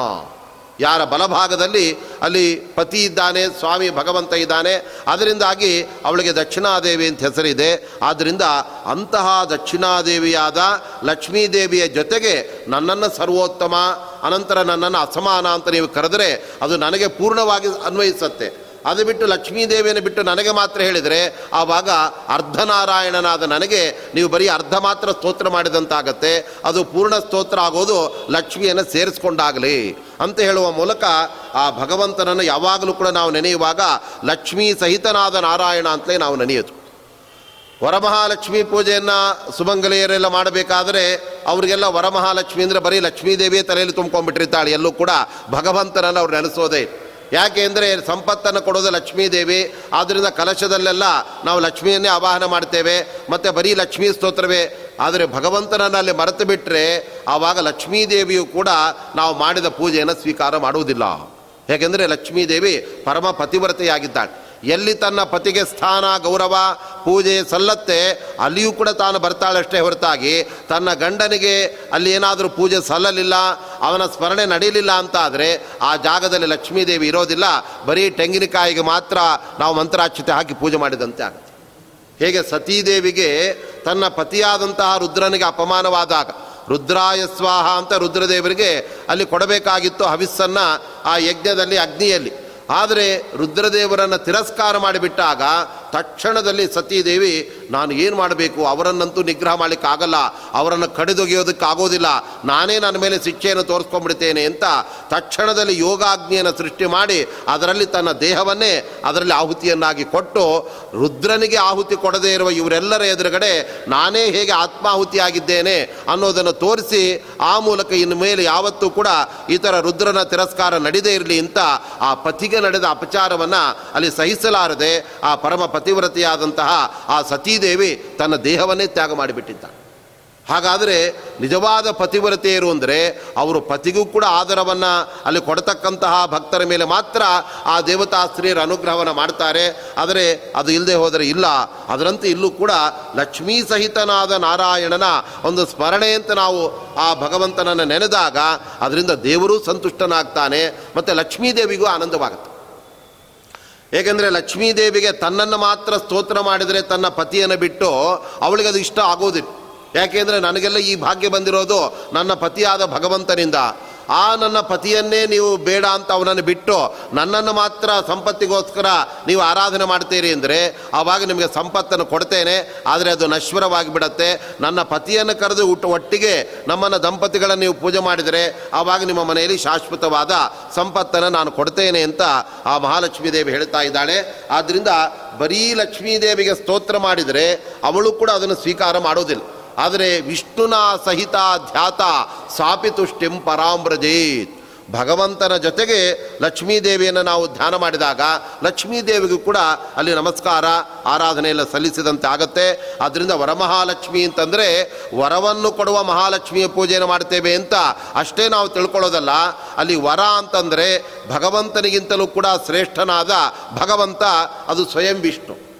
ಯಾರ ಬಲಭಾಗದಲ್ಲಿ ಅಲ್ಲಿ ಪತಿ ಇದ್ದಾನೆ, ಸ್ವಾಮಿ ಭಗವಂತ ಇದ್ದಾನೆ. ಅದರಿಂದಾಗಿ ಅವಳಿಗೆ ದಕ್ಷಿಣಾದೇವಿ ಅಂತ ಹೆಸರಿದೆ. ಆದ್ದರಿಂದ ಅಂತಹ ದಕ್ಷಿಣಾದೇವಿಯಾದ ಲಕ್ಷ್ಮೀದೇವಿಯ ಜೊತೆಗೆ ನನ್ನನ್ನು ಸರ್ವೋತ್ತಮ, ಅನಂತರ ನನ್ನನ್ನು ಅಸಮಾನ ಅಂತ ನೀವು ಕರೆದರೆ ಅದು ನನಗೆ ಪೂರ್ಣವಾಗಿ ಅನ್ವಯಿಸುತ್ತೆ. ಅದು ಬಿಟ್ಟು ಲಕ್ಷ್ಮೀದೇವಿಯನ್ನು ಬಿಟ್ಟು ನನಗೆ ಮಾತ್ರ ಹೇಳಿದರೆ ಆವಾಗ ಅರ್ಧನಾರಾಯಣನಾದ ನನಗೆ ನೀವು ಬರೀ ಅರ್ಧ ಮಾತ್ರ ಸ್ತೋತ್ರ ಮಾಡಿದಂತಾಗತ್ತೆ. ಅದು ಪೂರ್ಣ ಸ್ತೋತ್ರ ಆಗೋದು ಲಕ್ಷ್ಮಿಯನ್ನು ಸೇರಿಸ್ಕೊಂಡಾಗಲಿ ಅಂತ ಹೇಳುವ ಮೂಲಕ ಆ ಭಗವಂತನನ್ನು ಯಾವಾಗಲೂ ಕೂಡ ನಾವು ನೆನೆಯುವಾಗ ಲಕ್ಷ್ಮೀ ಸಹಿತನಾದ ನಾರಾಯಣ ಅಂತಲೇ ನಾವು ನೆನೆಯೋದು. ವರಮಹಾಲಕ್ಷ್ಮಿ ಪೂಜೆಯನ್ನು ಸುಮಂಗಲಿಯರೆಲ್ಲ ಮಾಡಬೇಕಾದರೆ ಅವರಿಗೆಲ್ಲ ವರಮಹಾಲಕ್ಷ್ಮಿ ಅಂದರೆ ಬರೀ ಲಕ್ಷ್ಮೀದೇವಿಯೇ ತಲೆಯಲ್ಲಿ ತುಂಬ್ಕೊಂಡ್ಬಿಟ್ಟಿರ್ತಾಳೆ, ಎಲ್ಲೂ ಕೂಡ ಭಗವಂತನನ್ನು ಅವ್ರು ನೆನೆಸೋದೇ ಯಾಕೆ ಅಂದರೆ ಸಂಪತ್ತನ್ನು ಕೊಡೋದು ಲಕ್ಷ್ಮೀ ದೇವಿ. ಆದ್ದರಿಂದ ಕಲಶದಲ್ಲೆಲ್ಲ ನಾವು ಲಕ್ಷ್ಮಿಯನ್ನೇ ಆವಾಹನ ಮಾಡ್ತೇವೆ. ಮತ್ತು ಬರೀ ಲಕ್ಷ್ಮೀ ಸ್ತೋತ್ರವೇ. ಆದರೆ ಭಗವಂತನನ್ನು ಅಲ್ಲಿ ಮರೆತು ಬಿಟ್ಟರೆ ಆವಾಗ ಲಕ್ಷ್ಮೀ ದೇವಿಯು ಕೂಡ ನಾವು ಮಾಡಿದ ಪೂಜೆಯನ್ನು ಸ್ವೀಕಾರ ಮಾಡುವುದಿಲ್ಲ. ಯಾಕೆಂದರೆ ಲಕ್ಷ್ಮೀ ದೇವಿ ಪರಮ ಪತಿವ್ರತೆಯಾಗಿದ್ದಾಳೆ. ಎಲ್ಲಿ ತನ್ನ ಪತಿಗೆ ಸ್ಥಾನ, ಗೌರವ, ಪೂಜೆ ಸಲ್ಲತ್ತೆ, ಅಲ್ಲಿಯೂ ಕೂಡ ತಾನು ಬರ್ತಾಳಷ್ಟೇ ಹೊರತಾಗಿ, ತನ್ನ ಗಂಡನಿಗೆ ಅಲ್ಲಿ ಏನಾದರೂ ಪೂಜೆ ಸಲ್ಲಲಿಲ್ಲ, ಅವನ ಸ್ಮರಣೆ ನಡೀಲಿಲ್ಲ ಅಂತ ಆದರೆ ಆ ಜಾಗದಲ್ಲಿ ಲಕ್ಷ್ಮೀದೇವಿ ಇರೋದಿಲ್ಲ, ಬರೀ ತೆಂಗಿನಕಾಯಿಗೆ ಮಾತ್ರ ನಾವು ಮಂತ್ರಾಕ್ಷತೆ ಹಾಕಿ ಪೂಜೆ ಮಾಡಿದಂತೆ ಆಗುತ್ತೆ. ಹೇಗೆ ಸತೀದೇವಿಗೆ ತನ್ನ ಪತಿಯಾದಂತಹ ರುದ್ರನಿಗೆ ಅಪಮಾನವಾದಾಗ, ರುದ್ರಾಯ ಸ್ವಾಹ ಅಂತ ರುದ್ರದೇವರಿಗೆ ಅಲ್ಲಿ ಕೊಡಬೇಕಾಗಿತ್ತು ಹವಿಸ್ಸನ್ನು ಆ ಯಜ್ಞದಲ್ಲಿ, ಅಗ್ನಿಯಲ್ಲಿ. ಆದರೆ ರುದ್ರದೇವರನ್ನು ತಿರಸ್ಕಾರ ಮಾಡಿಬಿಟ್ಟಾಗ ತಕ್ಷಣದಲ್ಲಿ ಸತೀದೇವಿ, ನಾನು ಏನು ಮಾಡಬೇಕು? ಅವರನ್ನಂತೂ ನಿಗ್ರಹ ಮಾಡಲಿಕ್ಕಾಗಲ್ಲ. ಅವರನ್ನು ಕಡಿದೊಗೆಯೋದಕ್ಕಾಗೋದಿಲ್ಲ. ನಾನೇ ನನ್ನ ಮೇಲೆ ಶಿಕ್ಷೆಯನ್ನು ತೋರಿಸ್ಕೊಂಡ್ಬಿಡ್ತೇನೆ ಅಂತ ತಕ್ಷಣದಲ್ಲಿ ಯೋಗಾಗ್ನಿಯನ್ನು ಸೃಷ್ಟಿ ಮಾಡಿ, ಅದರಲ್ಲಿ ತನ್ನ ದೇಹವನ್ನೇ, ಅದರಲ್ಲಿ ಆಹುತಿಯನ್ನಾಗಿ ಕೊಟ್ಟು, ರುದ್ರನಿಗೆ ಆಹುತಿ ಕೊಡದೇ ಇರುವ ಇವರೆಲ್ಲರ ಎದುರುಗಡೆ ನಾನೇ ಹೇಗೆ ಆತ್ಮಾಹುತಿಯಾಗಿದ್ದೇನೆ ಅನ್ನೋದನ್ನು ತೋರಿಸಿ, ಆ ಮೂಲಕ ಇನ್ನು ಮೇಲೆ ಯಾವತ್ತೂ ಕೂಡ ಇತರ ರುದ್ರನ ತಿರಸ್ಕಾರ ನಡೆದೇ ಇರಲಿ ಅಂತ ಆ ಪತಿಗೆ ನಡೆದ ಅಪಚಾರವನ್ನು ಅಲ್ಲಿ ಸಹಿಸಲಾರದೆ ಆ ಪರಮ ಪತಿವ್ರತೆಯಾದಂತಹ ಆ ಸತೀದೇವಿ ತನ್ನ ದೇಹವನ್ನೇ ತ್ಯಾಗ ಮಾಡಿಬಿಟ್ಟಿದ್ದ ಹಾಗಾದರೆ ನಿಜವಾದ ಪತಿವ್ರತೆಯರು ಅಂದರೆ ಅವರು ಪತಿಗೂ ಕೂಡ ಆಧಾರವನ್ನು ಅಲ್ಲಿ ಕೊಡತಕ್ಕಂತಹ ಭಕ್ತರ ಮೇಲೆ ಮಾತ್ರ ಆ ದೇವತಾಸ್ತ್ರೀಯರ ಅನುಗ್ರಹವನ್ನು ಮಾಡ್ತಾರೆ. ಆದರೆ ಅದು ಇಲ್ಲದೆ ಹೋದರೆ ಇಲ್ಲ. ಅದರಂತೆ ಇಲ್ಲೂ ಕೂಡ ಲಕ್ಷ್ಮೀ ಸಹಿತನಾದ ನಾರಾಯಣನ ಒಂದು ಸ್ಮರಣೆ ಅಂತ ನಾವು ಆ ಭಗವಂತನನ್ನು ನೆನೆದಾಗ ಅದರಿಂದ ದೇವರೂ ಸಂತುಷ್ಟನಾಗ್ತಾನೆ, ಮತ್ತು ಲಕ್ಷ್ಮೀದೇವಿಗೂ ಆನಂದವಾಗುತ್ತೆ. ಏಕೆಂದರೆ ಲಕ್ಷ್ಮೀದೇವಿಗೆ ತನ್ನನ್ನು ಮಾತ್ರ ಸ್ತೋತ್ರ ಮಾಡಿದರೆ ತನ್ನ ಪತಿಯನ್ನು ಬಿಟ್ಟು ಅವಳಿಗೆ ಅದು ಇಷ್ಟ ಆಗೋದಿಲ್ಲ. ಯಾಕೆಂದರೆ ನನಗೆಲ್ಲ ಈ ಭಾಗ್ಯ ಬಂದಿರೋದು ನನ್ನ ಪತಿಯಾದ ಭಗವಂತನಿಂದ. ಆ ನನ್ನ ಪತಿಯನ್ನೇ ನೀವು ಬೇಡ ಅಂತ ಅವನನ್ನು ಬಿಟ್ಟು ನನ್ನನ್ನು ಮಾತ್ರ ಸಂಪತ್ತಿಗೋಸ್ಕರ ನೀವು ಆರಾಧನೆ ಮಾಡ್ತೀರಿ ಅಂದರೆ ಆವಾಗ ನಿಮಗೆ ಸಂಪತ್ತನ್ನು ಕೊಡ್ತೇನೆ, ಆದರೆ ಅದು ನಶ್ವರವಾಗಿ ಬಿಡತ್ತೆ ನನ್ನ ಪತಿಯನ್ನು ಕರೆದು ಊಟ ಒಟ್ಟಿಗೆ ನಮ್ಮನ್ನು ದಂಪತಿಗಳನ್ನು ನೀವು ಪೂಜೆ ಮಾಡಿದರೆ ಆವಾಗ ನಿಮ್ಮ ಮನೆಯಲ್ಲಿ ಶಾಶ್ವತವಾದ ಸಂಪತ್ತನ್ನು ನಾನು ಕೊಡ್ತೇನೆ ಅಂತ ಆ ಮಹಾಲಕ್ಷ್ಮೀ ದೇವಿ ಹೇಳ್ತಾ ಇದ್ದಾಳೆ. ಆದ್ದರಿಂದ ಬರೀ ಲಕ್ಷ್ಮೀದೇವಿಗೆ ಸ್ತೋತ್ರ ಮಾಡಿದರೆ ಅವಳು ಕೂಡ ಅದನ್ನು ಸ್ವೀಕಾರ ಮಾಡೋದಿಲ್ಲ. ಆದರೆ ವಿಷ್ಣುನ ಸಹಿತ ಧ್ಯಾತ ಸಾಪಿ ತುಷ್ಟಿಂ ಪರಾಮ್ರಜೇತ್ ಭಗವಂತನ ಜೊತೆಗೆ ಲಕ್ಷ್ಮೀದೇವಿಯನ್ನು ನಾವು ಧ್ಯಾನ ಮಾಡಿದಾಗ ಲಕ್ಷ್ಮೀದೇವಿಗೂ ಕೂಡ ಅಲ್ಲಿ ನಮಸ್ಕಾರ ಆರಾಧನೆ ಎಲ್ಲ ಸಲ್ಲಿಸಿದಂತೆ ಆಗುತ್ತೆ. ಆದ್ದರಿಂದ ವರಮಹಾಲಕ್ಷ್ಮಿ ಅಂತಂದರೆ ವರವನ್ನು ಕೊಡುವ ಮಹಾಲಕ್ಷ್ಮಿಯ ಪೂಜೆಯನ್ನು ಮಾಡ್ತೇವೆ ಅಂತ ಅಷ್ಟೇ ನಾವು ತಿಳ್ಕೊಳ್ಳೋದಲ್ಲ. ಅಲ್ಲಿ ವರ ಅಂತಂದರೆ ಭಗವಂತನಿಗಿಂತಲೂ ಕೂಡ ಶ್ರೇಷ್ಠನಾದ ಭಗವಂತ, ಅದು ಸ್ವಯಂ ವಿಷ್ಣು.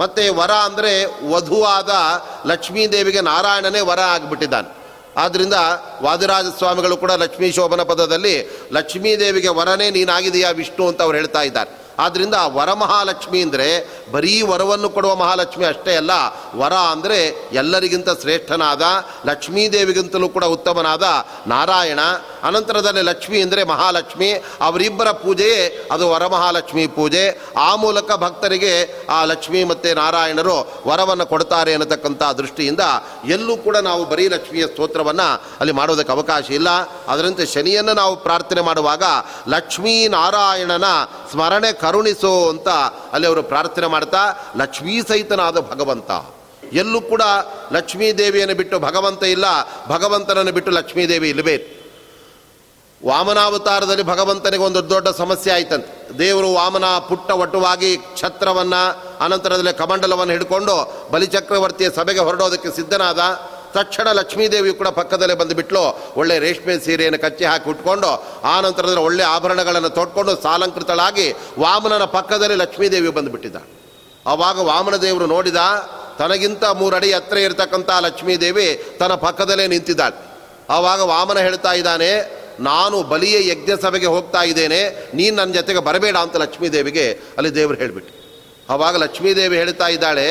ಮತ್ತು ವರ ಅಂದರೆ ವಧುವಾದ ಲಕ್ಷ್ಮೀದೇವಿಗೆ ನಾರಾಯಣನೇ ವರ ಆಗಿಬಿಟ್ಟಿದ್ದಾನೆ. ಆದ್ದರಿಂದ ವಾದಿರಾಜ ಸ್ವಾಮಿಗಳು ಕೂಡ ಲಕ್ಷ್ಮೀ ಶೋಭನ ಪದದಲ್ಲಿ ಲಕ್ಷ್ಮೀದೇವಿಗೆ ವರನೇ ನೀನಾಗಿದೆಯಾ ವಿಷ್ಣು ಅಂತ ಅವ್ರು ಹೇಳ್ತಾ ಇದ್ದಾರೆ. ಆದ್ದರಿಂದ ವರಮಹಾಲಕ್ಷ್ಮಿ ಅಂದರೆ ಬರೀ ವರವನ್ನು ಕೊಡುವ ಮಹಾಲಕ್ಷ್ಮಿ ಅಷ್ಟೇ ಅಲ್ಲ, ವರ ಅಂದರೆ ಎಲ್ಲರಿಗಿಂತ ಶ್ರೇಷ್ಠನಾದ ಲಕ್ಷ್ಮೀದೇವಿಗಿಂತಲೂ ಕೂಡ ಉತ್ತಮನಾದ ನಾರಾಯಣ. ಅನಂತರದಲ್ಲಿ ಲಕ್ಷ್ಮಿ ಅಂದರೆ ಮಹಾಲಕ್ಷ್ಮಿ, ಅವರಿಬ್ಬರ ಪೂಜೆಯೇ ಅದು ವರಮಹಾಲಕ್ಷ್ಮಿ ಪೂಜೆ. ಆ ಮೂಲಕ ಭಕ್ತರಿಗೆ ಆ ಲಕ್ಷ್ಮಿ ಮತ್ತು ನಾರಾಯಣರು ವರವನ್ನು ಕೊಡ್ತಾರೆ ಅನ್ನತಕ್ಕಂಥ ದೃಷ್ಟಿಯಿಂದ ಎಲ್ಲೂ ಕೂಡ ನಾವು ಬರೀ ಲಕ್ಷ್ಮಿಯ ಸ್ತೋತ್ರವನ್ನು ಅಲ್ಲಿ ಮಾಡೋದಕ್ಕೆ ಅವಕಾಶ ಇಲ್ಲ. ಅದರಂತೆ ಶನಿಯನ್ನು ನಾವು ಪ್ರಾರ್ಥನೆ ಮಾಡುವಾಗ ಲಕ್ಷ್ಮೀ ನಾರಾಯಣನ ಸ್ಮರಣೆ ಕರುಣಿಸೋ ಅಂತ ಅಲ್ಲಿ ಅವರು ಪ್ರಾರ್ಥನೆ ಮಾಡ್ತಾ, ಲಕ್ಷ್ಮೀ ಸಹಿತನಾದ ಭಗವಂತ. ಎಲ್ಲೂ ಕೂಡ ಲಕ್ಷ್ಮೀ ದೇವಿಯನ್ನು ಬಿಟ್ಟು ಭಗವಂತ ಇಲ್ಲ, ಭಗವಂತನನ್ನು ಬಿಟ್ಟು ಲಕ್ಷ್ಮೀ ದೇವಿ ಇಲ್ಲವೇ? ವಾಮನಾವತಾರದಲ್ಲಿ ಭಗವಂತನಿಗೆ ಒಂದು ದೊಡ್ಡ ಸಮಸ್ಯೆ ಆಯ್ತಂತೆ. ದೇವರು ವಾಮನ ಪುಟ್ಟ ಒಟ್ಟುವಾಗಿ ಛತ್ರವನ್ನು, ಅನಂತರದಲ್ಲಿ ಕಮಂಡಲವನ್ನು ಹಿಡ್ಕೊಂಡು ಬಲಿಚಕ್ರವರ್ತಿಯ ಸಭೆಗೆ ಹೊರಡೋದಕ್ಕೆ ಸಿದ್ಧನಾದ ತಕ್ಷಣ ಲಕ್ಷ್ಮೀದೇವಿಯು ಕೂಡ ಪಕ್ಕದಲ್ಲೇ ಬಂದುಬಿಟ್ಲು ಒಳ್ಳೆ ರೇಷ್ಮೆ ಸೀರೆಯನ್ನು ಕಚ್ಚಿ ಹಾಕಿ ಉಟ್ಕೊಂಡು, ಆ ನಂತರದಲ್ಲಿ ಒಳ್ಳೆ ಆಭರಣಗಳನ್ನು ತೊಟ್ಕೊಂಡು ಸಾಲಂಕೃತಳಾಗಿ ವಾಮನನ ಪಕ್ಕದಲ್ಲಿ ಲಕ್ಷ್ಮೀದೇವಿ ಬಂದುಬಿಟ್ಟಿದ್ದ ಆವಾಗ ವಾಮನ ದೇವರು ನೋಡಿದ, ತನಗಿಂತ ಮೂರಡಿ ಹತ್ರ ಇರತಕ್ಕಂಥ ಲಕ್ಷ್ಮೀದೇವಿ ತನ್ನ ಪಕ್ಕದಲ್ಲೇ ನಿಂತಿದ್ದಾಳೆ. ಆವಾಗ ವಾಮನ ಹೇಳ್ತಾ ಇದ್ದಾನೆ, ನಾನು ಬಲಿಯ ಯಜ್ಞ ಸಭೆಗೆ ಹೋಗ್ತಾ ಇದ್ದೇನೆ, ನೀನು ನನ್ನ ಜೊತೆಗೆ ಬರಬೇಡ ಅಂತ ಲಕ್ಷ್ಮೀದೇವಿಗೆ. ಅಲ್ಲಿ ದೇವರು ಹೇಳಿಬಿಟ್ಟು ಆವಾಗ ಲಕ್ಷ್ಮೀದೇವಿ ಹೇಳ್ತಾ ಇದ್ದಾಳೆ,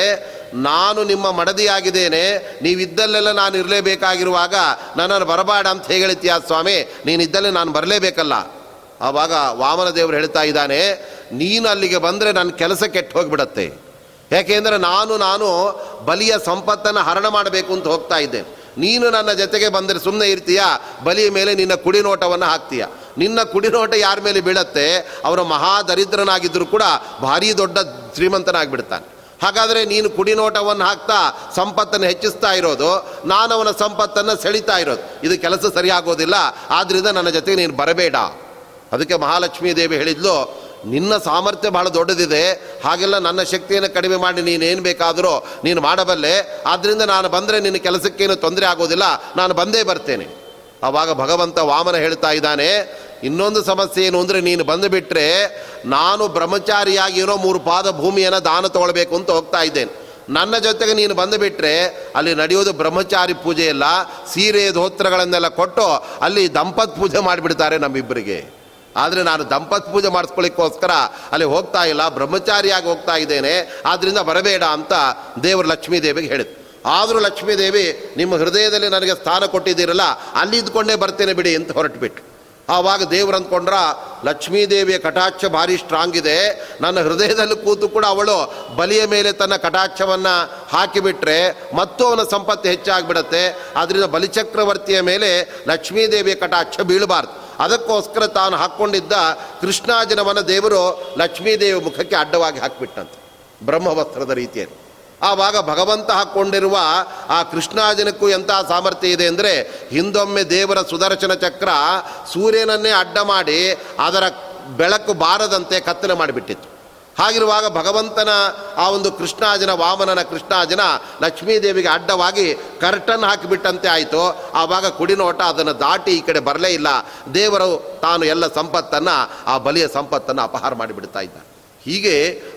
ನಾನು ನಿಮ್ಮ ಮಡದಿಯಾಗಿದ್ದೇನೆ, ನೀವಿದ್ದಲ್ಲೆಲ್ಲ ನಾನು ಇರಲೇಬೇಕಾಗಿರುವಾಗ ನನ್ನನ್ನು ಬರಬೇಡ ಅಂತ ಹೇಳಿತೀಯ ಸ್ವಾಮಿ? ನೀನಿದ್ದಲ್ಲೇ ನಾನು ಬರಲೇಬೇಕಲ್ಲ. ಆವಾಗ ವಾಮನ ದೇವರು ಹೇಳ್ತಾ ಇದ್ದಾನೆ, ನೀನು ಅಲ್ಲಿಗೆ ಬಂದರೆ ನನ್ನ ಕೆಲಸ ಕೆಟ್ಟು ಹೋಗಿಬಿಡತ್ತೆ. ಯಾಕೆಂದರೆ ನಾನು ನಾನು ಬಲಿಯ ಸಂಪತ್ತನ್ನು ಹರಣ ಮಾಡಬೇಕು ಅಂತ ಹೋಗ್ತಾ ಇದ್ದೇನೆ ನೀನು ನನ್ನ ಜೊತೆಗೆ ಬಂದರೆ ಸುಮ್ಮನೆ ಇರ್ತೀಯ? ಬಲಿ ಮೇಲೆ ನಿನ್ನ ಕುಡಿನೋಟವನ್ನು ಹಾಕ್ತೀಯ? ನಿನ್ನ ಕುಡಿನೋಟ ಯಾರ ಮೇಲೆ ಬೀಳತ್ತೆ? ಅವರ ಮಹಾದರಿದ್ರನಾಗಿದ್ದರೂ ಕೂಡ ಭಾರಿ ದೊಡ್ಡ ಶ್ರೀಮಂತನಾಗಿಬಿಡ್ತಾನೆ. ಹಾಗಾದರೆ ನೀನು ಕುಡಿನೋಟವನ್ನು ಹಾಕ್ತಾ ಸಂಪತ್ತನ್ನು ಹೆಚ್ಚಿಸ್ತಾ ಇರೋದು, ನಾನು ಅವನ ಸಂಪತ್ತನ್ನು ಸೆಳಿತಾ ಇರೋದು. ಇದು ಕೆಲಸ ಸರಿಯಾಗೋದಿಲ್ಲ ಆದ್ದರಿಂದ ನನ್ನ ಜೊತೆಗೆ ನೀನು ಬರಬೇಡ. ಅದಕ್ಕೆ ಮಹಾಲಕ್ಷ್ಮೀ ದೇವಿ ಹೇಳಿದ್ಲು ನಿನ್ನ ಸಾಮರ್ಥ್ಯ ಬಹಳ ದೊಡ್ಡದಿದೆ, ಹಾಗೆಲ್ಲ ನನ್ನ ಶಕ್ತಿಯನ್ನು ಕಡಿಮೆ ಮಾಡಿ ನೀನೇನು ಬೇಕಾದರೂ ನೀನು ಮಾಡಬಲ್ಲೆ. ಆದ್ದರಿಂದ ನಾನು ಬಂದರೆ ನಿನ್ನ ಕೆಲಸಕ್ಕೇನು ತೊಂದರೆ ಆಗೋದಿಲ್ಲ, ನಾನು ಬಂದೇ ಬರ್ತೇನೆ. ಆವಾಗ ಭಗವಂತ ವಾಮನ ಹೇಳ್ತಾ ಇದ್ದಾನೆ, ಇನ್ನೊಂದು ಸಮಸ್ಯೆ ಏನು ಅಂದರೆ ನೀನು ಬಂದುಬಿಟ್ರೆ ನಾನು ಬ್ರಹ್ಮಚಾರಿಯಾಗಿರೋ ಮೂರು ಪಾದ ಭೂಮಿಯನ್ನು ದಾನ ತಗೊಳ್ಬೇಕು ಅಂತ ಹೋಗ್ತಾ ಇದ್ದೇನೆ. ನನ್ನ ಜೊತೆಗೆ ನೀನು ಬಂದುಬಿಟ್ರೆ ಅಲ್ಲಿ ನಡೆಯೋದು ಬ್ರಹ್ಮಚಾರಿ ಪೂಜೆ ಎಲ್ಲ ಸೀರೆ ಧೋತ್ರಗಳನ್ನೆಲ್ಲ ಕೊಟ್ಟು ಅಲ್ಲಿ ದಂಪತ್ ಪೂಜೆ ಮಾಡಿಬಿಡ್ತಾರೆ ನಮ್ಮಿಬ್ಬರಿಗೆ. ಆದರೆ ನಾನು ದಂಪತ್ ಪೂಜೆ ಮಾಡಿಸ್ಕೊಳ್ಳಿಕ್ಕೋಸ್ಕರ ಅಲ್ಲಿ ಹೋಗ್ತಾ ಇಲ್ಲ, ಬ್ರಹ್ಮಚಾರಿಯಾಗಿ ಹೋಗ್ತಾ ಇದ್ದೇನೆ. ಆದ್ದರಿಂದ ಬರಬೇಡ ಅಂತ ದೇವರು ಲಕ್ಷ್ಮೀ ದೇವಿಗೆ ಹೇಳಿದ್ರು. ಆದರೂ ಲಕ್ಷ್ಮೀದೇವಿ, ನಿಮ್ಮ ಹೃದಯದಲ್ಲಿ ನನಗೆ ಸ್ಥಾನ ಕೊಟ್ಟಿದ್ದೀರಲ್ಲ, ಅಲ್ಲಿ ಇದ್ಕೊಂಡೇ ಬರ್ತೇನೆ ಬಿಡಿ ಅಂತ ಹೊರಟುಬಿಟ್ಟು ಆವಾಗ ದೇವ್ರು ಅಂದ್ಕೊಂಡ್ರ, ಲಕ್ಷ್ಮೀದೇವಿಯ ಕಟಾಕ್ಷ ಭಾರಿ ಸ್ಟ್ರಾಂಗ್ ಇದೆ. ನನ್ನ ಹೃದಯದಲ್ಲಿ ಕೂತು ಕೂಡ ಅವಳು ಬಲಿಯ ಮೇಲೆ ತನ್ನ ಕಟಾಕ್ಷವನ್ನು ಹಾಕಿಬಿಟ್ರೆ ಮತ್ತು ಅವನ ಸಂಪತ್ತು ಹೆಚ್ಚಾಗಿಬಿಡತ್ತೆ. ಆದ್ದರಿಂದ ಬಲಿಚಕ್ರವರ್ತಿಯ ಮೇಲೆ ಲಕ್ಷ್ಮೀದೇವಿಯ ಕಟಾಕ್ಷ ಬೀಳಬಾರ್ದು. ಅದಕ್ಕೋಸ್ಕರ ತಾನು ಹಾಕ್ಕೊಂಡಿದ್ದ ಕೃಷ್ಣಾಜನವನ ದೇವರು ಲಕ್ಷ್ಮೀದೇವಿ ಮುಖಕ್ಕೆ ಅಡ್ಡವಾಗಿ ಹಾಕಿಬಿಟ್ಟಂತೆ. ಬ್ರಹ್ಮವಸ್ತ್ರದ ರೀತಿಯಲ್ಲಿ. ಆವಾಗ ಭಗವಂತ ಹಾಕ್ಕೊಂಡಿರುವ ಆ ಕೃಷ್ಣಾಜನಕ್ಕೂ ಎಂಥ ಸಾಮರ್ಥ್ಯ ಇದೆ ಅಂದರೆ ಹಿಂದೊಮ್ಮೆ ದೇವರ ಸುದರ್ಶನ ಚಕ್ರ ಸೂರ್ಯನನ್ನೇ ಅಡ್ಡ ಮಾಡಿ ಅದರ ಬೆಳಕು ಬಾರದಂತೆ ಕತ್ತಲೆ ಮಾಡಿಬಿಟ್ಟಿತ್ತು. ಹಾಗಿರುವಾಗ ಭಗವಂತನ ಆ ಒಂದು ಕೃಷ್ಣಾಜನ, ವಾಮನನ ಕೃಷ್ಣಾಜನ ಲಕ್ಷ್ಮೀದೇವಿಗೆ ಅಡ್ಡವಾಗಿ ಕರ್ಟನ್ ಹಾಕಿಬಿಟ್ಟಂತೆ ಆಯಿತು. ಆವಾಗ ಕುಡಿನೋಟ ಅದನ್ನು ದಾಟಿ ಈ ಕಡೆ ಬರಲೇ ಇಲ್ಲ. ದೇವರು ತಾನು ಎಲ್ಲ ಸಂಪತ್ತನ್ನು, ಆ ಬಲಿಯ ಸಂಪತ್ತನ್ನು ಅಪಹಾರ ಮಾಡಿಬಿಡ್ತಾ ಇದ್ದ ಹೀಗೆ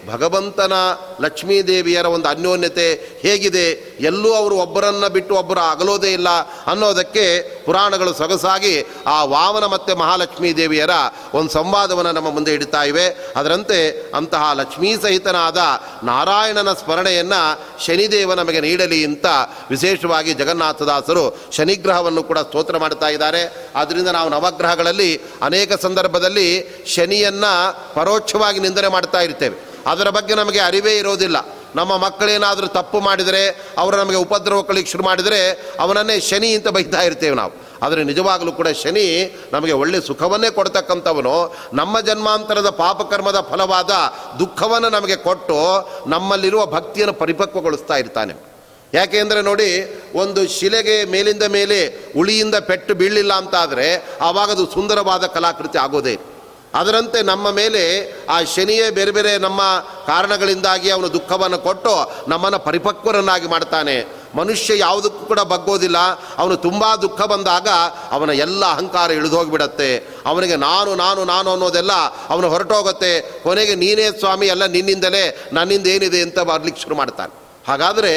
ಭಗವಂತನ ಲಕ್ಷ್ಮೀದೇವಿಯರ ಒಂದು ಅನ್ಯೋನ್ಯತೆ ಹೇಗಿದೆ? ಎಲ್ಲೂ ಅವರು ಒಬ್ಬರನ್ನು ಬಿಟ್ಟು ಒಬ್ಬರು ಅಗಲೋದೇ ಇಲ್ಲ ಅನ್ನೋದಕ್ಕೆ ಪುರಾಣಗಳು ಸೊಗಸಾಗಿ ಆ ವಾಮನ ಮತ್ತು ಮಹಾಲಕ್ಷ್ಮೀ ದೇವಿಯರ ಒಂದು ಸಂವಾದವನ್ನು ನಮ್ಮ ಮುಂದೆ ಇಡ್ತಾ ಇವೆ. ಅದರಂತೆ ಅಂತಹ ಲಕ್ಷ್ಮೀ ಸಹಿತನಾದ ನಾರಾಯಣನ ಸ್ಮರಣೆಯನ್ನು ಶನಿದೇವ ನಮಗೆ ನೀಡಲಿ ಅಂತ ವಿಶೇಷವಾಗಿ ಜಗನ್ನಾಥದಾಸರು ಶನಿಗ್ರಹವನ್ನು ಕೂಡ ಸ್ತೋತ್ರ ಮಾಡ್ತಾ ಇದ್ದಾರೆ. ಆದ್ದರಿಂದ ನಾವು ನವಗ್ರಹಗಳಲ್ಲಿ ಅನೇಕ ಸಂದರ್ಭದಲ್ಲಿ ಶನಿಯನ್ನು ಪರೋಕ್ಷವಾಗಿ ನಿಂದನೆ ಮಾಡ್ತಾ ಇರ್ತೇವೆ. ಅದರ ಬಗ್ಗೆ ನಮಗೆ ಅರಿವೇ ಇರೋದಿಲ್ಲ. ನಮ್ಮ ಮಕ್ಕಳೇನಾದರೂ ತಪ್ಪು ಮಾಡಿದರೆ, ಅವರು ನಮಗೆ ಉಪದ್ರವ ಶುರು ಮಾಡಿದರೆ, ಅವನನ್ನೇ ಶನಿ ಅಂತ ಬೈತಾ ಇರ್ತೇವೆ ನಾವು. ಆದರೆ ನಿಜವಾಗಲೂ ಕೂಡ ಶನಿ ನಮಗೆ ಒಳ್ಳೆ ಸುಖವನ್ನೇ ಕೊಡ್ತಕ್ಕಂಥವನು. ನಮ್ಮ ಜನ್ಮಾಂತರದ ಪಾಪಕರ್ಮದ ಫಲವಾದ ದುಃಖವನ್ನು ನಮಗೆ ಕೊಟ್ಟು ನಮ್ಮಲ್ಲಿರುವ ಭಕ್ತಿಯನ್ನು ಪರಿಪಕ್ವಗೊಳಿಸ್ತಾ ಇರ್ತಾನೆ. ಯಾಕೆಂದರೆ ನೋಡಿ, ಒಂದು ಶಿಲೆಗೆ ಮೇಲಿಂದ ಮೇಲೆ ಉಳಿಯಿಂದ ಪೆಟ್ಟು ಬೀಳಲಿಲ್ಲ ಅಂತಾದರೆ ಆವಾಗ ಅದು ಸುಂದರವಾದ ಕಲಾಕೃತಿ ಆಗೋದೇ ಅದರಂತೆ ನಮ್ಮ ಮೇಲೆ ಆ ಶನಿಯೇ ಬೇರೆ ಬೇರೆ ನಮ್ಮ ಕಾರಣಗಳಿಂದಾಗಿ ಅವನು ದುಃಖವನ್ನು ಕೊಟ್ಟು ನಮ್ಮನ್ನು ಪರಿಪಕ್ವರನ್ನಾಗಿ ಮಾಡ್ತಾನೆ. ಮನುಷ್ಯ ಯಾವುದಕ್ಕೂ ಕೂಡ ಬಗ್ಗೋದಿಲ್ಲ. ಅವನು ತುಂಬ ದುಃಖ ಬಂದಾಗ ಅವನ ಎಲ್ಲ ಅಹಂಕಾರ ಇಳಿದೋಗಿಬಿಡತ್ತೆ ಅವನಿಗೆ ನಾನು ನಾನು ನಾನು ಅನ್ನೋದೆಲ್ಲ ಅವನು ಹೊರಟೋಗುತ್ತೆ. ಕೊನೆಗೆ ನೀನೇ ಸ್ವಾಮಿ, ಎಲ್ಲ ನಿನ್ನಿಂದಲೇ ನನ್ನಿಂದ ಏನಿದೆ ಅಂತ ಬರ್ಲಿಕ್ಕೆ ಶುರು ಮಾಡ್ತಾನೆ. ಹಾಗಾದರೆ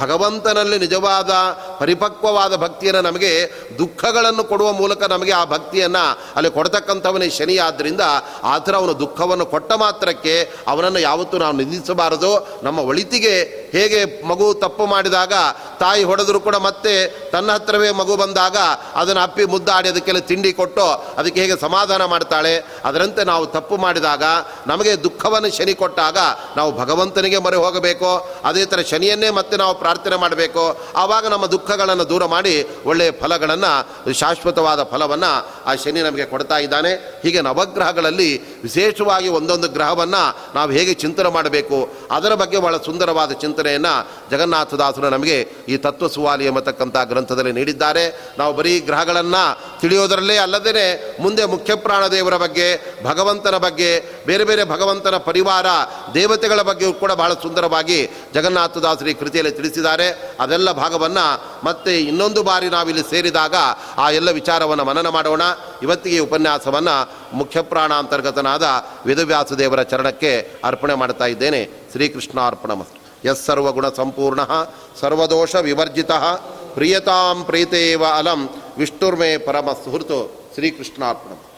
ಭಗವಂತನಲ್ಲಿ ನಿಜವಾದ ಪರಿಪಕ್ವವಾದ ಭಕ್ತಿಯನ್ನು ನಮಗೆ, ದುಃಖಗಳನ್ನು ಕೊಡುವ ಮೂಲಕ ನಮಗೆ ಆ ಭಕ್ತಿಯನ್ನು ಅಲ್ಲಿ ಕೊಡ್ತಕ್ಕಂಥವನೇ ಶನಿ ಆದ್ದರಿಂದ ಆ ಥರ ಅವನು ದುಃಖವನ್ನು ಕೊಟ್ಟ ಮಾತ್ರಕ್ಕೆ ಅವನನ್ನು ಯಾವತ್ತೂ ನಾವು ನಿಂದಿಸಬಾರದು. ನಮ್ಮ ಒಳಿತಿಗೆ ಹೇಗೆ ಮಗು ತಪ್ಪು ಮಾಡಿದಾಗ ತಾಯಿ ಹೊಡೆದರೂ ಕೂಡ ಮತ್ತೆ ತನ್ನ ಹತ್ರವೇ ಮಗು ಬಂದಾಗ ಅದನ್ನು ಅಪ್ಪಿ ಮುದ್ದಾಡಿ ಅದಕ್ಕೆಲ್ಲ ತಿಂಡಿ ಕೊಟ್ಟು ಅದಕ್ಕೆ ಹೇಗೆ ಸಮಾಧಾನ ಮಾಡ್ತಾಳೆ. ಅದರಂತೆ ನಾವು ತಪ್ಪು ಮಾಡಿದಾಗ, ನಮಗೆ ದುಃಖವನ್ನು ಶನಿ ಕೊಟ್ಟಾಗ ನಾವು ಭಗವಂತನಿಗೆ ಮೊರೆ ಹೋಗಬೇಕು. ಅದೇ ಥರ ಶನಿಯನ್ನೇ ಮತ್ತೆ ನಾವು ಪ್ರಾರ್ಥನೆ ಮಾಡಬೇಕು. ಆವಾಗ ನಮ್ಮ ದುಃಖಗಳನ್ನು ದೂರ ಮಾಡಿ ಒಳ್ಳೆಯ ಫಲಗಳನ್ನು, ಶಾಶ್ವತವಾದ ಫಲವನ್ನು ಆ ಶನಿ ನಮಗೆ ಕೊಡ್ತಾ ಇದ್ದಾನೆ. ಹೀಗೆ ನವಗ್ರಹಗಳಲ್ಲಿ ವಿಶೇಷವಾಗಿ ಒಂದೊಂದು ಗ್ರಹವನ್ನು ನಾವು ಹೇಗೆ ಚಿಂತನೆ ಮಾಡಬೇಕು, ಅದರ ಬಗ್ಗೆ ಬಹಳ ಸುಂದರವಾದ ಚಿಂತನೆಯನ್ನು ಜಗನ್ನಾಥದಾಸರು ನಮಗೆ ಈ ತತ್ವ ಸುವಾಲಿ ಎಂಬತಕ್ಕಂಥ ಗ್ರಂಥದಲ್ಲಿ ನೀಡಿದ್ದಾರೆ. ನಾವು ಬರೀ ಗ್ರಹಗಳನ್ನು ತಿಳಿಯೋದರಲ್ಲೇ ಅಲ್ಲದೇ ಮುಂದೆ ಮುಖ್ಯ ಪ್ರಾಣದೇವರ ಬಗ್ಗೆ, ಭಗವಂತನ ಬಗ್ಗೆ, ಬೇರೆ ಬೇರೆ ಭಗವಂತನ ಪರಿವಾರ, ದೇವತೆಗಳ ಬಗ್ಗೆ ಕೂಡ ಬಹಳ ಸುಂದರವಾಗಿ ಜಗನ್ನಾಥದಾಸರಿ ಕೃತಿಯಲ್ಲಿ ತಿಳಿಸಿದ್ದಾರೆ. ಅದೆಲ್ಲ ಭಾಗವನ್ನು ಮತ್ತೆ ಇನ್ನೊಂದು ಬಾರಿ ನಾವಿಲ್ಲಿ ಸೇರಿದಾಗ ಆ ಎಲ್ಲ ವಿಚಾರವನ್ನು ಮನನ ಮಾಡೋಣ. ಇವತ್ತಿಗೆ ಉಪನ್ಯಾಸವನ್ನು ಮುಖ್ಯಪ್ರಾಣ ಅಂತರ್ಗತನಾದ ವೇದವ್ಯಾಸ ದೇವರ ಚರಣಕ್ಕೆ ಅರ್ಪಣೆ ಮಾಡ್ತಾ ಇದ್ದೇನೆ. ಶ್ರೀಕೃಷ್ಣ ಅರ್ಪಣ ಎಸ್ ಸರ್ವಗುಣ ಸಂಪೂರ್ಣ, ಸರ್ವದೋಷ ವಿವರ್ಜಿತ, ಪ್ರಿಯತಾಂ ಪ್ರೀತೇವ ಅಲಂ, ವಿಷ್ಣುರ್ಮೇ ಪರಮ ಸುಹೃತು, ಶ್ರೀಕೃಷ್ಣಾರ್ಪಣ